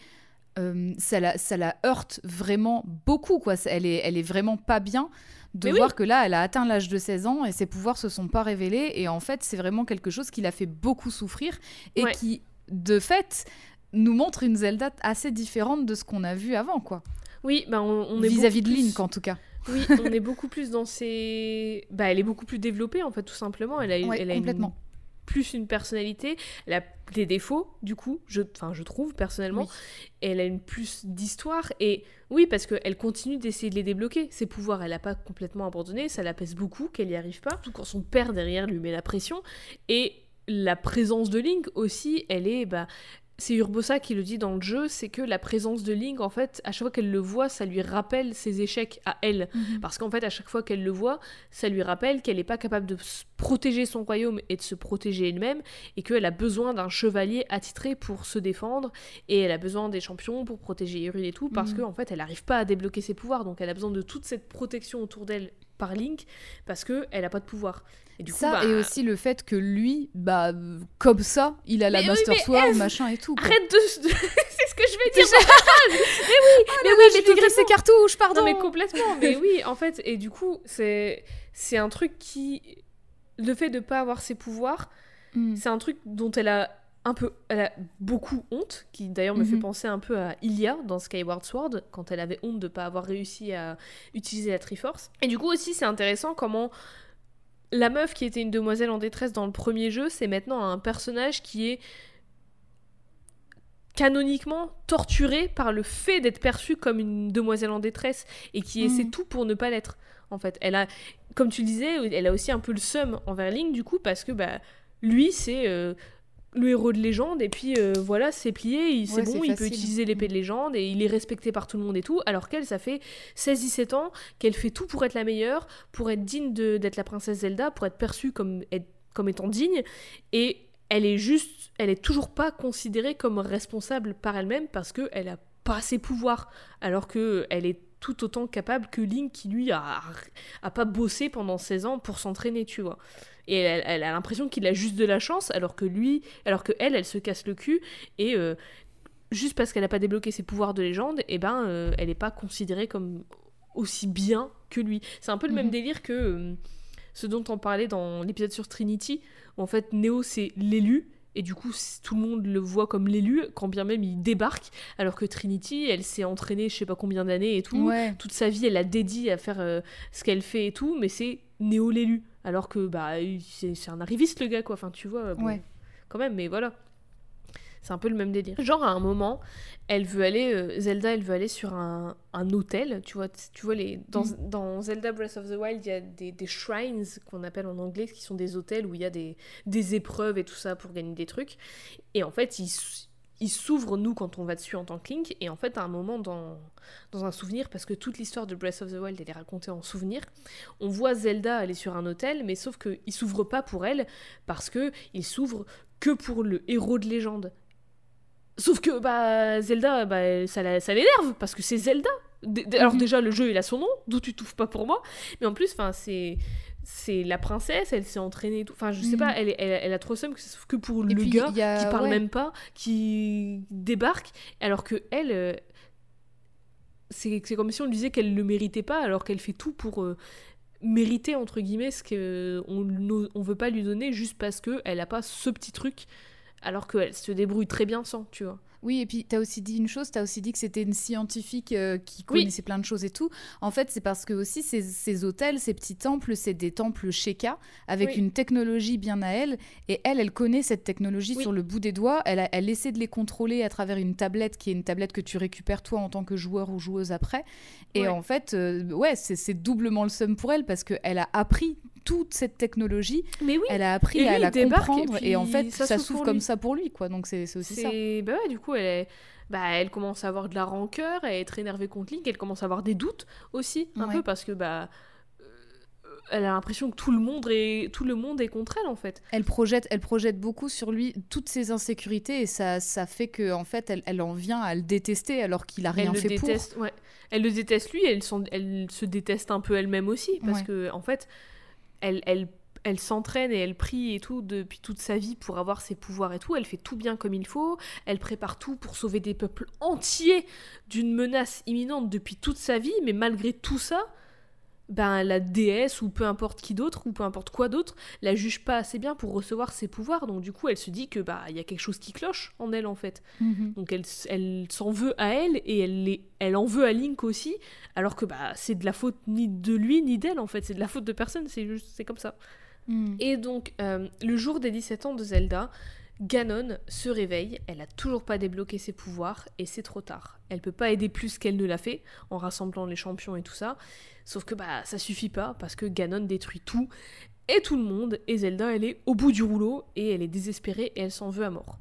euh, ça, la, ça la heurte vraiment beaucoup, quoi. Elle est, elle est vraiment pas bien de Mais oui. voir que là, elle a atteint l'âge de 16 ans et ses pouvoirs se sont pas révélés. Et en fait, c'est vraiment quelque chose qui l'a fait beaucoup souffrir et Ouais. qui, de fait, nous montre une Zelda assez différente de ce qu'on a vu avant, quoi. Oui, bah on, on est Vis-à-vis de plus- Link, en tout cas. Oui, on est beaucoup plus dans ses. Bah, elle est beaucoup plus développée en fait, tout simplement. Elle a, Ouais, elle a une- complètement. Plus une personnalité. Elle a des défauts, du coup, je, enfin, je trouve personnellement. Oui. Et elle a une plus d'histoire. Et oui, parce qu'elle continue d'essayer de les débloquer. Ses pouvoirs, elle n'a pas complètement abandonné. Ça la pèse beaucoup qu'elle n'y arrive pas. Tout quand son père derrière lui met la pression. Et la présence de Link aussi, elle est. Bah, c'est Urbosa qui le dit dans le jeu, c'est que la présence de Link, en fait, à chaque fois qu'elle le voit, ça lui rappelle ses échecs à elle. Mhm. Parce qu'en fait, à chaque fois qu'elle le voit, ça lui rappelle qu'elle n'est pas capable de protéger son royaume et de se protéger elle-même, et qu'elle a besoin d'un chevalier attitré pour se défendre, et elle a besoin des champions pour protéger Hyrule et tout, parce Mhm. qu'en fait, elle n'arrive pas à débloquer ses pouvoirs, donc elle a besoin de toute cette protection autour d'elle par Link, parce qu'elle n'a pas de pouvoir. Et du coup, ça bah, et aussi le fait que lui, bah comme ça, il a la Mais oui, Master Sword, machin et tout. quoi. Arrête de... c'est ce que je vais dire mais oui, mais oui, J'ai mais tigré totalement. ses cartouches, pardon. Non mais complètement, mais oui, en fait, et du coup, c'est c'est un truc qui le fait de pas avoir ses pouvoirs, Mm. c'est un truc dont elle a un peu elle a beaucoup honte, qui d'ailleurs me fait Mhm. penser un peu à Ilia dans Skyward Sword quand elle avait honte de pas avoir réussi à utiliser la Triforce. Et du coup aussi, c'est intéressant comment la meuf qui était une demoiselle en détresse dans le premier jeu, c'est maintenant un personnage qui est canoniquement torturée par le fait d'être perçue comme une demoiselle en détresse et qui essaie Mhm. tout pour ne pas l'être. En fait, elle a, comme tu le disais, elle a aussi un peu le seum envers Link du coup parce que bah lui c'est euh, le héros de légende et puis euh, voilà c'est plié, il- c'est Ouais, bon, il peut utiliser l'épée de légende et il est respecté par tout le monde et tout. Alors qu'elle, ça fait 16-17 ans qu'elle fait tout pour être la meilleure, pour être digne de- d'être la princesse Zelda, pour être perçue comme, être- comme étant digne et elle est juste, elle est toujours pas considérée comme responsable par elle-même parce que elle a pas ses pouvoirs, alors que elle est tout autant capable que Link qui lui a, a pas bossé pendant 16 ans pour s'entraîner, tu vois. Et elle, elle a l'impression qu'il a juste de la chance, alors que lui, alors que elle, elle se casse le cul et euh, juste parce qu'elle a pas débloqué ses pouvoirs de légende, et ben euh, elle est pas considérée comme aussi bien que lui. C'est un peu le même Mhm. délire que euh, ce dont on parlait dans l'épisode sur Trinity, où en fait Neo c'est l'élu, et du coup tout le monde le voit comme l'élu, quand bien même il débarque, alors que Trinity, elle s'est entraînée je sais pas combien d'années et tout, Ouais. toute sa vie elle a dédié à faire euh, ce qu'elle fait et tout, mais c'est Néo l'élu, alors que bah c'est c'est un arriviste le gars quoi, enfin tu vois, bon, Ouais. quand même, mais voilà. C'est un peu le même délire. Genre à un moment, elle veut aller, euh, Zelda, elle veut aller sur un, un hôtel, tu vois, tu vois les, dans, Mm. dans Zelda Breath of the Wild, il y a des, des shrines qu'on appelle en anglais, qui sont des hôtels où il y a des, des épreuves et tout ça pour gagner des trucs. Et en fait, ils, s- ils s'ouvrent nous quand on va dessus en tant que Link. Et en fait, à un moment dans, dans un souvenir, parce que toute l'histoire de Breath of the Wild elle est racontée en souvenir, on voit Zelda aller sur un hôtel, mais sauf qu'il s'ouvre pas pour elle parce que il s'ouvre que pour le héros de légende. Sauf que bah Zelda, bah, ça, l'énerve parce que c'est Zelda. D- Alors Mhm. déjà le jeu il a son nom, d'où tu t'ouvres pas pour moi, mais en plus enfin c'est c'est la princesse, elle s'est entraînée et tout. Enfin je sais Mhm. pas, elle, elle, elle a trop seum que pour Et le puis, gars a- qui parle ouais. même pas, qui débarque, alors que elle euh, c'est c'est comme si on lui disait qu'elle le méritait pas alors qu'elle fait tout pour euh, mériter entre guillemets ce que on, n'ose- on veut pas lui donner juste parce que elle a pas ce petit truc alors qu'elle se débrouille très bien sans tu vois Oui, et puis tu as aussi dit une chose, tu as aussi dit que c'était une scientifique euh, qui Oui. connaissait plein de choses et tout. En fait, c'est parce que aussi ces, ces hôtels, ces petits temples, c'est des temples Sheikah avec Oui. une technologie bien à elle. Et elle, elle connaît cette technologie Oui. sur le bout des doigts. Elle, a- elle essaie de les contrôler à travers une tablette qui est une tablette que tu récupères toi en tant que joueur ou joueuse après. Et Ouais. en fait, euh, ouais, c'est c'est doublement le seum pour elle parce qu'elle a appris toute cette technologie, mais oui elle a appris Et lui, à la débarque, et comprendre et, en fait ça ça s'ouvre pour comme lui. ça pour lui quoi donc c'est c'est aussi ça. bah ouais du coup elle, est- bah, elle commence à avoir de la rancœur, à être énervée contre Link, elle commence à avoir des doutes aussi, un Ouais. peu, parce que bah, euh, elle a l'impression que tout le, monde est, tout le monde est contre elle, en fait. Elle projette, elle projette beaucoup sur lui toutes ses insécurités et ça, ça fait que en fait, elle, elle en vient à le détester alors qu'il a rien elle fait le déteste, ouais. Elle le déteste lui, elle, elle se déteste un peu elle-même aussi, parce Ouais. que en fait, elle, elle, elle s'entraîne et elle prie et tout depuis toute sa vie pour avoir ses pouvoirs et tout. Elle fait tout bien comme il faut. Elle prépare tout pour sauver des peuples entiers d'une menace imminente depuis toute sa vie, mais malgré tout ça. Ben, la déesse ou peu importe qui d'autre ou peu importe quoi d'autre la juge pas assez bien pour recevoir ses pouvoirs donc du coup elle se dit que bah il y a quelque chose qui cloche en elle en fait Mhm. donc elle, elle s'en veut à elle et elle, les- elle en veut à Link aussi, alors que bah, c'est de la faute ni de lui ni d'elle en fait, c'est de la faute de personne, c'est juste c'est comme ça. Mhm. Et donc euh, le jour des 17 ans de Zelda, Ganon se réveille, elle a toujours pas débloqué ses pouvoirs et c'est trop tard. Elle peut pas aider plus qu'elle ne l'a fait en rassemblant les champions et tout ça, sauf que bah ça suffit pas parce que Ganon détruit tout et tout le monde et Zelda elle est au bout du rouleau et elle est désespérée et elle s'en veut à mort.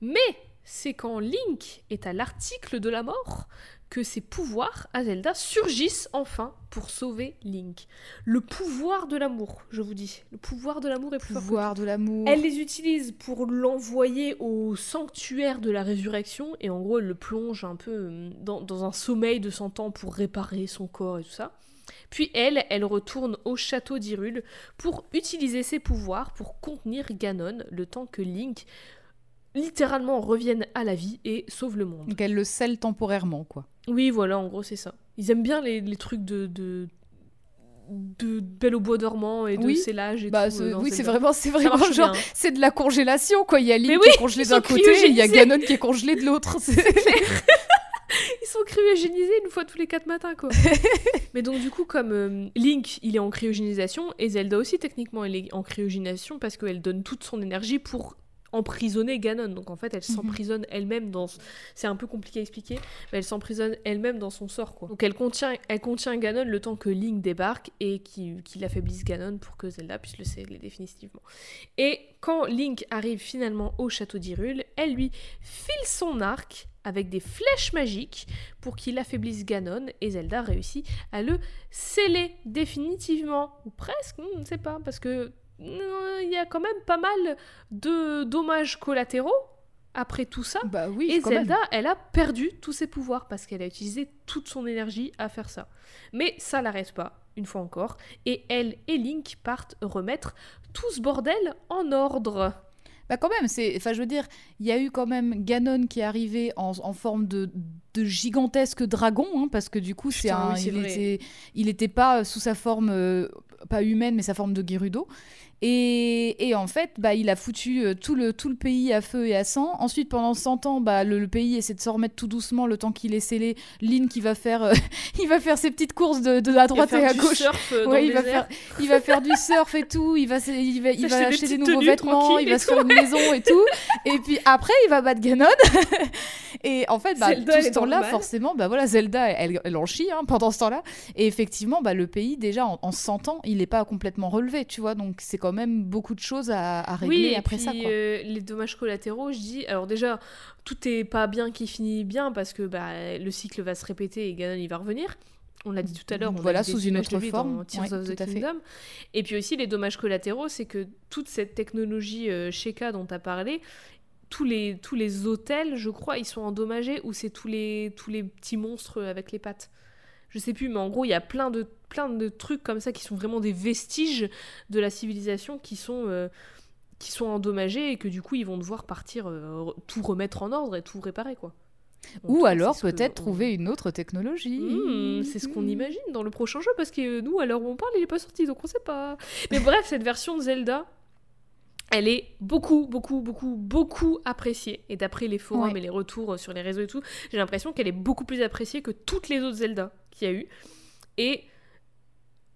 Mais c'est quand Link est à l'article de la mort que ses pouvoirs à Zelda surgissent enfin pour sauver Link. Le pouvoir de l'amour, je vous dis. Le pouvoir de l'amour est plus fort que Pouvoir de l'amour. elle les utilise pour l'envoyer au sanctuaire de la résurrection et en gros elle le plonge un peu euh, dans, dans un sommeil de 100 ans pour réparer son corps et tout ça. Puis elle, elle retourne au château d'Hyrule pour utiliser ses pouvoirs pour contenir Ganon le temps que Link littéralement revienne à la vie et sauve le monde. Donc elle le scelle temporairement, quoi. Oui, voilà, en gros c'est ça. Ils aiment bien les, les trucs de, de, de Belle au bois dormant et de Oui. scellage et Bah, tout. euh, oui, c'est vraiment, c'est vraiment genre, c'est de la congélation, quoi. Il y a Link qui est congelé d'un côté, et il y a. Ganon qui est congelé de l'autre. Ils sont cryogénisés une fois tous les quatre matins, quoi. Mais donc, du coup, comme euh, Link, il est en cryogénisation, et Zelda aussi, techniquement, elle est en cryogénisation parce qu'elle donne toute son énergie pour emprisonner Ganon. Donc, en fait, elle Mhm. s'emprisonne elle-même dans... C'est un peu compliqué à expliquer, mais elle s'emprisonne elle-même dans son sort, quoi. Donc, elle contient, elle contient Ganon le temps que Link débarque et qu'il affaiblisse Ganon pour que Zelda puisse le sceller définitivement. Et quand Link arrive finalement au château d'Hyrule, elle lui file son arc avec des flèches magiques pour qu'il affaiblisse Ganon et Zelda réussit à le sceller définitivement ou presque, hmm, on ne sait pas parce que il y a quand même pas mal de dommages collatéraux après tout ça. bah oui, Et même. Zelda, elle a perdu tous ses pouvoirs parce qu'elle a utilisé toute son énergie à faire ça. Mais ça l'arrête pas, une fois encore, et elle et Link partent remettre tout ce bordel en ordre. Bah quand même, c'est, enfin je veux dire, il y a eu quand même Ganon qui est arrivé en, en forme de, de gigantesque dragon, hein, parce que du coup c'est un, oui, il était, il était pas sous sa forme, euh, pas humaine, mais sa forme de Gerudo. Et, et en fait, bah, il a foutu euh, tout le, tout le pays à feu et à sang. Ensuite, pendant 100 ans, bah, le, le pays essaie de se remettre tout doucement le temps qu'il est scellé. Link, qui va faire, euh, il va faire ses petites courses de, de à droite et à gauche. surf euh, dans Ouais, le il va faire, il va faire du surf et tout. Il va, il va, il va S'acheter des acheter des nouveaux vêtements. Il va se faire une maison et tout. Et puis après, il va battre Ganon. et en fait, bah, tout ce temps-là, forcément, bah voilà, Zelda, elle, elle en chie hein, pendant ce temps-là. Et effectivement, bah, le pays déjà en, en 100 ans, il n'est pas complètement relevé, tu vois. Donc c'est quand même beaucoup de choses à, à régler Oui, et après puis ça. Quoi. euh, les dommages collatéraux, je dis. Alors déjà, tout est pas bien qui finit bien parce que bah, le cycle va se répéter et Ganon il va revenir. On l'a dit tout à l'heure. Voilà, sous une autre forme. Tears Ouais, of the. Kingdom. Et puis aussi les dommages collatéraux, c'est que toute cette technologie euh, Sheikah dont tu as parlé, tous les, tous les hôtels, je crois, ils sont endommagés ou c'est tous les, tous les petits monstres avec les pattes. Je sais plus, mais en gros, il y a plein de, plein de trucs comme ça qui sont vraiment des vestiges de la civilisation qui sont, euh, qui sont endommagés et que du coup, ils vont devoir partir euh, tout remettre en ordre et tout réparer, quoi. Ou alors peut-être on- trouver une autre technologie. Mmh, c'est ce qu'on imagine dans le prochain jeu parce que nous, à l'heure où on parle, il est pas sorti donc on sait pas. Mais bref, cette version de Zelda, elle est beaucoup, beaucoup, beaucoup, beaucoup appréciée. Et d'après les forums Ouais. et les retours sur les réseaux et tout, j'ai l'impression qu'elle est beaucoup plus appréciée que toutes les autres Zelda qu'il y a eu. Et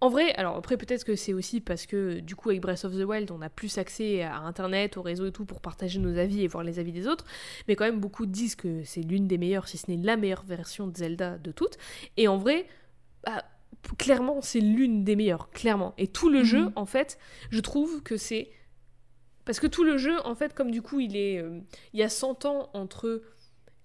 en vrai, alors après peut-être que c'est aussi parce que du coup avec Breath of the Wild on a plus accès à internet, au réseau et tout pour partager nos avis et voir les avis des autres, mais quand même beaucoup disent que c'est l'une des meilleures, si ce n'est la meilleure version de Zelda de toutes. Et en vrai, bah, clairement c'est l'une des meilleures, clairement. Et tout le Mhm. jeu en fait, je trouve que c'est parce que tout le jeu en fait comme du coup il est, euh, il y a 100 ans entre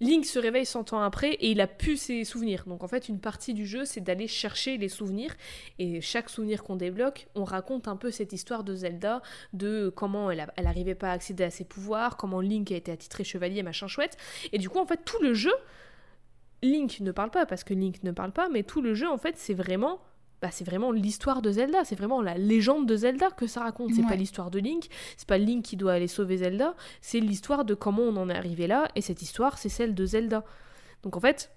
Link se réveille 100 ans après et il a pu ses souvenirs. Donc en fait, une partie du jeu, c'est d'aller chercher les souvenirs. Et chaque souvenir qu'on débloque, on raconte un peu cette histoire de Zelda, de comment elle, n'arrivait pas à accéder à ses pouvoirs, comment Link a été attitré chevalier, machin chouette. Et du coup, en fait, tout le jeu, Link ne parle pas parce que Link ne parle pas, mais tout le jeu, en fait, c'est vraiment bah, c'est vraiment l'histoire de Zelda, c'est vraiment la légende de Zelda que ça raconte. C'est pas l'histoire de Link, c'est pas Link qui doit aller sauver Zelda, c'est l'histoire de comment on en est arrivé là, et cette histoire, c'est celle de Zelda. Donc en fait,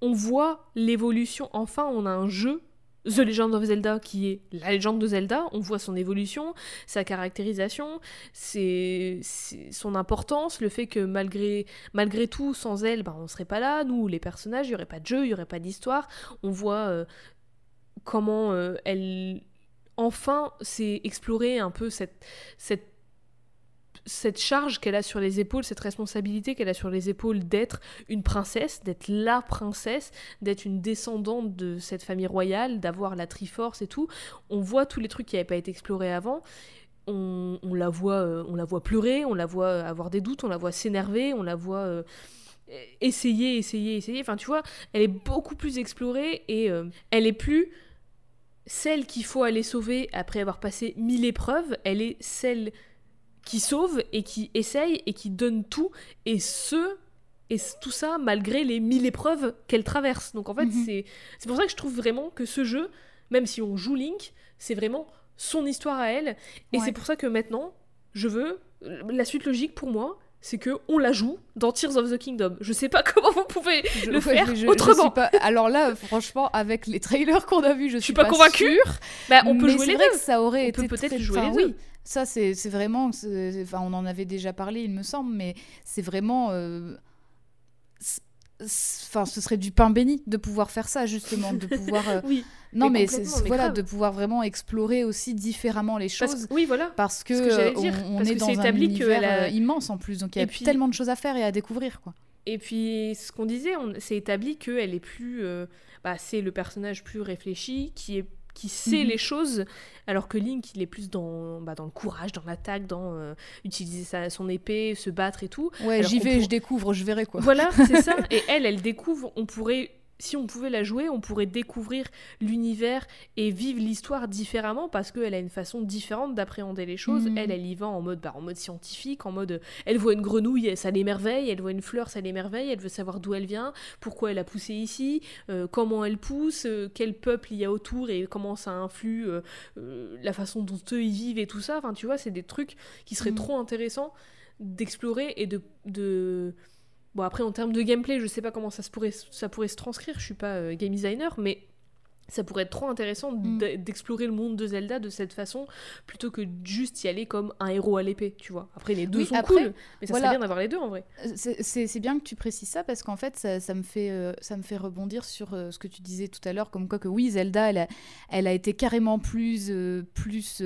on voit l'évolution, enfin on a un jeu The Legend of Zelda, qui est la légende de Zelda, on voit son évolution, sa caractérisation, c'est son importance, le fait que malgré, malgré tout, sans elle, ben, on serait pas là, nous, les personnages, il y aurait pas de jeu, il y aurait pas d'histoire. On voit euh, comment euh, elle, enfin, s'est exploré un peu cette, cette cette charge qu'elle a sur les épaules, cette responsabilité qu'elle a sur les épaules d'être une princesse, d'être la princesse, d'être une descendante de cette famille royale, d'avoir la Triforce et tout. On voit tous les trucs qui n'avaient pas été explorés avant. On, la voit, euh, on la voit pleurer, on la voit avoir des doutes, on la voit s'énerver, on la voit euh, essayer, essayer, essayer. Enfin, tu vois, elle est beaucoup plus explorée et euh, elle est plus celle qu'il faut aller sauver après avoir passé mille épreuves. Elle est celle qui sauve et qui essaye et qui donne tout, et ce, et tout ça malgré les mille épreuves qu'elle traverse. Donc en fait, mhm. c'est c'est pour ça que je trouve vraiment que ce jeu, même si on joue Link, c'est vraiment son histoire à elle. Et c'est pour ça que maintenant, je veux. La suite logique pour moi, c'est que on la joue dans Tears of the Kingdom. Je sais pas comment vous pouvez le faire autrement. pas... Alors là, franchement, avec les trailers qu'on a vus, je, suis, pas, convaincue. Bah, on peut jouer les deux. Ça aurait on été peut-être jouer les deux. Oui. Ça, c'est vraiment. Enfin, on en avait déjà parlé, il me semble, mais c'est vraiment. Euh, enfin, ce serait du pain béni de pouvoir faire ça, justement, de pouvoir. Euh, oui. Non, mais, voilà, de pouvoir vraiment explorer aussi différemment les choses. oui, voilà. Parce que, on, est dans un univers a... Euh, immense en plus, donc il y a tellement de choses à faire et à découvrir, quoi. Et puis, ce qu'on disait, on s'est établi qu'elle est plus. bah, c'est le personnage plus réfléchi, qui est qui sait mhm. les choses, alors que Link, il est plus dans, bah, dans le courage, dans l'attaque, dans euh, utiliser sa, son épée, se battre et tout. Ouais, j'y vais, je découvre, je verrai quoi. Voilà, c'est ça. Et elle, elle découvre, on pourrait si on pouvait la jouer, on pourrait découvrir l'univers et vivre l'histoire différemment parce qu'elle a une façon différente d'appréhender les choses. Mhm. Elle, elle y va en mode, bah, en mode scientifique, en mode elle voit une grenouille, ça l'émerveille, elle voit une fleur, ça l'émerveille, elle veut savoir d'où elle vient, pourquoi elle a poussé ici, euh, comment elle pousse, euh, quel peuple il y a autour et comment ça influe euh, la façon dont eux ils vivent et tout ça. Enfin, tu vois, c'est des trucs qui seraient mhm. trop intéressants d'explorer et de, de Bon, après, en termes de gameplay, je sais pas comment ça, se pourrait, ça pourrait se transcrire, je suis pas euh, game designer, mais ça pourrait être trop intéressant mm. d'explorer le monde de Zelda de cette façon plutôt que juste y aller comme un héros à l'épée, tu vois. Après, les deux sont cool, mais ça serait bien d'avoir les deux en vrai. Euh, c'est bien que tu précises ça parce qu'en fait, ça, me fait, euh, ça me fait rebondir sur ce que tu disais tout à l'heure, comme quoi que oui, Zelda, elle a, elle a été carrément plus. plus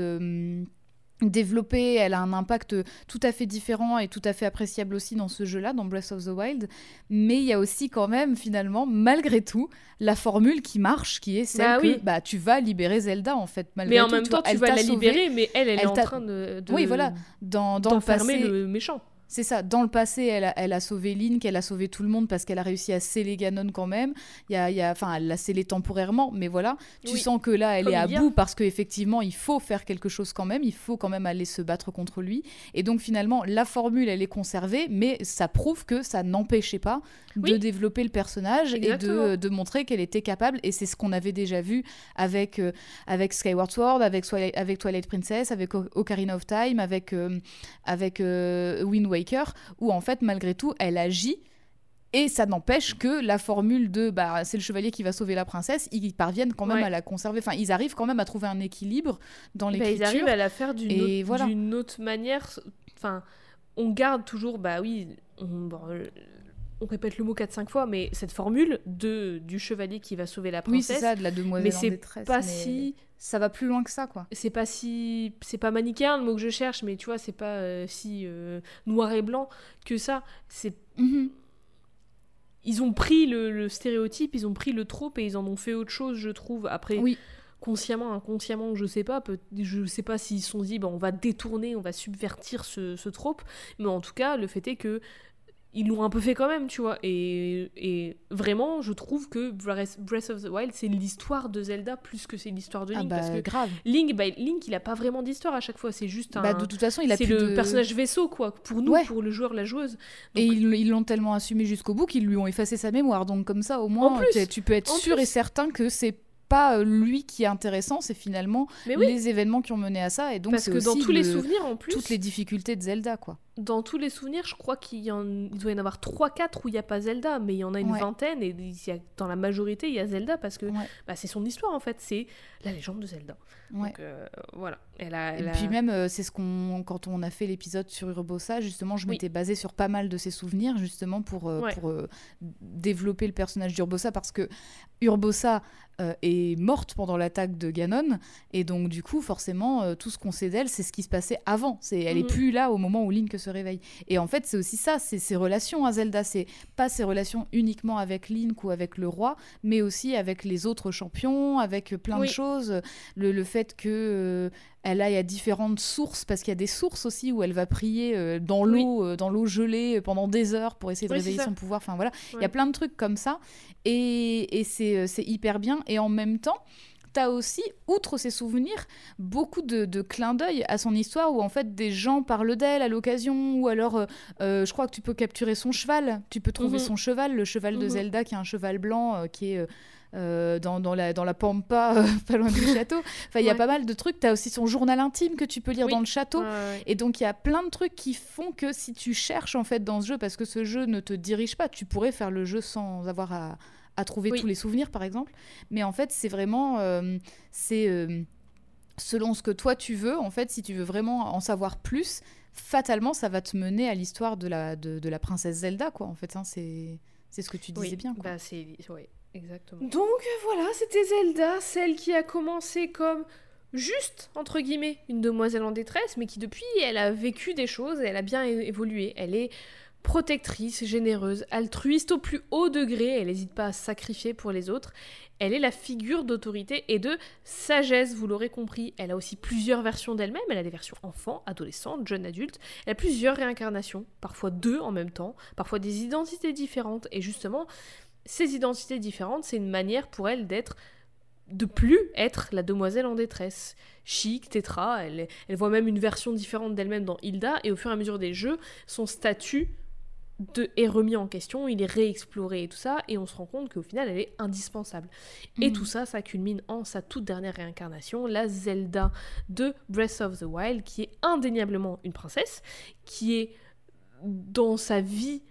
développée, elle a un impact tout à fait différent et tout à fait appréciable aussi dans ce jeu-là, dans Breath of the Wild. Mais il y a aussi quand même, finalement, malgré tout, la formule qui marche, qui est celle bah que bah, tu vas libérer Zelda, en fait. Malgré mais en même temps, tu vas la libérer, mais elle, elle, est en train de, Oui, voilà. Dans, dans le méchant. C'est ça. Dans le passé, elle a, elle a, sauvé Link, elle a sauvé tout le monde parce qu'elle a réussi à sceller Ganon quand même. Il y a, il y a, enfin, elle l'a scellé temporairement, mais voilà. Tu sens que là, elle est à bout parce qu'effectivement, il faut faire quelque chose quand même. Il faut quand même aller se battre contre lui. Et donc, finalement, la formule, elle est conservée, mais ça prouve que ça n'empêchait pas de développer le personnage et de, de montrer qu'elle était capable. Et c'est ce qu'on avait déjà vu avec, euh, avec Skyward Sword, avec, avec Twilight Princess, avec Ocarina of Time, avec, euh, avec euh, Wind Waker où en fait, malgré tout, elle agit. Et ça n'empêche que la formule de bah, c'est le chevalier qui va sauver la princesse, ils parviennent quand même à la conserver. Enfin, ils arrivent quand même à trouver un équilibre dans l'écriture. Bah, ils arrivent à la faire d'une autre, autre, manière. Enfin, on garde toujours, bah oui, on, on répète le mot 4-5 fois, mais cette formule de, du chevalier qui va sauver la princesse. Oui, c'est ça, de la demoiselle mais en détresse. Pas si ça va plus loin que ça, quoi. C'est pas si. C'est pas manichéen le mot que je cherche, mais tu vois, c'est pas euh, si euh, noir et blanc que ça. C'est. Mhm. Ils ont pris le, stéréotype, ils ont pris le trope et ils en ont fait autre chose, je trouve. Après. Oui. Consciemment, inconsciemment, je sais pas. Peut je sais pas s'ils se sont dit, bah, on va détourner, on va subvertir ce, ce trope. Mais en tout cas, le fait est que ils l'ont un peu fait quand même, tu vois. Et, et vraiment, je trouve que Breath of the Wild, c'est l'histoire de Zelda plus que c'est l'histoire de Ah Link. bah, parce que grave. Link, bah, Link, il a pas vraiment d'histoire à chaque fois. C'est juste un. Bah, de toute façon, il a c'est le de- personnage vaisseau, quoi. Pour nous, Ouais. pour le joueur, la joueuse. Et Donc- ils ils l'ont tellement assumé jusqu'au bout qu'ils lui ont effacé sa mémoire. Donc comme ça, au moins, plus, tu peux être sûr plus. et certain que c'est pas euh, lui qui est intéressant, c'est finalement oui, les événements qui ont mené à ça. Et donc parce c'est que dans tous les le- souvenirs, en plus, toutes les difficultés de Zelda, quoi. Dans tous les souvenirs, je crois qu'il y en... il doit y en avoir 3-4 où il n'y a pas Zelda, mais il y en a une Ouais. vingtaine, et il y a- dans la majorité, il y a Zelda, parce que Ouais. bah, c'est son histoire, en fait. C'est la légende de Zelda. Ouais. Donc, euh, voilà. Elle a, Et elle a- puis même, euh, c'est ce qu'on, quand on a fait l'épisode sur Urbosa, justement, je Oui. m'étais basée sur pas mal de ses souvenirs, justement pour, euh, pour développer le personnage d'Urbosa, parce que Urbosa est morte pendant l'attaque de Ganon, et donc du coup, forcément, tout ce qu'on sait d'elle, c'est ce qui se passait avant. C'est, elle est Mhm. plus là au moment où Link se réveille. Et en fait, c'est aussi ça, c'est ses relations à Zelda, c'est pas ses relations uniquement avec Link ou avec le roi, mais aussi avec les autres champions, avec plein Oui. de choses. Le, le fait que euh, elle aille à différentes sources, parce qu'il y a des sources aussi où elle va prier euh, dans Oui. l'eau, euh, dans l'eau gelée pendant des heures pour essayer de Oui, réveiller son pouvoir. Enfin voilà, il y a plein de trucs comme ça, et, c'est hyper bien. Et en même temps, T'as aussi, outre ses souvenirs, beaucoup de, de clins d'œil à son histoire où en fait des gens parlent d'elle à l'occasion ou alors euh, euh, je crois que tu peux capturer son cheval, tu peux trouver Mhm. son cheval, le cheval de Mhm. Zelda qui est un cheval blanc euh, qui est euh, dans, dans la, dans la pampa, euh, pas loin du château. Enfin, il y a Ouais. pas mal de trucs. Tu as aussi son journal intime que tu peux lire Oui. dans le château. Ouais, ouais. Et donc, il y a plein de trucs qui font que si tu cherches en fait dans ce jeu, parce que ce jeu ne te dirige pas, tu pourrais faire le jeu sans avoir à, à trouver Oui. tous les souvenirs, par exemple. Mais en fait, c'est vraiment. euh, c'est. euh, selon ce que toi tu veux, en fait, si tu veux vraiment en savoir plus, fatalement, ça va te mener à l'histoire de la, de, de la princesse Zelda, quoi. En fait, hein, c'est c'est ce que tu disais Oui, bien. Quoi. Bah, c'est ouais, exactement. Donc voilà, c'était Zelda, celle qui a commencé comme juste entre guillemets une demoiselle en détresse, mais qui depuis elle a vécu des choses et elle a bien évolué. Elle est protectrice, généreuse, altruiste au plus haut degré, elle n'hésite pas à sacrifier pour les autres. Elle est la figure d'autorité et de sagesse, vous l'aurez compris. Elle a aussi plusieurs versions d'elle-même. Elle a des versions enfant, adolescente, jeune adulte. Elle a plusieurs réincarnations, parfois deux en même temps, parfois des identités différentes. Et justement, ces identités différentes, c'est une manière pour elle d'être de plus être la demoiselle en détresse. Chic, elle, elle voit même une version différente d'elle-même dans Hilda, et au fur et à mesure des jeux, son statut de, est remis en question, il est réexploré et tout ça, et on se rend compte qu'au final, elle est indispensable. Et Mhm. tout ça, ça culmine en sa toute dernière réincarnation, la Zelda de Breath of the Wild, qui est indéniablement une princesse, qui est dans sa vie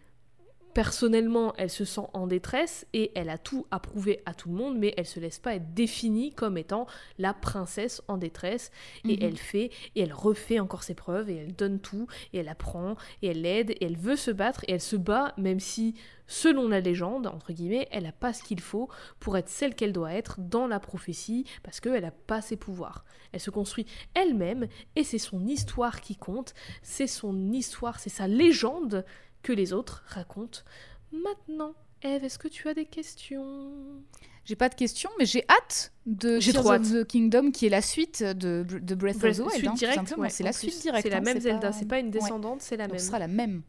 personnellement, elle se sent en détresse et elle a tout à prouver à tout le monde, mais elle se laisse pas être définie comme étant la princesse en détresse. Et Mhm. elle fait et elle refait encore ses preuves et elle donne tout et elle apprend et elle aide et elle veut se battre et elle se bat même si, selon la légende, entre guillemets, elle n'a pas ce qu'il faut pour être celle qu'elle doit être dans la prophétie parce qu'elle n'a pas ses pouvoirs. Elle se construit elle-même et c'est son histoire qui compte, c'est son histoire, c'est sa légende que les autres racontent. Maintenant, Eve, est-ce que tu as des questions? J'ai pas de questions, mais j'ai hâte de J'ai Tears trop of the Kingdom, qui est la suite de, de Breath of the Wild. Hein, ouais, c'est la plus. suite directe. C'est la hein, même Zelda, pas- c'est pas une Ouais. descendante, c'est la Donc, même. ce sera la même,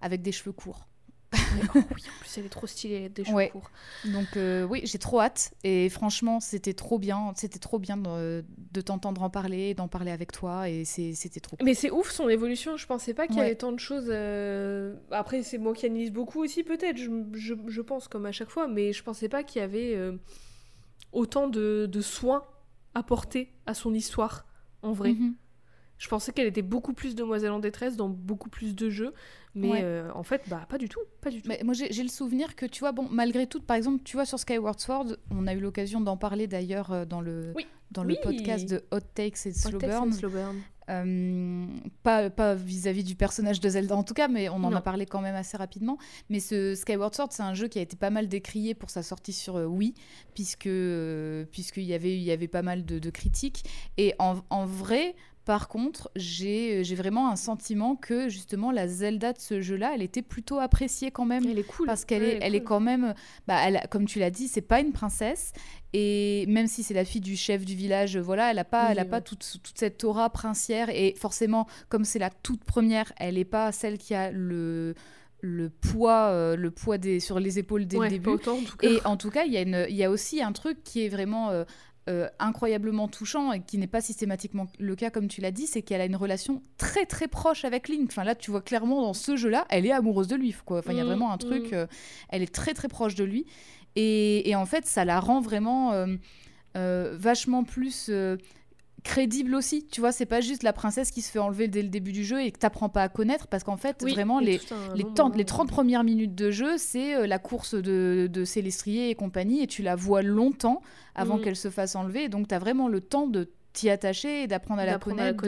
avec des cheveux courts. Oui, en plus elle est trop stylée, elle a des cheveux Ouais. courts. Donc euh, oui, j'ai trop hâte. Et franchement, c'était trop bien. C'était trop bien de, de t'entendre en parler, d'en parler avec toi. Et c'était trop cool. Mais c'est ouf son évolution, je pensais pas qu'il y Ouais. avait tant de choses. euh, Après, c'est moi qui analyse beaucoup aussi, peut-être, je, je- je pense, comme à chaque fois, mais je pensais pas qu'il y avait euh, autant de, de soins apportés à son histoire, en vrai. Mhm. Je pensais qu'elle était beaucoup plus demoiselle en détresse dans beaucoup plus de jeux, mais Ouais. euh, en fait, bah pas du tout, pas du tout. Mais moi, j'ai le souvenir que, tu vois, bon, malgré tout, par exemple, tu vois, sur Skyward Sword, on a eu l'occasion d'en parler d'ailleurs euh, dans le, Oui. dans le podcast de Hot Takes et Slow Burn. Slow Burn. Euh, pas pas vis-à-vis du personnage de Zelda en tout cas, mais on en Non. a parlé quand même assez rapidement. Mais ce Skyward Sword, c'est un jeu qui a été pas mal décrié pour sa sortie sur Wii, puisque euh, puisqu'il y avait il y avait pas mal de, de critiques. Et en, en vrai. Par contre, j'ai j'ai vraiment un sentiment que justement la Zelda de ce jeu-là, elle était plutôt appréciée quand même Elle est cool. parce qu'elle Ouais, est, elle est cool. quand même, bah, elle, comme tu l'as dit, c'est pas une princesse et même si c'est la fille du chef du village, voilà, elle a pas, Oui, elle a ouais. pas toute, toute cette aura princière et forcément, comme c'est la toute première, elle est pas celle qui a le le poids, euh, le poids des, sur les épaules dès le début. Et en tout cas, il y, a il y a aussi un truc qui est vraiment euh, euh, incroyablement touchant et qui n'est pas systématiquement le cas, comme tu l'as dit, c'est qu'elle a une relation très très proche avec Link. Enfin, là, tu vois clairement dans ce jeu-là, elle est amoureuse de lui. Quoi. Enfin, il y a mmh, vraiment un truc, mmh. elle est très très proche de lui. Et, et, en fait, ça la rend vraiment vachement plus crédible aussi. Tu vois, c'est pas juste la princesse qui se fait enlever dès le début du jeu et que t'apprends pas à connaître parce qu'en fait, vraiment, les, les, les 30 premières minutes de jeu, c'est euh, la course de, de Célestrier et compagnie et tu la vois longtemps avant mm. qu'elle se fasse enlever. Donc, t'as vraiment le temps de t'y attacher et d'apprendre à la connaître,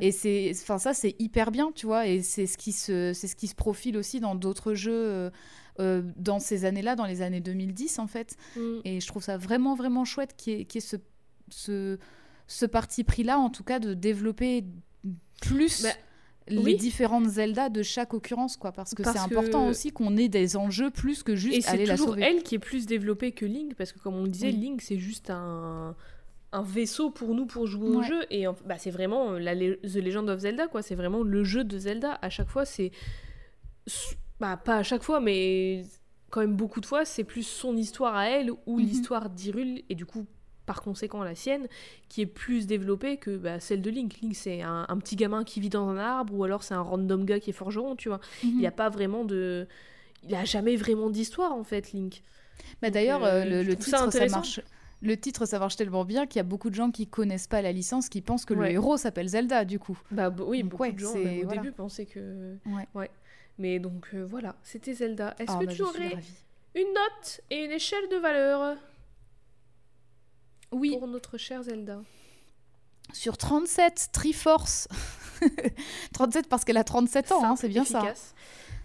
et c'est enfin ça c'est hyper bien tu vois et c'est ce qui se c'est ce qui se profile aussi dans d'autres jeux euh, euh, dans ces années-là dans les années 2010 en fait mm. et je trouve ça vraiment vraiment chouette qu'il y, ait ce, ce ce parti pris-là, en tout cas, de développer plus bah, les différentes Zelda de chaque occurrence, quoi. Parce que c'est important aussi qu'on ait des enjeux plus que juste aller la sauver. c'est toujours elle qui est plus développée que Link, parce que comme on le disait, Link, c'est juste un un vaisseau pour nous pour jouer au jeu et bah, c'est vraiment la The Legend of Zelda quoi c'est vraiment le jeu de Zelda à chaque fois c'est bah pas à chaque fois mais quand même beaucoup de fois c'est plus son histoire à elle ou mhm. l'histoire d'Hyrule et du coup par conséquent la sienne, qui est plus développée que bah, celle de Link. Link, c'est un, petit gamin qui vit dans un arbre, ou alors c'est un random gars qui est forgeron, tu vois. Il n'y a mhm. pas vraiment de... Il a jamais vraiment d'histoire, en fait, Link. Bah, D'ailleurs, euh, euh, le, titre, ça, marche... Le titre, ça marche tellement bien qu'il y a beaucoup de gens qui connaissent pas la licence, qui pensent que le héros s'appelle Zelda, du coup. Bah oui, beaucoup de gens, au début, pensaient que... Ouais. Mais donc, euh, voilà, c'était Zelda. Est-ce ah, que bah, tu aurais une note et une échelle de valeur? Oui. Pour notre chère Zelda. Sur 37, Triforce. 37 parce qu'elle a 37 ans, hein, c'est bien ça.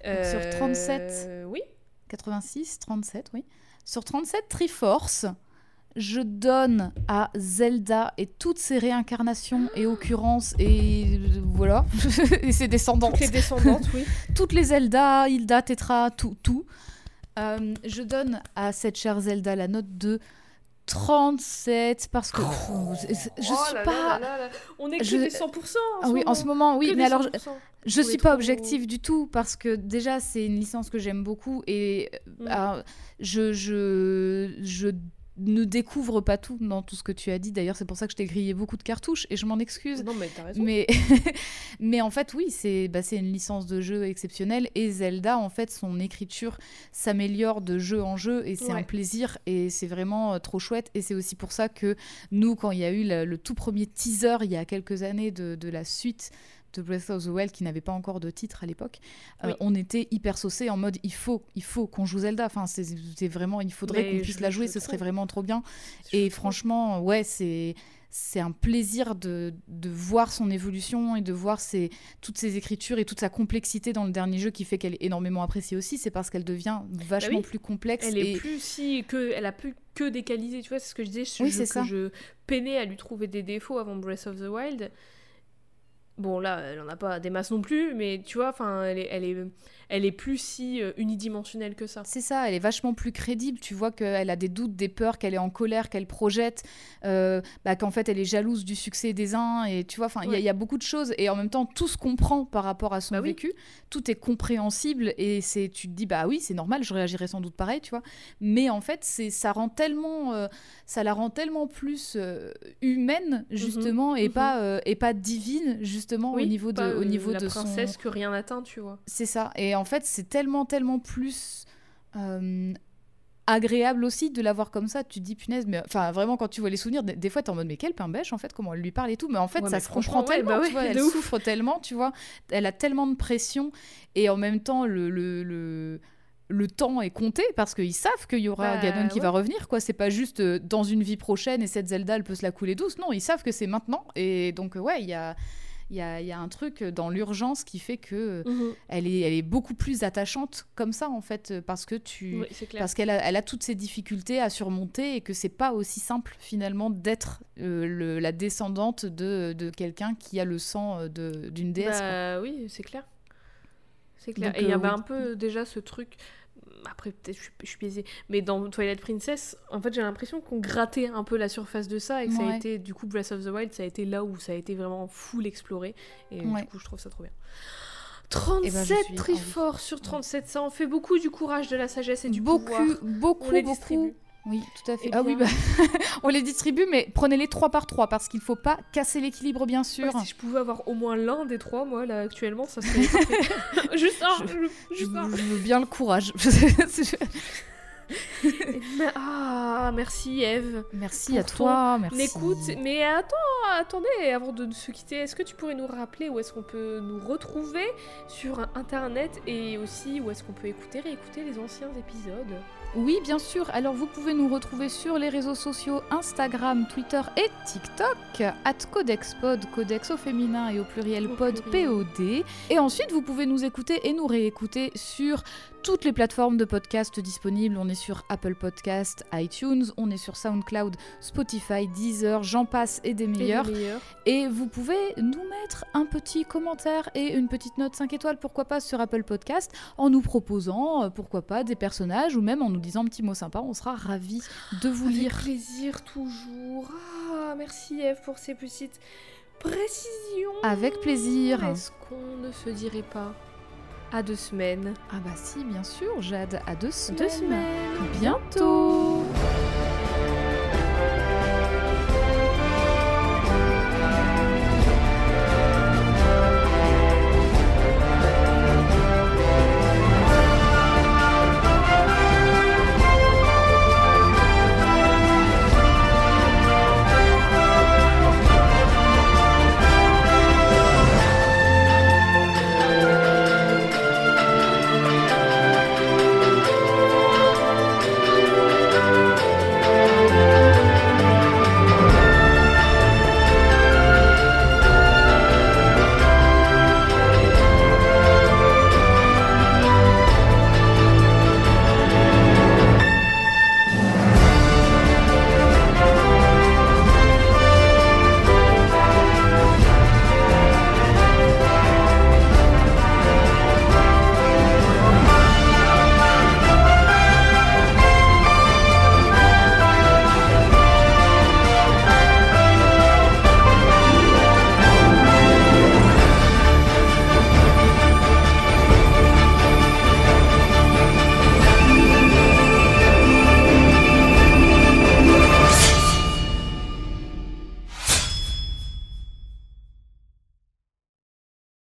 sur 37. Euh, oui. 86, 37, oui. Sur 37, Triforce, je donne à Zelda et toutes ses réincarnations et occurrences et voilà, et ses descendantes. Toutes les descendantes, oui. toutes les Zelda, Hilda, Tetra, tout, tout. Euh, je donne à cette chère Zelda la note de 37 parce que je, suis pas on est que je... 100% ah oui en ce moment oui mais alors je, suis pas objective du tout parce que déjà c'est une licence que j'aime beaucoup et mm. euh, je, je je ne découvre pas tout dans tout ce que tu as dit. D'ailleurs, c'est pour ça que je t'ai grillé beaucoup de cartouches et je m'en excuse. Non, mais t'as raison. Mais, mais en fait, oui, c'est bah, une licence de jeu exceptionnelle et Zelda, en fait, son écriture s'améliore de jeu en jeu et c'est un plaisir et c'est vraiment euh, trop chouette. Et c'est aussi pour ça que nous, quand il y a eu le, tout premier teaser il y a quelques années de, de la suite de Breath of the Wild qui n'avait pas encore de titre à l'époque, euh, on était hyper saucés en mode il faut, il faut qu'on joue Zelda. Enfin, c'est vraiment, il faudrait qu'on puisse la jouer, ce serait vraiment trop bien. Et franchement, ouais, c'est c'est un plaisir de, de, voir son évolution et de voir ses, toutes ses écritures et toute sa complexité dans le dernier jeu qui fait qu'elle est énormément appréciée aussi. C'est parce qu'elle devient vachement bah plus complexe. Elle est plus si que elle a plus que des qualités. Tu vois, c'est ce que je disais. Oui, c'est ça. Je peinais à lui trouver des défauts avant Breath of the Wild. Bon, là, elle en a pas des masses non plus, mais tu vois, enfin, elle est, elle est, elle est plus si euh, unidimensionnelle que ça. C'est ça, elle est vachement plus crédible. Tu vois qu'elle a des doutes, des peurs, qu'elle est en colère, qu'elle projette, euh, bah, qu'en fait elle est jalouse du succès des uns. Et tu vois, enfin, il y, a beaucoup de choses. Et en même temps, tout se comprend par rapport à son bah vécu. Tout est compréhensible. Et c'est, tu te dis, bah oui, c'est normal, je réagirais sans doute pareil, tu vois. Mais en fait, c'est, ça rend tellement, euh, ça la rend tellement plus humaine, mhm. justement, et, mhm. Pas, et pas divine, justement, au niveau de, au niveau la de princesse que rien n'atteint, tu vois. C'est ça. Et en fait, c'est tellement, tellement plus euh, agréable aussi de l'avoir comme ça. Tu te dis, punaise, mais enfin, vraiment, quand tu vois les souvenirs, des, fois, t'es en mode, mais quel pain bêche, en fait, comment elle lui parle et tout. Mais en fait, ça se comprend tellement, bah tu vois, elle souffre tellement, tu vois. Elle a tellement de pression et en même temps, le, le, le le temps est compté parce qu'ils savent qu'il y aura bah, Ganon qui va revenir quoi c'est pas juste euh, dans une vie prochaine et cette Zelda elle peut se la couler douce non ils savent que c'est maintenant et donc ouais il y a il y a, un truc dans l'urgence qui fait que mhm. elle, est, elle est beaucoup plus attachante comme ça en fait parce que tu parce qu'elle a, elle a toutes ces difficultés à surmonter et que c'est pas aussi simple finalement d'être euh, la descendante de, de quelqu'un qui a le sang euh, d'une déesse. Bah, oui, c'est clair. C'est clair. et il y euh, avait un peu déjà ce truc après peut-être je, suis biaisée, mais dans Twilight Princess, en fait j'ai l'impression qu'on grattait un peu la surface de ça et que ça a été, du coup Breath of the Wild, ça a été là où ça a été vraiment full exploré et du coup je trouve ça trop bien. 37 Eh ben, je suis très fort sur 37, ça en fait beaucoup du courage, de la sagesse et du beaucoup, pouvoir. beaucoup, beaucoup. Oui, tout à fait. Ah oui, bah, on les distribue, mais prenez-les trois par trois parce qu'il faut pas casser l'équilibre, bien sûr. Ouais, si je pouvais avoir au moins l'un des trois, moi, là, actuellement, ça serait parfait. Juste un, Je- juste un. je veux bien le courage. Mais- ah, merci Eve. merci à toi, merci. Écoute, mais attends, attendez, avant de se quitter, est-ce que tu pourrais nous rappeler où est-ce qu'on peut nous retrouver sur internet et aussi où est-ce qu'on peut écouter, réécouter les anciens épisodes? Oui, bien sûr. Alors, vous pouvez nous retrouver sur les réseaux sociaux Instagram, Twitter et TikTok, at CodexPod, Codex au féminin et au pluriel pod. POD. Et ensuite, vous pouvez nous écouter et nous réécouter sur toutes les plateformes de podcast disponibles. On est sur Apple Podcast, iTunes, on est sur SoundCloud, Spotify, Deezer, j'en passe et des Et meilleurs. Et vous pouvez nous mettre un petit commentaire et une petite note 5 étoiles, pourquoi pas, sur Apple Podcast, en nous proposant, euh, pourquoi pas, des personnages ou même en nous disant un petit mot sympa. On sera ravis de vous Avec lire. plaisir toujours. Ah, merci Eve pour ces petites précisions. Avec plaisir. Est-ce qu'on ne se dirait pas? À deux semaines Ah bah si, bien sûr, Jade, à deux semaines. Deux semaines. Bientôt